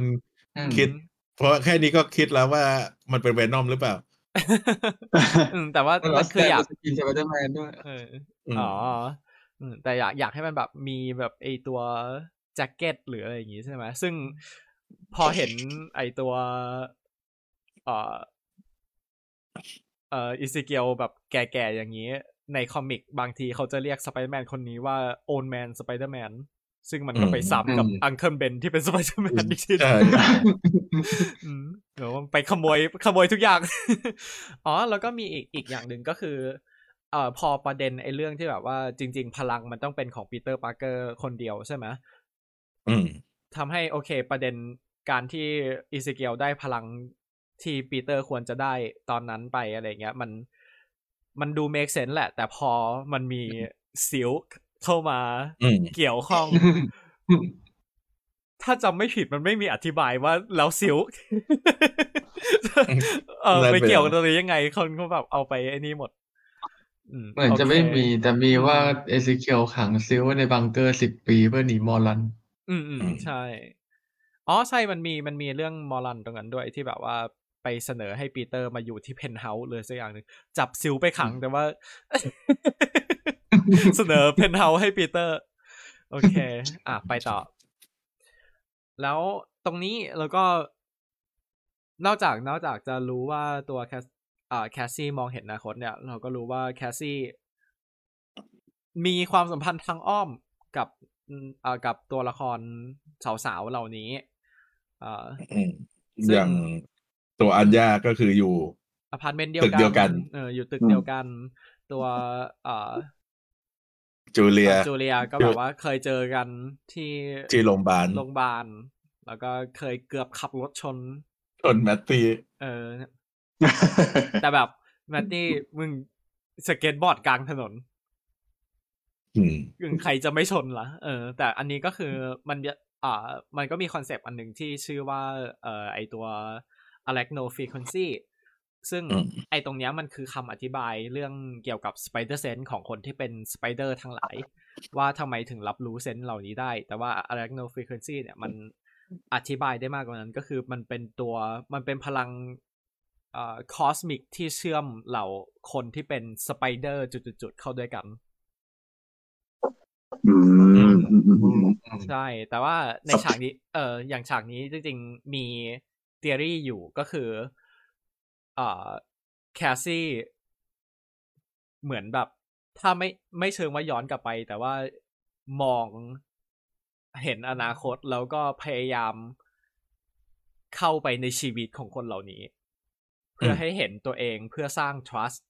อืมคิด เพราะแค่นี้ก็คิดแล้วว่ามันเป็นเวนอมหรือเปล่าอืม แต่ว่ามันนั่นคืออยากสกินสไปเดอร์แมนด้วยเอออืมอ๋ออืมแต่อยากอยากให้มันแบบมีแบบไอตัวแจ็คเก็ตหรืออะไรอย่างงี้ใช่ไหมซึ่งพอเห็นไอตัว เอ่อเอ่อ Ezekiel แบบแก่ๆอย่างนี้ ใน comic บางทีเขาจะเรียกสไปเดอร์แมนคนนี้ว่า Old Man Spider-Man ซึ่งมันก็ไปซ้ำกับอืม Uncle Ben ที่เป็นสไปเดอร์แมนอีกทีหนึ่งใช่อืมเดี๋ยวมันไปขโมยขโมยทุกอย่าง อ๋อ แล้วก็มีอีกอีกอย่างหนึ่งก็คือเอ่อพอประเด็นไอ้เรื่องที่แบบว่าจริง ๆ พลังมันต้องเป็นของปีเตอร์ปาร์เกอร์คนเดียวใช่ไหมอืมทำให้โอเค ประเด็นการที่ Ezekiel ได้พลังที่ปีเตอร์ควรจะได้ตอนนั้นไปอะไรเงี้ย มันมันดู make sense แหละ แต่พอมันมี Silk เข้ามาอืมเกี่ยวข้อง ถ้าจำไม่ผิดมันไม่มีอธิบายว่าแล้ว Silk เออนั่นไปเป็นเกี่ยวกับตรงนี้ยังไงคนก็แบบเอาไปไอ้นี่หมดอืมเหมือนจะโคไม่มีแต่มีว่าเอซิเคียลขังซิลค์ไว้ในบังเกอร์สิบปีเพื่อหนีมอร์ลันอืมอืมอืมใช่ อ๋อใช่มันมีมันมีเรื่องมอร์ลันตรงนั้นด้วยที่แบบว่าไปเสนอให้ปีเตอร์มาอยู่ที่เพนท์เฮาส์เลยสักอย่างหนึ่งจับซิลค์ไปขังแต่ว่า เสนอเพนท์เฮาส์ให้ปีเตอร์ โอเค อะไปต่อ แล้วตรงนี้แล้วก็ นอกจากนอกจากจะรู้ว่าตัวแคสอ่าแคสซี่มองเห็นอนาคตเนี่ย เราก็รู้ว่าแคสซี่มีความสัมพันธ์ทางอ้อมกับอืมอ่ากับตัวละครสาวๆเหล่านี้อ่าอืมซึ่งอย่างตัวอัญญาก็คืออยู่อพาร์ตเมนต์เดีตึกเดียวกัน เอออยู่ตึกอืมเดียวกัน ตัวเอ่อ จูเลียจูเลียก็อยู่แบบว่าเคยเจอกันที่ที่โรงพยาบาลโรงพยาบาล แล้วก็เคยเกือบขับรถชนชนแมตตี้เออ แต่แบบแมตตี้มึงสเก็ตบอร์ดกลางถนนอืมถึงใครจะไม่ชนล่ะ เออ แต่อันนี้ก็คือมันจะอ่า มันก็มีคอนเซปต์อันหนึ่งที่ชื่อว่า เอ่อ ไอตัว arachno frequency ซึ่งอืมไอตรงเนี้ยมันคือคำอธิบายเรื่องเกี่ยวกับ spider sense ของคนที่เป็น spider ทั้งหลาย ว่าทำไมถึงรับรู้ sense เหล่านี้ได้ แต่ว่า arachno frequency เนี่ยมันอธิบายได้มากกว่านั้นก็คือมันเป็นตัวมันเป็นพลังเอ่อ cosmic ที่เชื่อมเหล่าคนที่เป็น spider จุดๆๆเข้าด้วยกันอืมอืมอืมอืมใช่ แต่ว่าในครับฉากนี้ เอออย่างฉากนี้จริงๆมี theory อยู่ก็คือเอ่อแคสซี่เหมือนแบบ ถ้าไม่ไม่เชิงว่าย้อนกลับไป แต่ว่ามองเห็นอนาคตแล้วก็พยายามเข้าไปในชีวิตของคนเหล่านี้ เพื่อให้เห็นตัวเองเพื่อสร้าง trust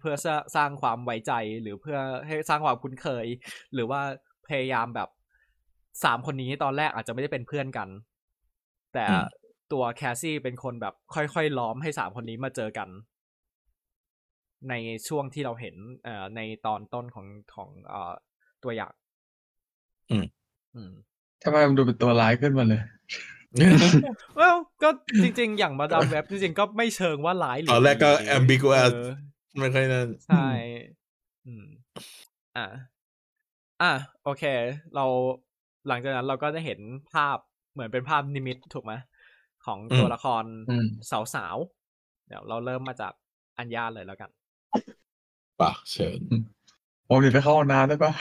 เพื่อสร้างสร้างความไว้ใจหรือเพื่อให้สร้างความคุ้นเคย หรือว่าพยายามแบบสามคนนี้ตอนแรกอาจจะไม่ได้เป็นเพื่อนกัน แต่อืม ตัวแคสซี่เป็นคนแบบค่อยๆล้อมให้สามคนนี้มาเจอกัน ในช่วงที่เราเห็นเอ่อในตอนต้นของของเอ่อตัวอย่าง อืม อืมทำไมมันดูเป็นตัวร้ายขึ้นมาเลย well ก็จริง ๆ อย่างมาดามเว็บจริงๆก็ไม่เชิงว่าร้ายหรือตอนแรกก็ดี ambiguous เออไม่ค่อยนั่นใช่อืม อะอะโอเค เราหลังจากนั้นเราก็ได้เห็นภาพเหมือนเป็นภาพนิมิตถูกไหม ของตัวอืมละครอืมสาวๆ เดี๋ยวเราเริ่มมาจากอัญญาเลยแล้วกันป่ะเชิญผมหนีไปเข้าห้องน้ำได้ปะ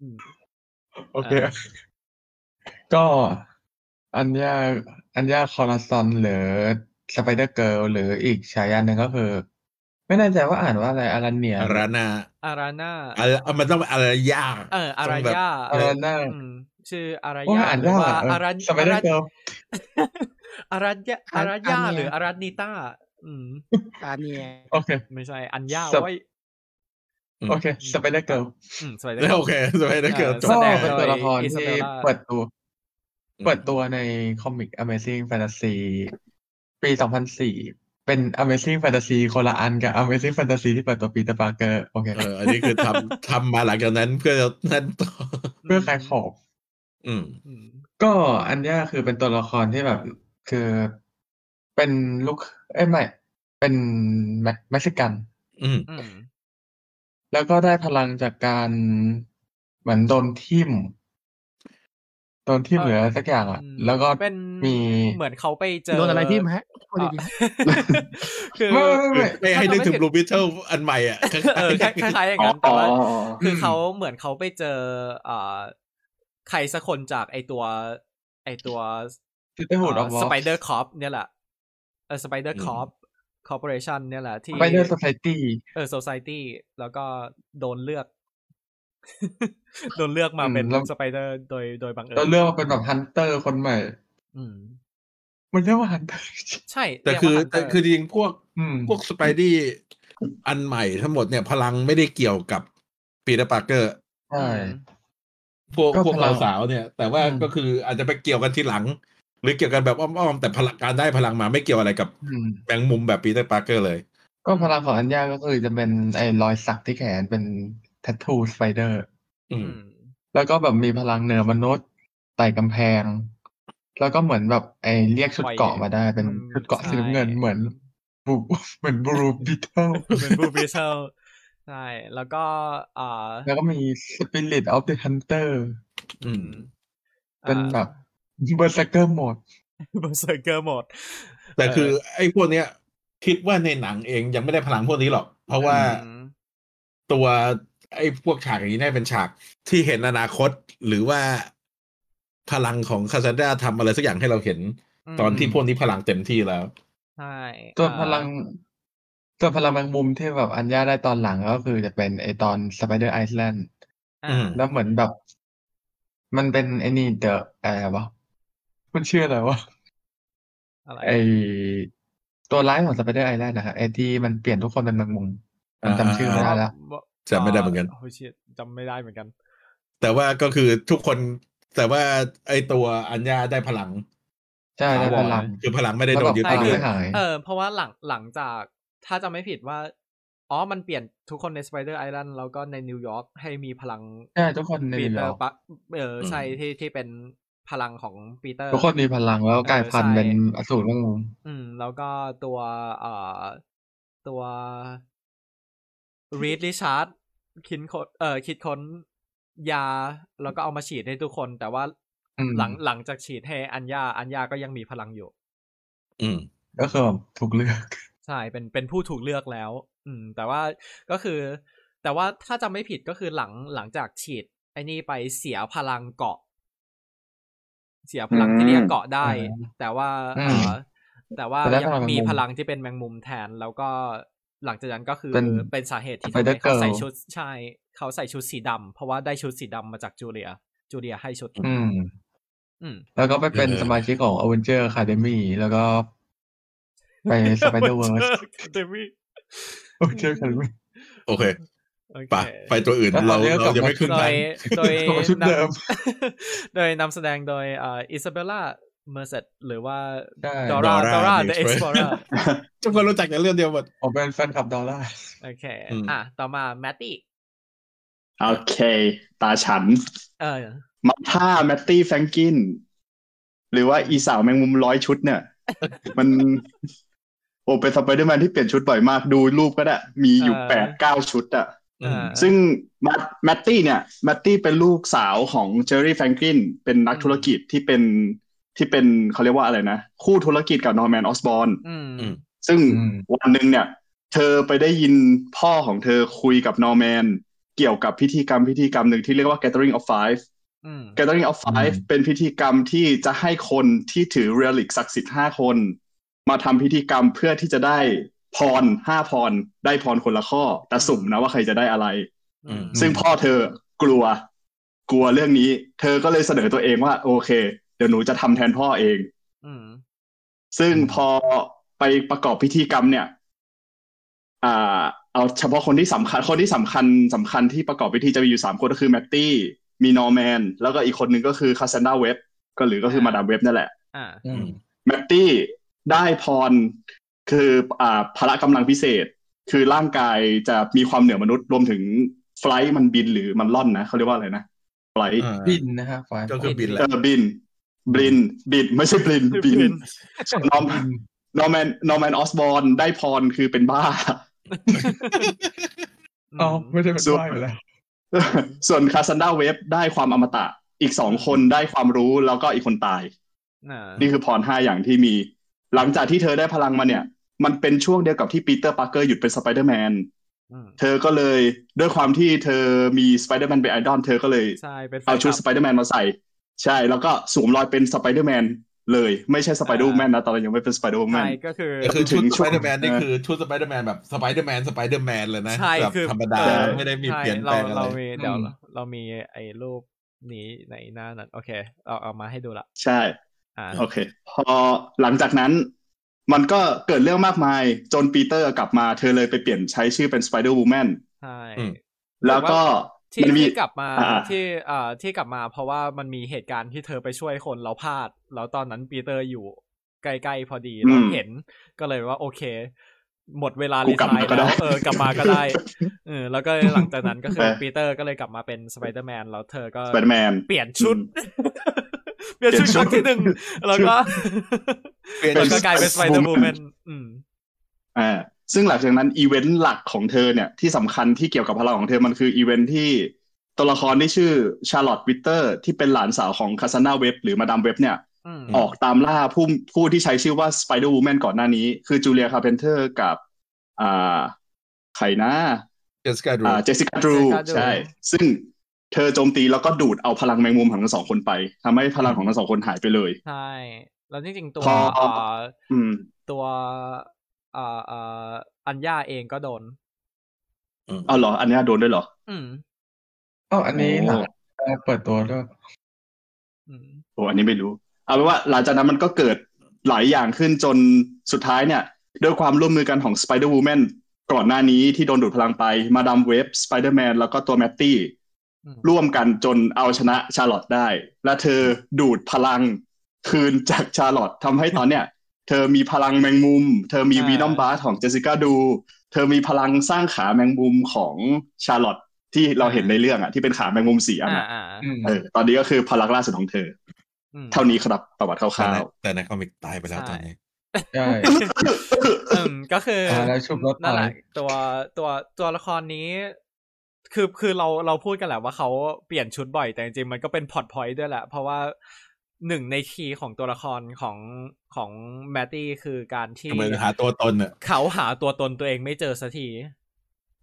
อืมโอเคอ่าก็อัญญาอัญญาคอร์ซอนหรือสไปเดอร์เกิร์ลหรืออีกฉายาหนึ่งก็คือ ไม่แน่ใจว่าอ่านว่าอะไรอารันเนียอารานาอาราน่าอะไรมันต้องเป็นอะไรยากเอออาราต้องแบบยาอาราน่าอืม ชื่ออารว่าญาอ่านหรือยากว่าอะเอออารันสไปเดอร์เกิลอารัญญาอารัญญาอันหรือเนี่ยอารันนิต้า อืมอันเนี้ยโอเค ไม่ใช่ อัญญาสับไว้ยโอเคสไปเดอร์เกิลอืมสวัสดีแล้วโอเคสบายได้เกิดเออจก็บแสดงเป็นโดยตัวละครอิซาที่เบลล่าเปิดตัวอืมเปิดตัวในคอมิก Amazing Fantasy ปี2004เป็น Amazing Fantasy คนละอันกับ Amazing Fantasy ที่เปิดตัวปีเตอร์ปาร์เกอร์โอเคเอออันนี้คือทำทำมาหลังจากนั้นเพื่อจะนั่นต่อเพื่อขายของ อืมอืม ก็อันเนี้ยคือเป็นตัวละครที่แบบคือเป็นลูก เอ้ยไม่เป็นเม็กเม็กซิกันอืมอืม แล้วก็ได้พลังจากการเหมือนโดนทิ่มโดนที่เหลือสักอย่างอะอืมแล้วก็เป็นมีเหมือนเขาไปเจอโดนอะไรที่มฮะโทษทีคือไม่ไม่ไม่ไม่ให้นึกถึงบลูบิทเทิลอันใหม่อะเออคล้ายๆอย่างอ๋อนั้นแต่ว่าอ๋ออ๋อคือเขาเหมือนเขาไปเจออ่า ใครสักคนจากไอตัว ไอตัวที่ได้หูดออฟสไปเดอร์คอปเนี่ยแหละเออสไปเดอร์คอปคอร์ปอเรชันเนี่ยแหละที่ไปเดอร์สไซตี้เออ society แล้วก็โดนเลือก โดนเลือกมาเป็นสไปเดอร์โดยโดยบังเอิญเราเลือกมาเป็นแบบฮันเตอร์คนใหม่ อืมมันเรียกว่า Hunter ใช่ แต่เรียกคือว่าแต่ Hunter คือจริงๆพวกอืมพวกสไปดี้อันใหม่ทั้งหมดเนี่ย พลังไม่ได้เกี่ยวกับปีเตอร์ปาร์เกอร์ใช่ พวกก็พวกพลัเรางสาวเนี่ย แต่ว่าอืมก็คืออาจจะไปเกี่ยวกันทีหลัง หรือเกี่ยวกันแบบอ้อมๆแต่พลังการได้พลังมาไม่เกี่ยวอะไรกับอืมแมงมุมแบบปีเตอร์ปาร์เกอร์เลย ก็พลังของอัญญาก็คือจะเป็นไอ้รอยสักที่แขนเป็น tattoo spiderอือืมมแล้วก็แบบมีพลังเหนือมนุษย์ไต่กำแพง แล้วก็เหมือนแบบไอ้เรียกชุดเกราะมาได้เป็นอืมชุดเกราะสีใช่น้ำเงินเหมือนบูเหมือนบลูบีเทิลเป็นบลูบีเทิล ใช่ แล้วก็อ่าแล้วก็มี Spirit of the Hunter อืม เป็นแบบเบอร์ s เกอร์โหมด berserker mode แต่คือไอ้พวกเนี้ย คิดว่าในหนังเองยังไม่ได้พลังพวกนี้หรอก เพราะว่าอืมตัวไอ้พวกฉากอย่างนี้น่าเป็นฉากที่เห็นอนาคต หรือว่าพลังของคาซาด้าทำอะไรสักอย่างให้เราเห็น ตอนที่พวกนี้พลังเต็มที่แล้ว ใช่ ตัวอ่าพลัง ตัวพลังแมงมุมที่แบบอัญญาได้ตอนหลังก็คือจะเป็นไอตอน Spider Island อ่าอืม แล้วเหมือนแบบ มันเป็นไอ้นี่เดอะอะไรวะมันชื่ออะไรวะ อะไรไอตัวร้ายของ Spider Island นะครับไอที่มันเปลี่ยนทุกคนเป็นแมงมุมมันจำชื่อไม่ได้แล้วจำไม่ได้เหมือนกัน โอ้ชิจำไม่ได้เหมือนกัน แต่ว่าก็คือทุกคน แต่ว่าไอ้ตัวอัญญาได้พลัง ใช่ได้ถาวพรลังคือพลังไม่ได้แล้วโดแบนบยึดพลังไปเลไม่ยหาย เออเพราะว่าหลังหลังจาก ถ้าจะไม่ผิดว่า อ๋อ มันเปลี่ยนทุกคนในสไปเดอร์ไอแลนด์แล้วก็ในนิวยอร์กให้มีพลังใช่ทุกคนในปีนิวเตยออร์ร์กปะเออใช่ที่ที่เป็นพลังของปีเตอร์ ทุกคนมีพลังแล้วกลายพันธุ์เออใช่เป็นอสูรแมงมุมอืม แล้วก็ตัวเอ่อตัวรีดริชาร์ดคิดค้นเอ่อคิดค้นยา แล้วก็เอามาฉีดให้ทุกคน แต่ว่าอืมหลังหลังจากฉีดให้อัญญาอัญญาก็ยังมีพลังอยู่ อืม ก็คือแบบถูกเลือก ใช่เป็นเป็นผู้ถูกเลือกแล้ว อืม แต่ว่าก็คือ แต่ว่าถ้าจำไม่ผิดก็คือหลังหลังจากฉีด ไอ้นี่ไปเสียพลังเกาะ เสียพลังที่เรียกเกาะได้อืมแต่ว่าอืเอ่มอแต่ว่าแต่ได้ยังพลังแมงมุมมีพลังที่เป็นแมงมุมแทนแล้วก็หลังจากนั้นก็คือเป็นเป็นสาเหตุที่ทำ Spider ให้เขาใส่ Girl ชุดใช่เขาใส่ชุดสีดำเพราะว่าได้ชุดสีดำมาจากจูเลีย จูเลียให้ชุด อืมอืมแล้วก็ไปเป็นเออสมาชิกของ Avenger Academy แล้วก็ ไป Spider Verse Academy Avenger Academy โอเคโอเคไปไปตัวอื่นแล้วตอเรานนี้ก็กลัเราบยังมาไม่ขึ้นโดไปยโดยของชุดเดิมนำโดยนำแสดงโดยเอ่ออิซาเบลล่าเมอร์เซตหรือว่าใช่ดอร่า Dora ดอร่า the เดอะเอ็กซ์พอร์ทุกคนรู้จักแต่เรื่องเดียวหมดผมเป็นแฟนคลับดอลลาร์โอเคอืมอะ ต่อมาแมตตี้โอเค ตาฉัน เออมาท่าแมตตี้แฟรงกิน หรือว่าอีสาวแมงมุมร้อยชุดเนี่ย มัน โอ้เป็นสไปเดอร์แมนที่เปลี่ยนชุดบ่อยมากดูรูปก็ได้ มีอยู่เออแปดเก้าชุดอะอ่าซึ่งแมตแมตตี้เนี่ยแมตตี้เป็นลูกสาวของเจอร์รี่แฟรงกินเป็นนักธุรกิจที่เป็นที่เป็นเขาเรียกว่าอะไรนะ คู่ธุรกิจกับนอร์แมนออสบอร์นอืมอืมซึ่งอืมวันหนึ่งเนี่ย เธอไปได้ยินพ่อของเธอคุยกับนอร์แมนเกี่ยวกับพิธีกรรมพิธีกรรมหนึ่งที่เรียกว่า Gathering of Five อืม Gathering of Five อืมเป็นพิธีกรรมที่จะให้คนที่ถือ relic ศักดิ์สิทธิ์ห้าคน มาทำพิธีกรรมเพื่อที่จะได้พรห้าพรได้พรคนละข้อ แต่สุ่มนะว่าใครจะได้อะไรอืมซึ่งพ่อเธอกลัว กลัวเรื่องนี้ เธอก็เลยเสนอตัวเองว่า โอเค เดี๋ยวหนูจะทำแทนพ่อเองอืมซึ่งอืมพอไปประกอบพิธีกรรมเนี่ย อ่า เอาเฉพาะคนที่สำคัญ คนที่สำคัญสำคัญที่ประกอบพิธีจะมีอยู่สามคนก็คือแมตตี้มีนอร์แมน แล้วก็อีกคนหนึ่งก็คือคา s ซนดาเว็บก็หรือก็คือมาดามเว็บนั่นแหละอ่าอืมแมตตี้ ได้พรคืออ่าพละกำลังพิเศษ คือร่างกายจะมีความเหนือมนุษย์รวมถึง flight มันบินหรือมันร่อนนะเขาเรียกว่าอะไรนะ flight อ่าบินนะฮะ flight ก็คือบินแหละเออบินบินบินไม่ใช่บินบินนอมบินนอร์แมนนอร์แมนออสบอร์นได้พรคือเป็นบ้าอ๋อไม่ได้เป็นส่วนบ้าอยู่แล้วส่วนคาซานดราเว็บได้ความอมตะ อีกสองคนได้ความรู้แล้วก็อีกคนตายอ่านี่คือพรห้าอย่างที่มี หลังจากที่เธอได้พลังมาเนี่ย มันเป็นช่วงเดียวกับที่ปีเตอร์ปาร์เกอร์หยุดเป็นสไปเดอร์แมนอืมเธอก็เลยด้วยความที่เธอมีสไปเดอร์แมนเป็นไอดอลเธอก็เลยใช่เป็นแฟนเอาชุดคสลับไปเดอร์แมนมาใส่ ใช่ แล้วก็สวมรอยเป็นสไปเดอร์แมนเลยไม่ใช่สไปเดอร์แมนนะ ตอนนั้นยังไม่เป็นสไปเดอร์แมนใช่ก็คือก็คือชุดสช่วไปงเดอร์แมนนี่เออคือชุดสไปเดอร์แมนแบบสไปเดอร์แมนสไปเดอร์แมนเลยนะใช่แบบคือธรรมดาเออไม่ได้มีใช่เปลี่ยนแปลงอะไรเราเรามีเดี๋ยวอืมเรามีไอ้รูปนี้ในหน้านั้น โอเคเอาเอามาให้ดูละ ใช่อ่า โอเค พอหลังจากนั้น มันก็เกิดเรื่องมากมาย จนปีเตอร์กลับมาเธอเลยไปเปลี่ยนใช้ชื่อเป็นสไปเดอร์วูแมนใช่อืมแล้วก็ที่มันมีที่กลับมาอ่าที่เอ่อที่กลับมา เพราะว่ามันมีเหตุการณ์ที่เธอไปช่วยคนแล้วพลาด แล้วตอนนั้นปีเตอร์อยู่ใกล้ๆพอดีแล้วเห็นก็เลยว่าโอเค หมดเวลากูรีกลับไทมาร์ก็แล้ได้วเออกลับมาก็ได้เออแล้วก็หลังจากนั้นก็คือเออปีเตอร์ก็เลยกลับมาเป็นสไปเดอร์แมนแล้วเธอก็สไปเดอร์แมนเปลี่ยนชุดอืม เปลี่ยนชุดเปลี่ยนชุดครั้งที่หนึ่งแล้วก็เปลี่ยนแล้วก็กลายเป็นสไปเดอร์ Woman วูแมนอืมอ่าซึ่งหลังจากนั้นอีเวนต์หลักของเธอเนี่ยที่สำคัญที่เกี่ยวกับพลังของเธอมันคืออีเวนต์ที่ตัวละครที่ชื่อชาร์ลอตวิตเตอร์ที่เป็นหลานสาวของคาซานาเว็บหรือมาดามเว็บเนี่ยอืมออกตามล่าผู้ผู้ที่ใช้ชื่อว่า Spider Woman ก่อนหน้านี้ คือจูเลียคาร์เพนเตอร์กับอ่าใครนะเจสสิก้าดรูอ่าเจสสิก้าดรู Jessica Drew ใช่ ซึ่ง เธอโจมตีแล้วก็ดูดเอาพลังแมงมุมของทั้งสองคนไปทำให้พลังของทั้งสองคนหายไปเลย ใช่ แล้วจริงๆตัวพอเอ่ออืมตัวเอ่อเอ่ออัญญาเองก็โดนเอาเหรอ อันเนี้ยโดนด้วยเหรอ อืมอ๋ออันนี้หลังโอ้เปิดตัวด้วยอืมโอ้อันนี้ไม่รู้ เอาเป็นว่าหลังจากนั้นมันก็เกิดหลายอย่างขึ้นจนสุดท้ายเนี่ย ด้วยความร่วมมือกันของ Spider Woman ก่อนหน้านี้ที่โดนดูดพลังไป มาดามเว็บ Spider-Man แล้วก็ตัวแมตตี้อืม ร่วมกันจนเอาชนะชาร์ลอตได้ และเธอดูดพลังคืนจากชาร์ลอตทำให้ตอนเนี้ย เธอมีพลังแมงมุม เธอมีวีนอมบาร์ของเจสสิก้าดู เธอมีพลังสร้างขาแมงมุมของชาร์ลอตที่เราเห็นในเรื่องอะที่เป็นขาแมงมุมสีอันอ่าอะอ่าอืมเออตอนนี้ก็คือพลังล่าสุดของเธออืมเท่านี้ครับประวัติคแต่ร่าในวแต่ในคอมิกตายไปแล้วใช่ตอนนี้ใช่ๆอืมก็คืออาแล้วชุบรถนั่นแหละตายตัวตัวตัวละครนี้ คือคือเราเราพูดกันแหละว่าเขาเปลี่ยนชุดบ่อยแต่จริงๆมันก็เป็นพอร์ตพอยต์ด้วยแหละ เพราะว่าหนึ่งในคีย์ของตัวละครของของแมตตี้คือการที่ทำไมหาตัวตนเนี่ยเขาหาตัวตนตัวเองไม่เจอสักที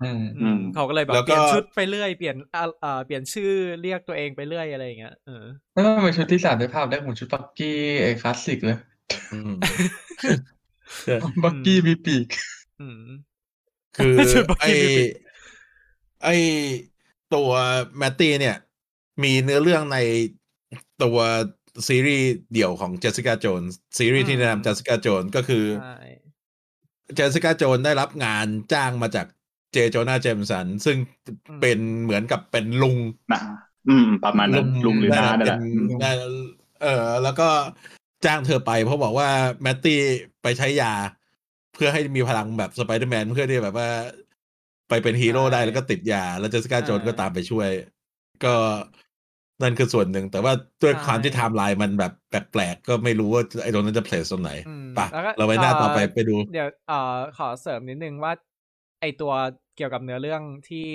อืมอืมเขาก็เลยแบบแล้วก็เปลี่ยนชุดไปเรื่อยเปลี่ยนอ่าอ่าเปลี่ยนชื่อเรียกตัวเองไปเรื่อยอะไรอย่างเงี้ยเออแล้วทำไมชุดที่สามได้ภาพได้เหมือนชุดบักกี้ไอ้คลาสสิกเลยอืมบักกี้มีปีกอืมคือไอชุดบักกี้มีปีก ไอตัวแมตตี้เนี่ย มีเนื้อเรื่องในตัวซีรีส์เดี่ยวของเจสสิก้าโจนซีรีส์ที่แนะนำเจสสิก้าโจนก็คือใช่เจสสิก้าโจนได้รับงานจ้างมาจากเจโจนาเจมสัน ซึ่งเป็นเหมือนกับเป็นลุงนะอืม ประมาณนั้นลุงหรือน้านั่นแหละเป็ได้เออ แล้วก็จ้างเธอไป เพราะบอกว่าแมตตี้ไปใช้ยา เพื่อให้มีพลังแบบสไปเดอร์แมนเพื่อที่แบบว่า ไปเป็นฮีโร่ได้แล้วก็ติดยา แล้วเจสสิก้าโจนก็ตามไปช่วย ก็นั่นคือส่วนหนึ่ง แต่ว่าด้วยความที่ไทม์ไลน์มันแบบแปลกๆ ก็ไม่รู้ว่าไอ้ตรงนั้นจะ place ตรงไหนอืมปะแล้วก็เราไปหน้าต่อไปไปดู เดี๋ยวเอ่อขอเสริมนิดนึงว่า ไอตัวเกี่ยวกับเนื้อเรื่องที่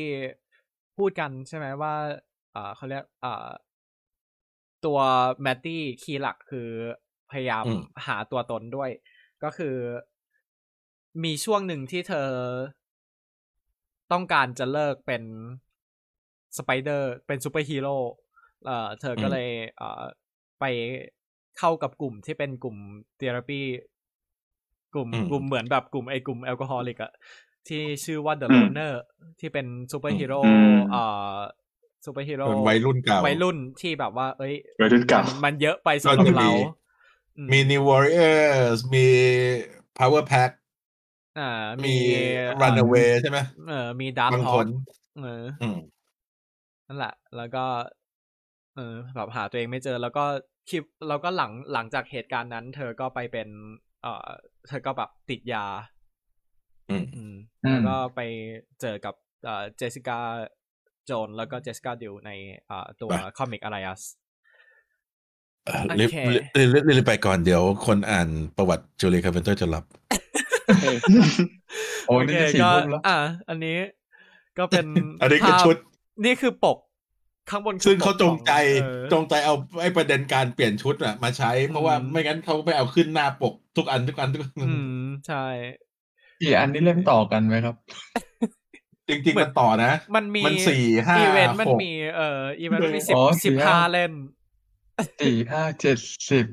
พูดกันใช่ไหมว่าเอ่อเขาเรียกเอ่อตัวแมตตี้ key หลักคือพยายามอืมหาตัวตนด้วย ก็คือมีช่วงหนึ่งที่เธอ ต้องการจะเลิกเป็นสไปเดอร์เป็นซูเปอร์ฮีโร่เอ่อเธอก็เลยเอ่อไปเข้ากับกลุ่มที่เป็นกลุ่มเทอราปีกลุ่มอืมกลุ่มเหมือนแบบกลุ่มไอ้กลุ่มแอลกอฮอลิกอะที่ชื่อว่า The อืม Loner ที่เป็นซูเปอร์ฮีโร่อืมเอ่อซูเปอร์ฮีโร่เป็นวัยรุ่นเก่าวัยรุ่นที่แบบว่า เอ้ยวัยรุ่นเก่ามันมันเยอะไปสำหรับก็จะมีเราอืมี New Warriors มี Power Pack อ่ามีมี Runaway ใช่ไหมเออ มีดาร์บางฮอคร์นเอออืมนั่นแหละ แล้วก็ เออแบบหาตัวเองไม่เจอ แล้วก็คลิปแล้วก็หลังหลังจากเหตุการณ์นั้น เธอก็ไปเป็น เอ่อเธอก็แบบติดยา อืมอืมอืมแล้วก็ไปเจอกับเอ่อเจสสิก้าโจนแล้วก็เจสสิก้าดิวในเอ่อตัวไปคอมิกอะไรอัสเอ่อโอรีบเครีบรีบรีบไปก่อนเดี๋ยวคนอ่านประวัติจูเลียคาร์เพนเตอร์จะรับ โอ้ยโอเคนี่จะสี่ก็ทุ่มแล้วอะอันนี้ก็เป็นอันนี้คือภาพชุด นี่คือปกข้างบนคือซึ่งเขาจงใจเออจงใจเอาไอ้ประเด็นการเปลี่ยนชุดอะมาใช้ เพราะว่าอืมไม่งั้นเขาไปเอาขึ้นหน้าปกทุกอันทุกอันทุกอันอืมใช่กี่อันนี้เล่นต่อกันไหมครับ จริงเหมืๆอนมันต่อนะ มันมีมันสี่ห้าอีเวนต์มันหกมีเอ่ออีเวนต์มันมีสิบอ๋อสิบสี่ห้าห้าเล่มสี่ห้าเจ็ดสิบ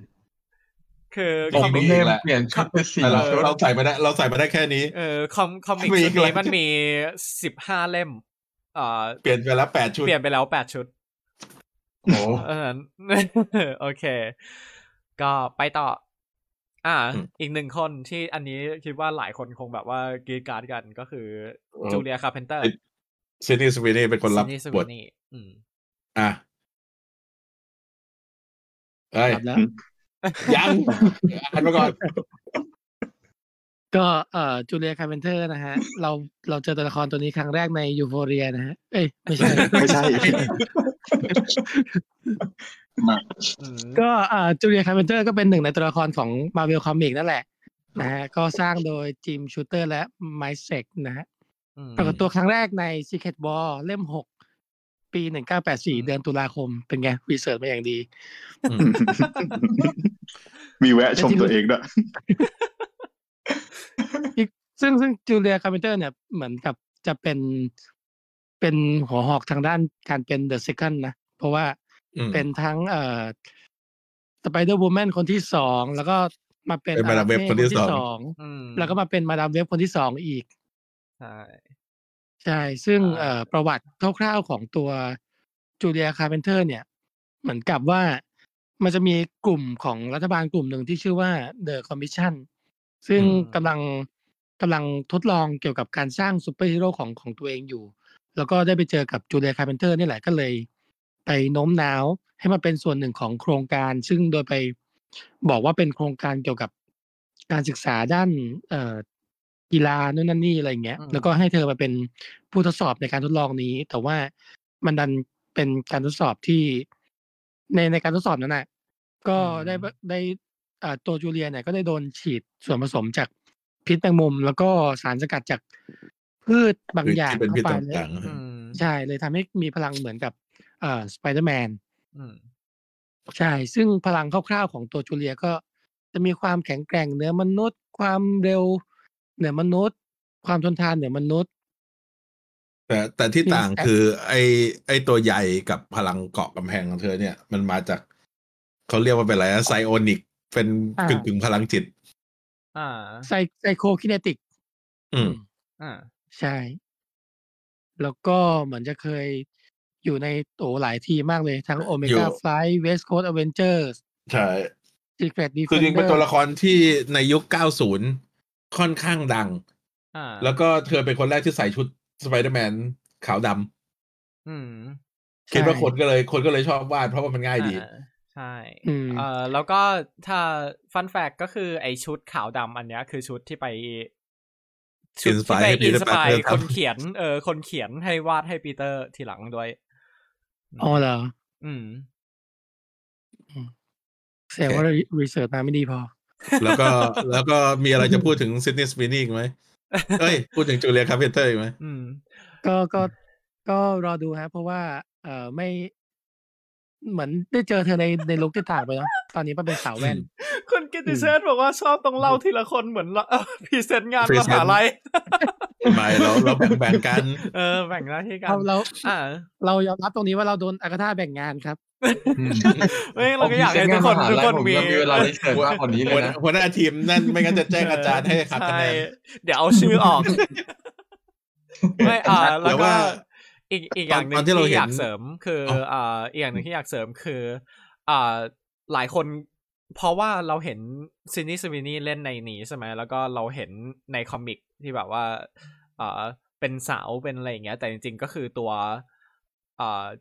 คือจริผมงๆไม่มีเล่อีมกแหละเปลี่ยนชุดไปสี่แต่เราชุดเราใส่มาได้เราใส่มาได้แค่นี้เออคอมคอมิกมีชุอีดกแหละนี้มันมีสิบห้าเล่มเอ่อเปลี่ยนไปแล้วแปดชุดเปลี่ยนไปแล้วแปดชุดโอ้เออโอเค ก็ไปต่อ อ่าอืมอีกหนึ่งคนที่อันนี้คิดว่าหลายคนคงแบบว่ากรีดการ์ดกันก็คือเออจูเลียคาร์เพนเตอร์ซินนี่สวีนี่เป็นคนรับบสบวิทนี่อืมอะเอ้ยครับแล้ว ยังอ่านมาก่อนก็เอ่อจูเลียคาร์เพนเตอร์นะฮะ เราเราเจอตัวละครตัวนี้ครั้งแรกใน Euphoria นะฮะ เอ้ย ไม่ใช่ ไม่ใช่มาอืมก็เอ่อจูเลียคาร์เพนเตอร์ก็เป็นหนึ่งในตัวละครของ Marvel Comics นั่นแหละนะฮะ ก็สร้างโดยจิมชูเตอร์และ Mike Zeck นะฮะอืมปรากฏตัวครั้งแรกใน Secret War เล่ม6 ปี1984เดือนตุลาคมเป็นไง research มาอย่างดี มีแวะชมตัวเองด้วยอีกซึ่งซึ่งจูเลียคาร์เพนเตอร์เนี่ยเหมือนกับจะเป็นเป็นหัวหอกทางด้านการเป็นเดอะ c ซ n d นะ เพราะว่าอืมเป็นทั้งเอ่อสไปเดอร์ w ูแมนคนที่สองแล้วก็มาเป็นเป็น Madame Web คนที่สองอืมแล้วก็มาเป็น Madame Web คนที่สองอีกใช่ ใช่ ซึ่งอ่าเอ่อประวัติคร่าวๆของตัวจูเลียคาร์เพนเตอร์ เนี่ย เหมือนกับว่ามันจะมีกลุ่มของรัฐบาลกลุ่มหนึ่งที่ชื่อว่า The Commission ซึ่งอืมกำลังกำลังทดลองเกี่ยวกับการสร้างซูเปอร์ฮีโร่ของของตัวเองอยู่ แล้วก็ได้ไปเจอกับจูเลียคาร์เพนเตอร์นี่แหละก็เลย ไปโน้มน้าวให้มาเป็นส่วนหนึ่งของโครงการ ซึ่งโดยไปบอกว่าเป็นโครงการเกี่ยวกับการศึกษาด้านเอ่อ กีฬานู่นนั่นนี่อะไรอย่างเงี้ยอืมแล้วก็ให้เธอมาเป็นผู้ทดสอบในการทดลองนี้ แต่ว่ามันดันเป็นการทดสอบที่ ในในการทดสอบนั้นน่ะ ก็ได้ได้อ่าตัวจูเลียเนี่ยก็ได้โดนฉีดส่วนผสมจากพิษแมงมุม แล้วก็สารสกัดจากพืชบางอย่างที่เป็นพิษเข้าพิษไป คือต่างเลยอืมใช่เลยทำให้มีพลังเหมือนกับเอ่อสไปเดอร์แมนอืมใช่ ซึ่งพลังคร่าวๆของตัวจูเลียก็จะมีความแข็งแกร่งเหนือมนุษย์ความเร็ว เหนือมนุษย์ ความทนทานเหนือมนุษย์ๆแต่แต่ที่มีต่างแอปคือ ไอไอตัวใหญ่กับพลังเกาะกำแพงของเธอเนี่ย มันมาจากเขาเรียกว่าเป็นอะไรไซโอนิก เป็นกึ่งกึ่งๆพลังจิต อ่าไซไซโคคิเนติก อืม อ่า ใช่ แล้วก็เหมือนจะเคยอยู่ในโตหลายทีมมากเลย ทั้งโอเมอยู่ก้าไฟเวสโค s อเวนเจอร์ใช่ซีเกรตดีเฟคือนจริงเดเป็นอตัวร์ละครที่ในยุค 90 ค่อนข้างดังอ่าแล้วก็เธอเป็นคนแรกที่ใส่ชุดสไปเดอร์แมนขาวดำอืมคิดว่าคนก็เลยคนก็เลยชอบวาดเพราะว่ามันง่ายดีอ่าใช่อืมเอ่อแล้วก็ถ้าฟันแฟกก็คือไอชุดขาวดำอันเนี้ยคือชุดที่ไปชุดที่ inspire ไปให้ inspire Peter Parker ทำคนเขียน เออ คนเขียนให้วาดให้ปีเตอร์ทีหลังด้วยอ๋อเหรออืมแสดงว่า research มาไม่ดีพอ แล้วก็แล้วก็มีอะไรจะพูดถึง Sydney Sweeney อีกไหมเอ้ย พูดถึงจูเลียคาร์เพนเตอร์อีกไหมอืมก็ก็ก็รอดูฮะ เพราะว่า เอ่อไม่ เหมือนได้เจอเธอในในลุคที่ต่างไปเนาะตอนนี้มันเป็นสาวแว่นคุณกิติเชษบอกว่าชอบต้องเล่าทีละคนเหมือนเราพรีเซนต์งานม Present หาลัยไม่เราเราแบ่งแบ่งกัน เออแบ่งหน้าที่กันเราเราอ่าเรายอมรับตรงนี้ว่าเราโดนอากาธาแบ่งงานครับอืม เฮ้ยเราก็อยากให้ทุกคนผมทุกคนผมมีมีเวลารีเสิร์ชมากกว่านี้เลหัวยหนะน้าหัวหน้าทีมนั่นไม่งั้นจะแจ้งอาจารย์ให้หักคะแนนใช่เดี๋ยวเอาชื่อออกไม่อ่าแต่แล้วก็ว่าอีกอีกอย่างหนึ่ตองนที่ที่เราเห็นอยากเสริมคืออออ่าอีกอย่างหนึ่งที่อยากเสริมคือ อ่าหลายคนเพราะว่าเราเห็น Sydney Sweeney เล่นในนี้ใช่ไหมแล้วก็เราเห็นใน comic ที่แบบว่าอ่าเป็นสาวเป็นอะไรอย่างเงี้ย แต่จริงๆก็คือตัวอ่า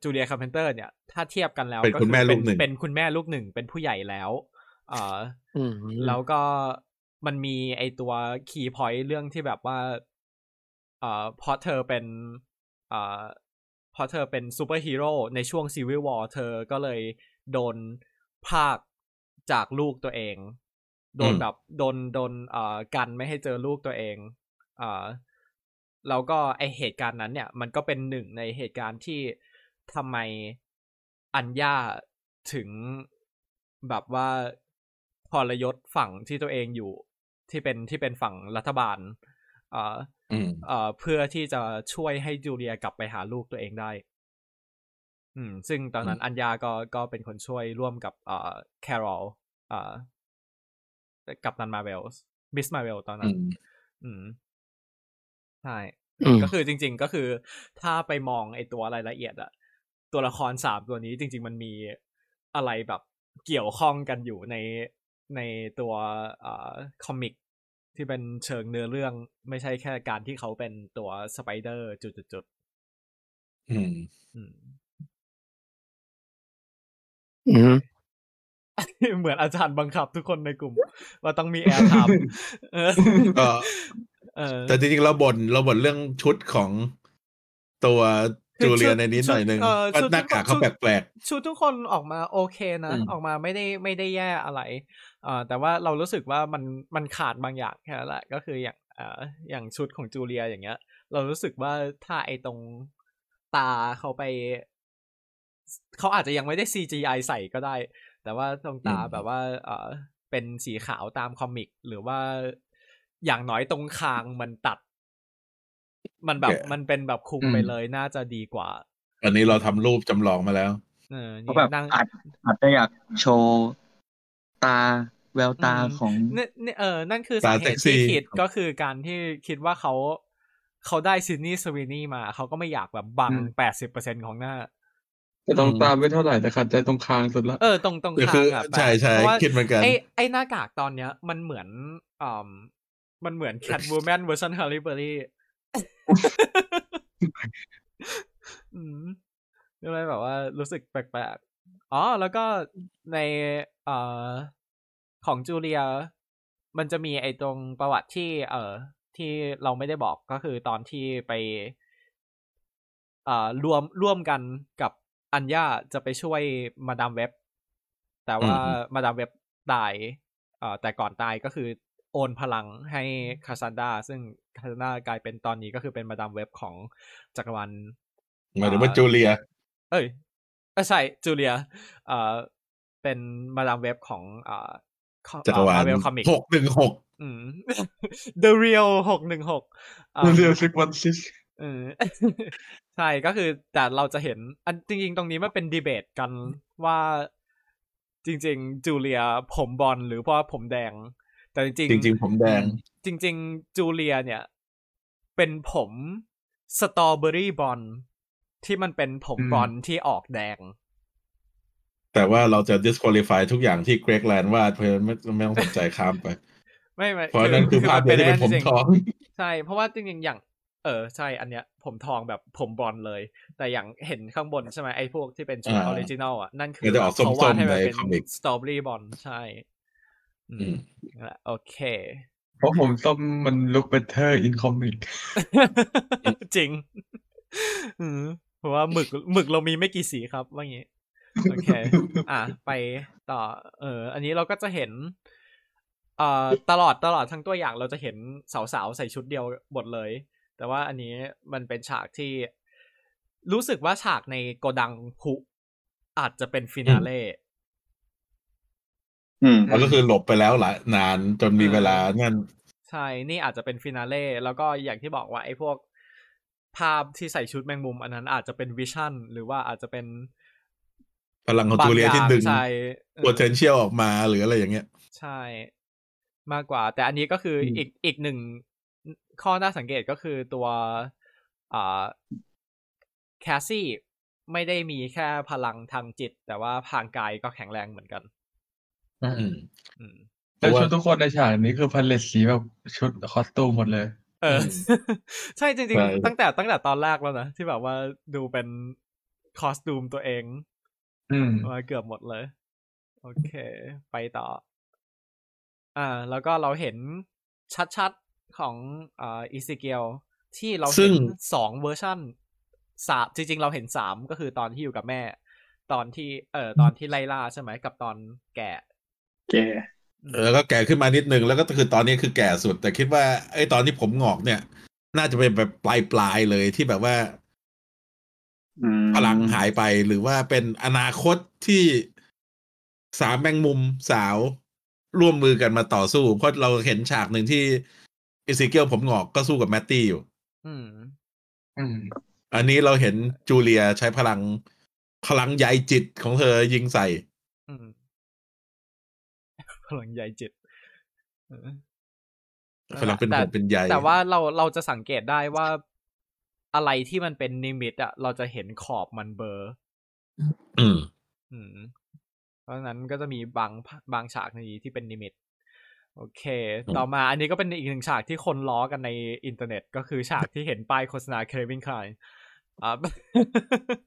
จูเลียคาร์เพนเตอร์เนี่ย ถ้าเทียบกันแล้วเป็นก็คุณแม่ลูกหนึ่งเป็นคุณแม่ลูกหนึ่ง เป็นผู้ใหญ่แล้วอ่าอืมแล้วก็มันมีไอตัว key point เรื่องที่แบบว่าเอ่อเพราะเธอเป็นเอ่อเพราะเธอเป็นซูเปอร์ฮีโร่ในช่วงซีวิ l วอ r เธอก็เลยโดนพรากจากลูกตัวเอง โดนอืมแบบโดนโดนเอ่อกันไม่ให้เจอลูกตัวเองเอ่อแล้วก็ไอเหตุการณ์นั้นเนี่ย มันก็เป็นหนึ่งในเหตุการณ์ที่ ทำไมอัญญาถึงแบบว่าทรยศฝั่งที่ตัวเองอยู่ ที่เป็นที่เป็นฝั่งรัฐบาลเอ่ออืมเอ่อเพื่อที่จะช่วยให้จูเลียกลับไปหาลูกตัวเองได้ อืม ซึ่งตอนนั้นอัญญาก็ก็เป็นคนช่วยร่วมกับเอ่อแครอลเอ่อกับนันมาเวลบิสมาเวลตอนนั้อืนมอืมใช่อืมก็คือจริง ๆ ก็คือถ้าไปมองไอตัวรายละเอียดอะ ตัวละครสามตัวนี้จริง ๆ มันมีอะไรแบบเกี่ยวข้องกันอยู่ในในตัวเอ่อ comic ที่เป็นเชิงเนื้อเรื่องไม่ใช่แค่การที่เขาเป็นตัวสไปเดอร์จุดๆอืมๆอืมอืมเหมือนอาจารย์บังคับทุกคนในกลุ่ม ว่าต้องมี airtime เออก็เออแต่จริงๆเราบ่นเราบ่นเรื่องชุดของตัวคือ จูเลียชุดในนี้หน่อยหนึ่งชุดเอ่อว่าชุดหน้ากากชุเขาแปลกชุดทุกคนออกมาโอเคนะอืมออกมาไม่ได้ไม่ได้แย่อะไรเอ่อแต่ว่าเรารู้สึกว่ามันมันขาดบางอย่างแค่นั้นแหละก็คืออย่างเอ่ออย่างชุดของจูเลียอย่างเงี้ย เรารู้สึกว่าถ้าไอตรงตาเขาไป เขาอาจจะยังไม่ได้ CGI ใส่ก็ได้ แต่ว่าตรงตาแบบว่าเออเป็นสีขาวตามคอมิก หรือว่าอย่างน้อยตรงคางมันตัด มันแบบมันเป็นแบบคุมไปเลยน่าจะดีกว่าๆอันนี้เราทำรูปจำลองมาแล้ว เออเขานี่แบบนั่งอาจอาจจะอยากโชว์ตาแววตาอืมของเนี่ยเนี่ยเออ นั่นคือตาสาเหเซ็กตุซี่ที่คิดก็คือการที่คิดว่าเขาเขาได้ซินนี่สวีนี่มา เขาก็ไม่อยากแบบบังอืมแปดสิบเปอร์เซ็นของหน้าแต่ตรงอืมตามไม่เท่าไหร่แต่ขัดใจตรงคางสุดละเออตรงตรงก็คาคืงออะใช่ใช่เพราะว่าคิดเหมือนกันไอไอหน้ากากตอนเนี้ย มันเหมือนอ่ามันเหมือน Catwoman เวอร์ชัน Halle Berry อื มก็เลยแบบว่ารู้สึกแปลกๆ อ๋อ แล้วก็ในเอ่อของจูเลีย มันจะมีไอ้ตรงประวัติที่ เอ่อที่เราไม่ได้บอกก็คือตอนที่ไปเอ่อรวมร่วมกันกับอัญญาจะไปช่วยมาดามเว็บ แต่ว่าอืมมาดามเว็บตายเอ่อแต่ก่อนตายก็คือโอนพลังให้คาซันดาซึ่ง คาสซานดรากลายเป็นตอนนี้ก็คือเป็นมาดามเว็บของจักรวาลหมายถึงว่าจูเลีย เอ้ยเอ้ยใช่จูเลียเอ่อเป็นมาดามเว็บของเอ่อจักรวาล Marvel comic หกหนึ่งหกอืม The Real หกหนึ่งหก real six one sixเออใช่ก็คือแต่เราจะเห็น อันจริง ๆ ตรงนี้มันเป็นดีเบตกันว่าจริง ๆ จูเลียผมบอลหรือว่าผมแดง แต่จริงจริง ๆ ผมแดง จริง ๆ จูเลียเนี่ย เป็นผม strawberry blonde ที่มันเป็นผมบอลที่ออกแดง แต่ว่าเราจะ disqualify ทุกอย่างที่ Greg Land วาดเพราะฉะนั้นไม่ไม่ต้องสนใจข้ามไป ไม่ไม่เพราะนั่นคือภาพเดียวที่เป็นผมจริงๆทอง ใช่ เพราะว่าจริงๆอย่าง เออ ใช่ อันเนี้ย ผมทองแบบผมบอลเลย แต่อย่างเห็นข้างบนใช่ไหมไอ้พวกที่เป็นชุดเอออ่า original อะ นั่นคือก็จะออกส้มๆเขาวาดให้มันในเป็น comic strawberry blonde ใช่ อืออืมนั่นแหละโอเค เพราะผมส้มมัน look better in comicจริงอืมเพราะว่าหมึกหมึกเรามีไม่กี่สีครับ ว่างี้โอเค อะไปต่อ เออ อันนี้เราก็จะเห็นเอ่อตลอดตลอดทั้งตัวอย่างเราจะเห็นสาวๆ ใส่ชุดเดียวหมดเลย แต่ว่าอันนี้มันเป็นฉากที่ รู้สึกว่าฉากในโกดังพลุอาจจะเป็นฟินาเล่อื มแล้วก็คือหลบไปแล้วหลายนานจนมีเออเวลานั่นใช่ นี่อาจจะเป็นฟินาเล่แล้วก็อย่างที่บอกว่าไอ้พวกภาพที่ใส่ชุดแมงมุม อันนั้นอาจจะเป็นวิชั่น หรือว่าอาจจะเป็นพลังของจูเลียที่ดึงใช่เออ potential ออกมาหรืออะไรอย่างเงี้ย ใช่ มากกว่า แต่อันนี้ก็คืออมอีกอีกหนึ่งข้อน่าสังเกตก็คือตัวอ่าแคสซี่ไม่ได้มีแค่พลังทางจิต แต่ว่าทางกายก็แข็งแรงเหมือนกัน อืมอืมแล้วชุดทุกคนในฉากนี้คือพันเลตสีแบบชุดคอสตูมหมดเลย เออ ใช่จริงใช่ๆตั้งแต่ตั้งแต่ตอนแรกแล้วนะที่แบบว่าดูเป็นคอสตูมตัวเอง อืมมาเกือบหมดเลย โอเค ไปต่อ อ่า แล้วก็เราเห็นชัดๆของอ่า Ezekiel ที่เราซึ่เห็นสองเวอร์ชันสามจริง ๆ เราเห็นสามก็คือตอนที่อยู่กับแม่ ตอนที่ เอ่อตอนที่ไล่ล่าใช่ไหมกับตอนแก่ แกแล้วก็แก่ขึ้นมานิดนึงแล้วก็คือตอนนี้คือแก่สุด แต่คิดว่าไอ้ตอนที่ผมงอกเนี่ย น่าจะเป็นแบบปลายปลายๆเลยที่แบบว่าอืมพลังหายไปหรือว่าเป็นอนาคตที่สามแมงมุมสาวร่วมมือกันมาต่อสู้ เพราะเราเห็นฉากหนึ่งที่ Ezekiel ผมงอกก็สู้กับแมตตี้อยู่อืมอืมอันนี้เราเห็นจูเลียใช้พลังพลังใยจิตของเธอยิงใส่อืม พลังใยจิตเออพลังเป็นแต่ห่วงเป็นใยแต่ว่าเราเราจะสังเกตได้ว่าอะไรที่มันเป็นนิมิตอะเราจะเห็นขอบมันเบลอร์อืมอืมเพราะฉะนั้นก็จะมีบางบางฉากในนี้ที่เป็นนิมิต โอเคอืมต่อมาอันนี้ก็เป็นอีกหนึ่งฉากที่คนล้อกันในอินเทอร์เน็ต ก็คือฉากที่เห็นป้ายโฆษณา Calvin Klein อ่า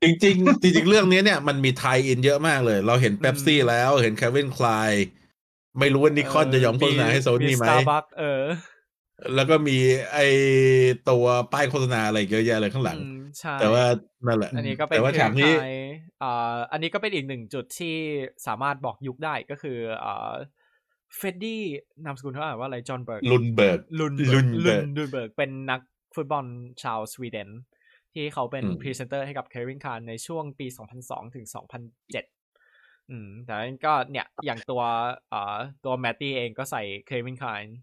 จริงๆจริงๆเรื่องนี้เนี่ยมันมี tie-in เยอะมากเลย เราเห็นเ e ปซี่แล้วเห็น Calvin Klein ไม่รู้ว่านิคอนจะยอมโฆษณาให้โซนี่ไหมสตาร์บัคเออ แล้วก็มีไอตัวป้ายโฆษณาอะไรเยอะแยะเลยข้างหลังอืมใช่แต่ว่านั่นแหละ อันนี้ก็เป็นแต่ว่าฉากนี้คล้ายๆอ่าอันนี้ก็เป็นอีกหนึ่งจุดที่สามารถบอกยุคได้ก็คืออ่าเฟรดดี้นามสกุลเขาอ่านว่าอะไรจอห์นเบิร์กลุนเบิร์กลุนลุนลุเบิร์นกลุนเบิร์กเป็นนักฟุตบอลชาวสวีเดนที่เขาเป็นอืมพรีเซนเตอร์ให้กับ Calvin Klein ในช่วงปี 2002 ถึง 2007 อืมแต่นั้นก็เนี่ยอย่างตัวอ่าตัวแมตตี้เองก็ใส่ Calvin Klein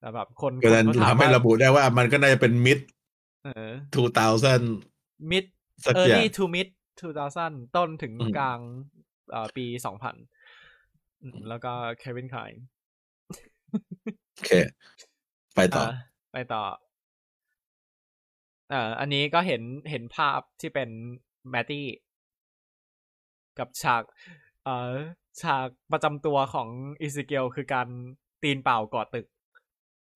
แต่แบบคนก็นั้นคนก็ถามทำให้ว่าระบุได้ว่ามันก็น่าจะเป็นมิดเออ2000 mid สักอย่าง early to mid 2000ต้นถึงอืมกลางเอ่อปี2000อืมแล้วก็เควินคายโอเค ไปต่ออ่าไปต่ออ่าอันนี้ก็เห็นเห็นภาพที่เป็นแมตตี้ กับฉากเอ่อฉากประจำตัวของ Ezekiel คือการตีนเปล่ากอดตึก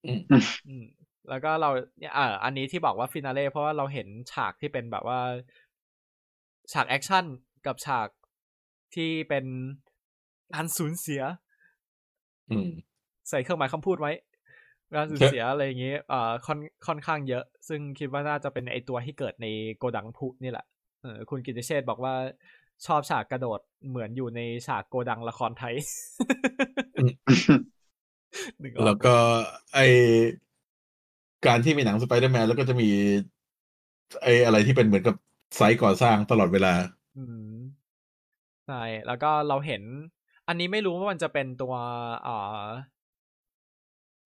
อืมอืมแล้วก็เราเนี่ยอ่าอันนี้ที่บอกว่า finale เพราะว่าเราเห็นฉากที่เป็นแบบว่า ฉากแอคชั่นกับฉากที่เป็นการสูญเสียอืมใส่เครื่องหมายคำพูดไว้การสูญเสียอะไรอย่างงี้เอ่อค่อนค่อนข้างเยอะ ซึ่งคิดว่าน่าจะเป็นไอตัวที่เกิดในโกดังพลุนี่แหละเออคุณกิตติเชษฐ์บอกว่า ชอบฉากกระโดดเหมือนอยู่ในฉากโกดังละครไทยนึกออกแล้วก็ไอการที่มีหนังสไปเดอร์แมนแล้วก็จะมี ไออะไรที่เป็นเหมือนกับไซต์ก่อสร้างตลอดเวลาอืมใช่ แล้วก็เราเห็น อันนี้ไม่รู้ว่ามันจะเป็นตัวเอ่อ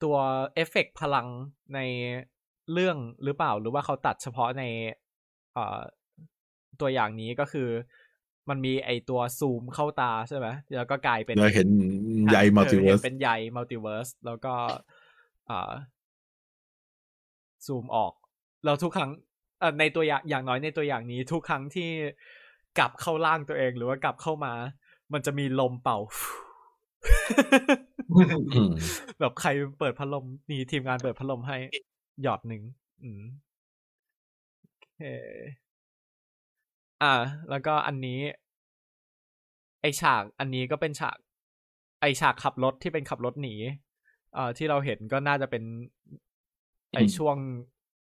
ตัวเอฟเฟกต์พลังในเรื่องหรือเปล่า หรือว่าเขาตัดเฉพาะในเอ่อตัวอย่างนี้ก็คือ มันมีไอตัวซูมเข้าตาใช่ไหมแล้วก็กลายเป็นเราเห็นใย multiverse เวิร์สห็นเป็นใย multiverse แล้วก็อ่าซูมออก แล้วทุกครั้งเอ่อในตัวอย่างอย่างน้อยในตัวอย่างนี้ ทุกครั้งที่กลับเข้าร่างตัวเองหรือว่ากลับเข้ามา มันจะมีลมเป่าอืมแบบใครเปิดพัดลมนี่ทีมงานเปิดพัดลมให้หยอดหนึ่งอืมโอเค อ่า แล้วก็อันนี้ ไอฉาก อันนี้ก็เป็นฉาก ไอฉากขับรถที่เป็นขับรถหนีเอ่อที่เราเห็นก็น่าจะเป็น ไออืมช่วง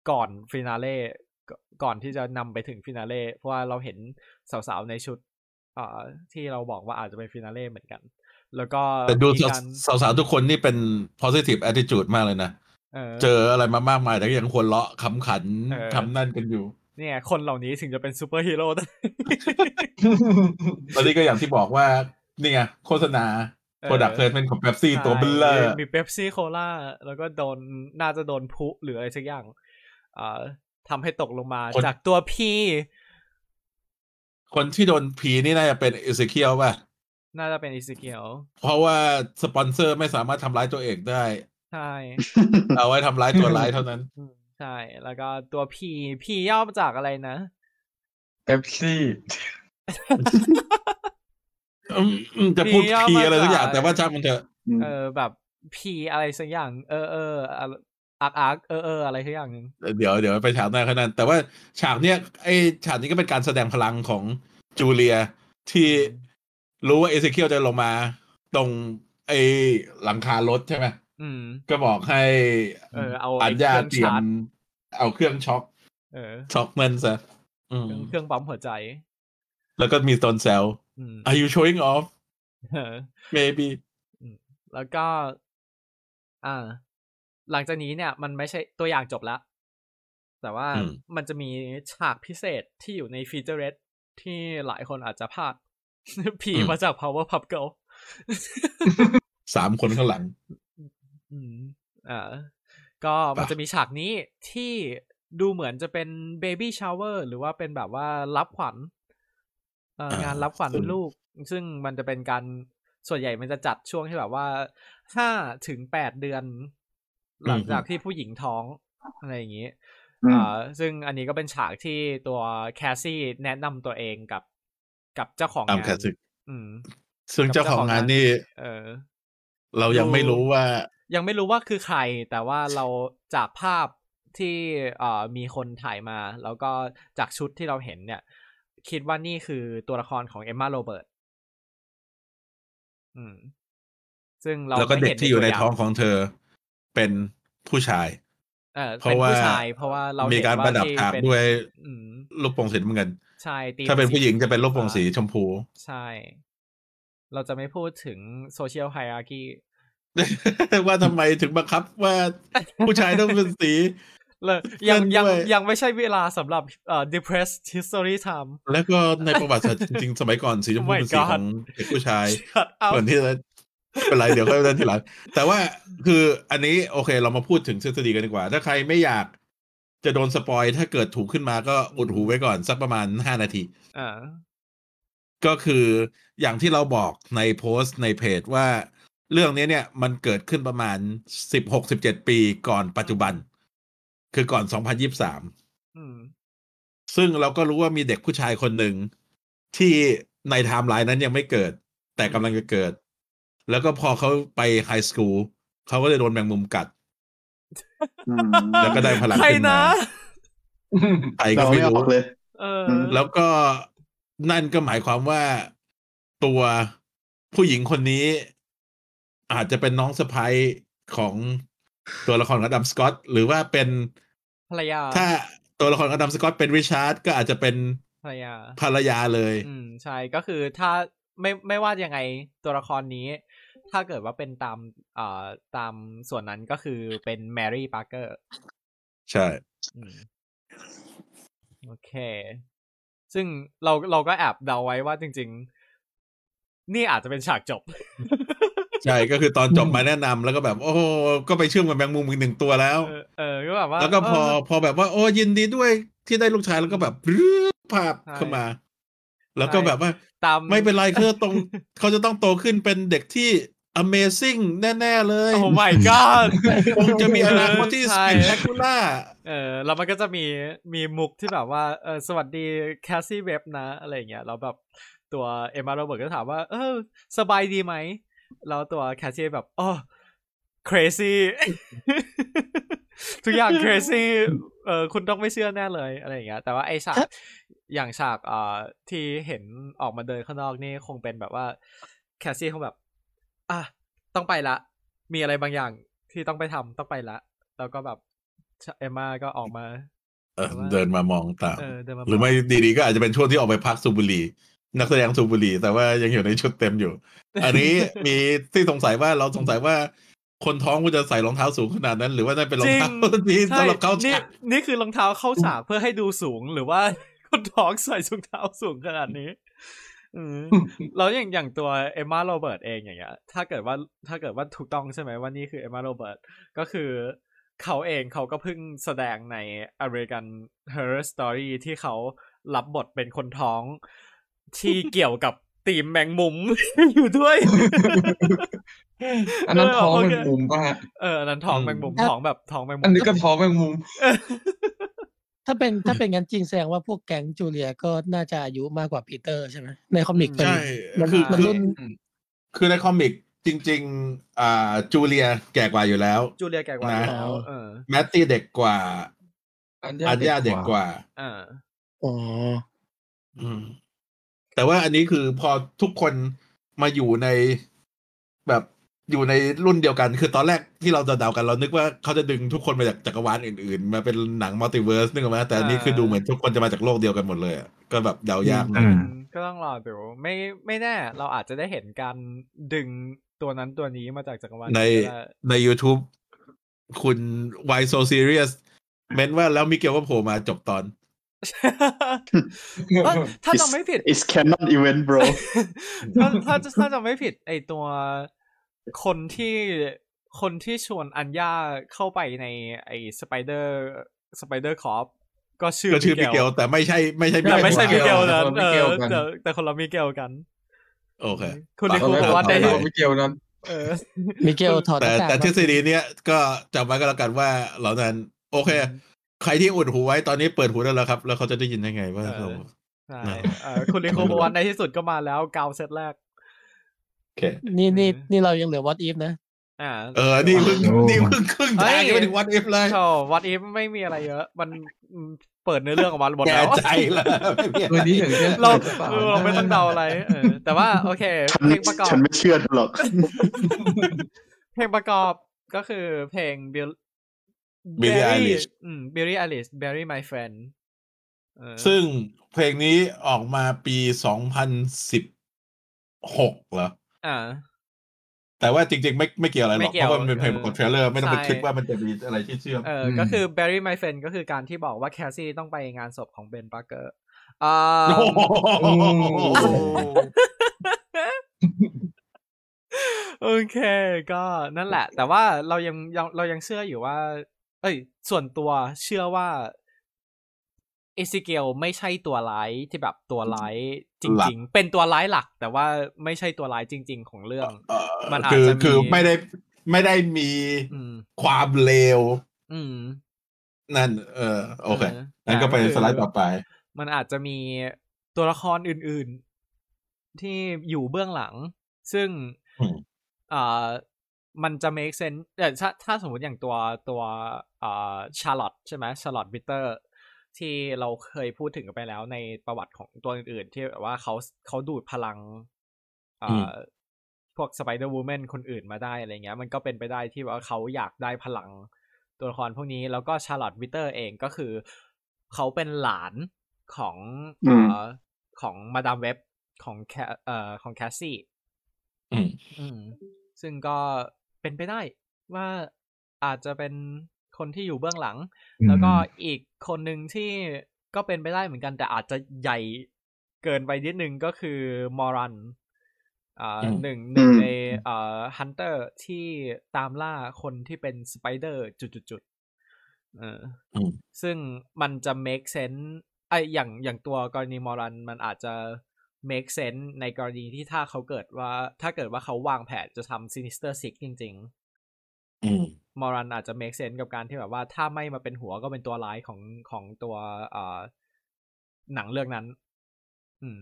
ก่อนฟินาเล่ก่ก่อนที่จะนำไปถึงฟินาเล่เพราะว่าเราเห็นสาวๆในชุดเอ่อที่เราบอกว่าอาจจะเป็น finale เหมือนกัน แล้วก็แต่ดูมีการสาวๆทุกคนนี่เป็น positive attitude มากเลยนะเออเจออะไรมามากมายแต่ก็ยังหัวเราะขำขันเออทำนั่นกันอยู่ เนี่ย คนเหล่านี้ถึงจะเป็นซูเปอร์ฮีโร่ได้ตอนนี้ก็อย่างที่บอกว่านี่ไงโฆษณาเออ product placement ของ Pepsi ตัวเบ้อเร่อมีเ e ปซี่โคลาแล้วก็โดนน่าจะโดนพลุหรืออะไรสักอย่างเอ่อทำให้ตกลงมาคนจากตัวพีคนที่โดนผีนี่น่าจะเป็นเอ z เคียลป่ะ น่าจะเป็นอิซิเกียว เพราะว่าสปอนเซอร์ไม่สามารถทำร้ายตัวเองได้ ใช่ เอาไว้ทำร้ายตัวร้ายเท่านั้นอืมใช่ แล้วก็ตัวพีพีย่อมาจากอะไรนะเอฟซีอืมอืมจะพูดผีย่อพีมาอะไรสักอย่างจากแต่ว่าช่างมันเถอะเออแบบพีอะไรสักอย่าง เออเอออาร์กอาร์กเออเอออะไรสักอย่างหนึ่งเดี๋ยวเดี๋ยวไปฉากหน้าขนาดนั้นแต่ว่าฉากเนี้ยไอฉากนี้ก็เป็นการแสดงพลังของจูเลียที่รู้ว่าเอ z เคียลจะลงมา ตรงไอหลังคารถใช่ไหมอืมก็บอกให้เออเอาอัไอ้ญญาเครื่องเตรียชามร์จ เอาเครื่องช็อคเออช็อคมันซะอืมเครื่องเครื่องปั๊มหัวใจ แล้วก็มีตนแซวอืม Are you showing off เออ maybe แล้วก็ อ่า หลังจากนี้เนี่ย มันไม่ใช่ตัวอย่างจบแล้ว แต่ว่าอืมมันจะมีฉากพิเศษที่อยู่ใน featurette ที่หลายคนอาจจะพลาด ผีมาจาก Powerpuff Girl สามคนข้างหลังอืมอ่า ก็มันอะจะมีฉากนี้ที่ดูเหมือนจะเป็น baby shower หรือว่าเป็นแบบว่ารับขวัญเอ่อองานรับขวัญลูก ซึ่งมันจะเป็นการส่วนใหญ่มันจะจัดช่วงที่แบบว่าห้าถึงแปดเดือน หลังจากที่ผู้หญิงท้องอะไรอย่างนี้อืมอ่าซึ่งอันนี้ก็เป็นฉากที่ตัวแคสซี่แนะนำตัวเองกับกับเจ้าของตามงานแคสซี่อืมซึ่งเจ้าของงานนี่เออเรายังไม่รู้ว่า ยังไม่รู้ว่าคือใคร แต่ว่าเราจากภาพที่เอ่อมีคนถ่ายมา แล้วก็จากชุดที่เราเห็นเนี่ย คิดว่านี่คือตัวละครของเอมมาโรเบิร์ตอืม ซึ่งเราแล้วก็ไม่เด็ห็กที่อยู่ในวท้องของเธอเป็นผู้ชายเออเพเป็นราะว่าผู้ชายเพราะว่าเรามีมีการประดับฉากด้วยอืมลูกโป่งสีน้ำเงิน ใช่ธีมถ้าเป็นผู้หญิงสีจะเป็นลูกโป่งสีชมพู ใช่ เราจะไม่พูดถึงโซเชียลไฮอาร์กี ว่าทำไมถึงบังคับว่าผู้ชายต้องเป็นสีเลยยังเล่นยังด้วยยังไม่ใช่เวลาสำหรับเอ่อ depressed history time แล้วก็ในประวัติศาสตร์จริงๆ สมัยก่อนสีชมพู Oh my เป็นสี God ของเด็กผู้ชาย Shut up ส่วนที่ไม่เป็นไรเดี๋ยวค่อยเล่นทีหลังแต่ว่าคืออันนี้โอเคเรามาพูดถึงทฤษฎีกันดีกว่า ถ้าใครไม่อยากจะโดนสปอยถ้าเกิดถูกขึ้นมาก็อุดหูไว้ก่อน สักประมาณห้านาทีอ่าก็คืออย่างที่เราบอกในโพสต์ในเพจว่า เรื่องนี้เนี่ยมันเกิดขึ้นประมาณสิบหกสิบเจ็ดปีก่อนปัจจุบัน คือก่อนสองพันยิบสามอืมซึ่งเราก็รู้ว่ามีเด็กผู้ชายคนหนึ่ง ที่ในไทม์ไลน์นั้นยังไม่เกิด แต่กำลังจะเกิด แล้วก็พอเขาไป high school เขาก็เลยโดนแมงมุมกัดอืมแล้วก็ได้พลังใครขึ้นนะมาใครก็เราไม่ไม่อรู้อกเลยเอออืมแล้วก็นั่นก็หมายความว่าตัวผู้หญิงคนนี้ อาจจะเป็นน้องสะพ้ยของตัวละครของอดัมสกอตหรือว่าเป็นภรรยา ถ้าตัวละครของอดัมสกอตเป็นริชาร์ดก็อาจจะเป็นภรรยาภรรยาเลย อืมใช่ก็คือถ้าไม่ไม่ว่ายังไงตัวละครนี้ ถ้าเกิดว่าเป็นตามเอ่อตามส่วนนั้นก็คือเป็นแมรี่ปาร์เกอร์ใช่อืมโอเค ซึ่งเราเราก็แอบเดาไว้ว่าจริง ๆ นี่อาจจะเป็นฉากจบ ใช่ก็คือตอนจบมาแนะนำแล้วก็แบบ โอ้โหก็ไปเชื่อมกับแมงมุมอีกหนึ่งตัวแล้ว เออเออก็แบบว่าแล้วก็พอเพอแบบว่า โอ้ยินดีด้วยที่ได้ลูกชายแล้วก็แบบรื้อภาพใช่เข้ามา แล้วก็ใช่แบบว่าตามไม่เป็นไรคือตรงเขาจะต้องโตขึ้นเป็นเด็กที่ amazing แน่ ๆ เลย โอ้ my god คงจะมีอนาคตที่ใช่ spectacular เออแล้วมันก็จะมีมีมุกที่แบบว่าเออสวัสดีแคสซี่เว็บนะ อะไรอย่างเงี้ยแล้วแบบตัวเอมมาโรเบิร์ตก็ถามว่า เออ สบายดีไหม แล้วตัวแคสซี่แบบอ๋อ crazy ทุกอย่าง crazy เออคุณต้องไม่เชื่อแน่เลยอะไรอย่างเงี้ย แต่ว่าไอฉากอย่างฉากเอ่อที่เห็นออกมาเดินข้างนอกนี่คงเป็นแบบว่าแคสซี่เขาแบบ อะต้องไปละ มีอะไรบางอย่างที่ต้องไปทำต้องไปละ แล้วก็แบบเอมมาก็ออกมา เออเดินมามองตามเออเดินมาหรือไม่ดีๆก็อาจจะเป็นช่วงที่ออกไปพักสูบบุหรี่ นักแสดงสูบบุหรี่แต่ว่ายังอยู่ในชุดเต็มอยู่ อันนี้มีที่สงสัยว่าเราสงสัยว่าคนท้องมันจะใส่รองเท้าสูงขนาดนั้น หรือว่านั่นเป็นรองเท้าที่ใช่สำหรับเข้านี่ฉากนี่คือรองเท้าเข้าฉากเพื่อให้ดูสูงหรือว่าคนท้องใส่รองเท้าสูงขนาดนี้อืมแล้วอย่างอย่างตัวเอมมาโรเบิร์ตเองอย่างเงี้ย ถ้าเกิดว่าถ้าเกิดว่าถูกต้องใช่ไหมว่านี่คือเอมมาโรเบิร์ตก็คือเขาเองเขาก็เพิ่งแสดงใน American Horror Story ที่เขารับบทเป็นคนท้อง ที่เกี่ยวกับธีมแมงมุมอยู่ด้วย อันนั้นท้องโอแมเคงมุมป่ะฮะเอออันนั้นท้องแมงมุมท้องแบบท้องแมงมุม อันนี้ก็ท้องแมงมุม ถ้าเป็นถ้าเป็นงั้นจริงแสดงว่าพวกแก๊งจูเลียก็น่าจะอายุมากกว่าปีเตอร์ใช่ไหมในคอมิกเป็นใช่มันคือมันคือรุ่นคือในคอมิกจริง ๆ อ่า จูเลียแก่กว่าอยู่แล้ว จูเลียแก่กว่าอยู่แล้วเออแมตตี้เด็กกว่า อันอัญญาเด็กกว่าอ่าอ๋ออืม แต่ว่าอันนี้คือพอทุกคนมาอยู่ในแบบอยู่ในรุ่นเดียวกัน คือตอนแรกที่เราจะเดากันเรานึกว่าเขาจะดึงทุกคนมาจากจักรวาลอื่นๆ มาเป็นหนังมัลติเวิร์สนึกออกไหมแต่อันนี้คือดูเหมือนทุกคนจะมาจากโลกเดียวกันหมดเลยอะก็แบบเดายากหนะอืมก็ต้องรอดูไม่ไม่แน่ เราอาจจะได้เห็นการดึงตัวนั้นตัวนี้มาจากจักรวาลไหนก็ได้ใน YouTube คุณ Why So Serious เม้นว่าแล้วมิเกลก็โผล่มาจบตอนเอ้ย ถ้าจำไม่ผิด is canon event bro ถ้าถ้าถ้าจำไม่ผิดไอตัวคนที่คนที่ชวนอัญญาเข้าไปในไอสไปเดอร์สไปเดอร์คอปก็ชื่อก็ชื่อมิเกลแต่ไม่ใช่ไม่ใช่แต่ไม่ใช่มิเกลแต่นะคนละเอมิเกลอกันแต่แต่คนละมิเกลกัน โอเคคุณนิตโคอนแรกบอกว่าแต่ได้ว่ามิเกลนั้นเออมิเกลถอดหแต่น้ากากแต่ทฤษมาฎีเนี้ยก็จำไว้ก็แล้วกันว่าเหล่านั้น โอเค ใครที่อุดหูไว้ตอนนี้เปิดหูได้แล้วครับ แล้วเขาจะได้ยินยังไงว่าเออเราใช่นะเออคุณนิโคบอกว่าในที่สุดก็มาแล้วกาวเซตแรกโอเคนี่นี่อืมนี่เรายังเหลือ what if นะอ่าเออ นี่เพิ่งโอ้นี่เพิ่งครึ่งทางยังไม่ถึงวันเอฟเลยโชวัดอีฟไม่มีอะไรเยอะ มันอืมเปิดเนื้อเรื่องออกมาหมดแก่แล้วใจแล้วไม่มีอะวันไรนี้ถึงจะเราหรือเปล่าเออเราไม่ต้องเดาอะไรเออแต่ว่าโอเคฉันเพลงประกอบฉันไม่เชื่อเธอหรอกเพลงประกอบก็คือเพลง Bill Billie Eilish อืม Billie Eilish Bury My Friend เออซึ่งเพลงนี้ออกมาปีสองพันสิบหกเหรอ อ่า แต่ว่าจริงๆ ไม่ไม่เกี่ยวอะไรหรไม่อกเกี่เพยวราะว่ามันเป็นเพลงประกอบ trailer ไม่ต้องไปใช่คิดว่ามันจะมีอะไรที่เชื่อม เออ ก็คือ Bury My Friend ก็คือการที่บอกว่าแคสซี่ต้องไปงานศพของเบนปาร์เกอร์อ่าโอ้โหโอเค ก็นั่นแหละ แต่ว่าเรายังยังเรายังเชื่ออยู่ว่า เอ้ย ส่วนตัวเชื่อว่าเอซิเกลไม่ใช่ตัวร้ายที่แบบตัวร้ายจหลักริง ๆ เป็นตัวร้ายหลัก แต่ว่าไม่ใช่ตัวร้ายจริง ๆ ของเรื่องเอ่อมันอาจคือจะมีคือไม่ได้ไม่ได้มีอืมความเลวอืมนั่น เออโอเคเอองั้นก็ไปแต่ก็คือสไลด์ต่อไป มันอาจจะมีตัวละครอื่น ๆ ที่อยู่เบื้องหลัง ซึ่งอืมอ่า มันจะ make sense แต่ถ้าถ้าสมมติอย่างตัวตัวอ่าชาร์ลอตใช่ไหมชาร์ลอตวิตเตอร์ที่เราเคยพูดถึงกันไปแล้วในประวัติของตัวอื่นๆ ที่แบบว่าเขาเขาดูดพลังอ่อืมาพวก Spider-Woman คนอื่นมาได้อะไรเงี้ย มันก็เป็นไปได้ที่ว่าเขาอยากได้พลังตัวละครพวกนี้ แล้วก็ชาร์ลอตวิตเตอร์เองก็คือ เขาเป็นหลานของอืเอ่มอของมาดามเว็บของแคเอ่อของแคสซี่อืมอืมซึ่งก็ เป็นไปได้ ว่าอาจจะเป็นคนที่อยู่เบื้องหลัง แล้วก็อีกคนหนึ่งที่ก็เป็นไปได้เหมือนกัน แต่อาจจะใหญ่เกินไปนิดนึงก็คือมอร์ลันอ่าอืมหนึ่งหนึ่งอืมในเอ่อ hunter ที่ตามล่าคนที่เป็นสไปเดอร์จุดๆๆเอออืมซึ่งมันจะ make sense ไออย่างอย่างตัวกรณี Morlun มันอาจจะ make sense ในกรณีที่ถ้าเขาเกิดว่า ถ้าเกิดว่าเขาวางแผนจะทำ Sinister Six จริงๆอืม Morlun อาจจะ make sense กับการที่แบบว่า ถ้าไม่มาเป็นหัวก็เป็นตัวร้ายของของตัวเอ่อหนังเรื่องนั้น อืม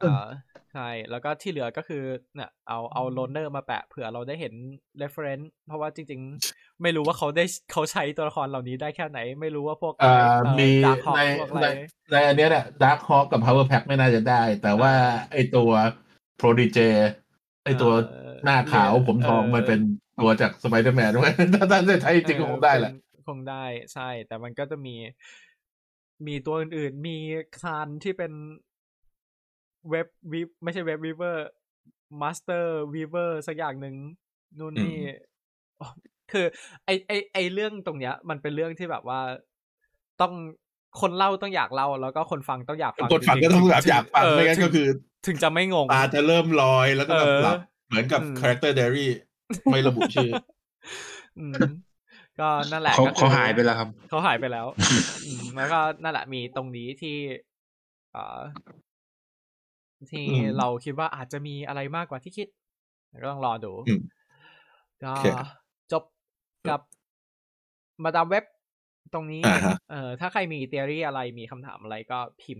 เอ่อใช่ แล้วก็ที่เหลือก็คือเนี่ยเอาเอา Loners มาแปะเผื่อเราได้เห็น reference เพราะว่าจริง ๆ ไม่รู้ว่าเขาได้เขาใช้ตัวละครเหล่านี้ได้แค่ไหน ไม่รู้ว่าพวกอ่ามี Darkhawk ในพวกอะในไรในอันเนี้ยเนี่ยดาร์คฮอ k กับ Power Pack ไม่น่าจะได้ แต่ว่าไอตัว Prodigy ไอตัวเอ่อหน้าขาวเรียนผมทองเออมันเป็นตัวจากสไปเดอร์แมนด้วยถ้าถ้าจะใช้จริงก็คงได้แหละเออคงได้ใช่ แต่มันก็จะมีมีตัวอื่นๆ มี Karn ที่เป็น เว็บวิไม่ใช่เว็บวีเวอร์มาสเตอร์วีเวอร์สักอย่างหนึ่งนู่นนี่อืมอ๋อคือ ไอไอไอเรื่องตรงเนี้ย มันเป็นเรื่องที่แบบว่าต้องคนเล่าต้องอยากเล่า แล้วก็คนฟังต้องอยากฟังคนฟังจริๆก็ต้องแบบถึอยากฟังเไม่งั้นก็คือ ถึงจะไม่งงตาจะเริ่มลอยแล้วก็แบบเออหลับเหมือนกับอืมคาแรคเตอร์เดรี่ไม่ระบุชื่ออืมก็นั่นแหละเขาก็คือเขาหายไปแล้วครับ เขาหายไปแล้วอืมแล้วก็นั่นแหละมีตรงนี้ที่เอ่อ ที่อืมเราคิดว่าอาจจะมีอะไรมากกว่าที่คิดก็ต้องรอดูอืมก็โอเคจบกับมาดามเว็บตรงนี้อ่าฮะเออถ้าใครมีเทอรี่อะไรมีคำถามอะไรก็พิมพ์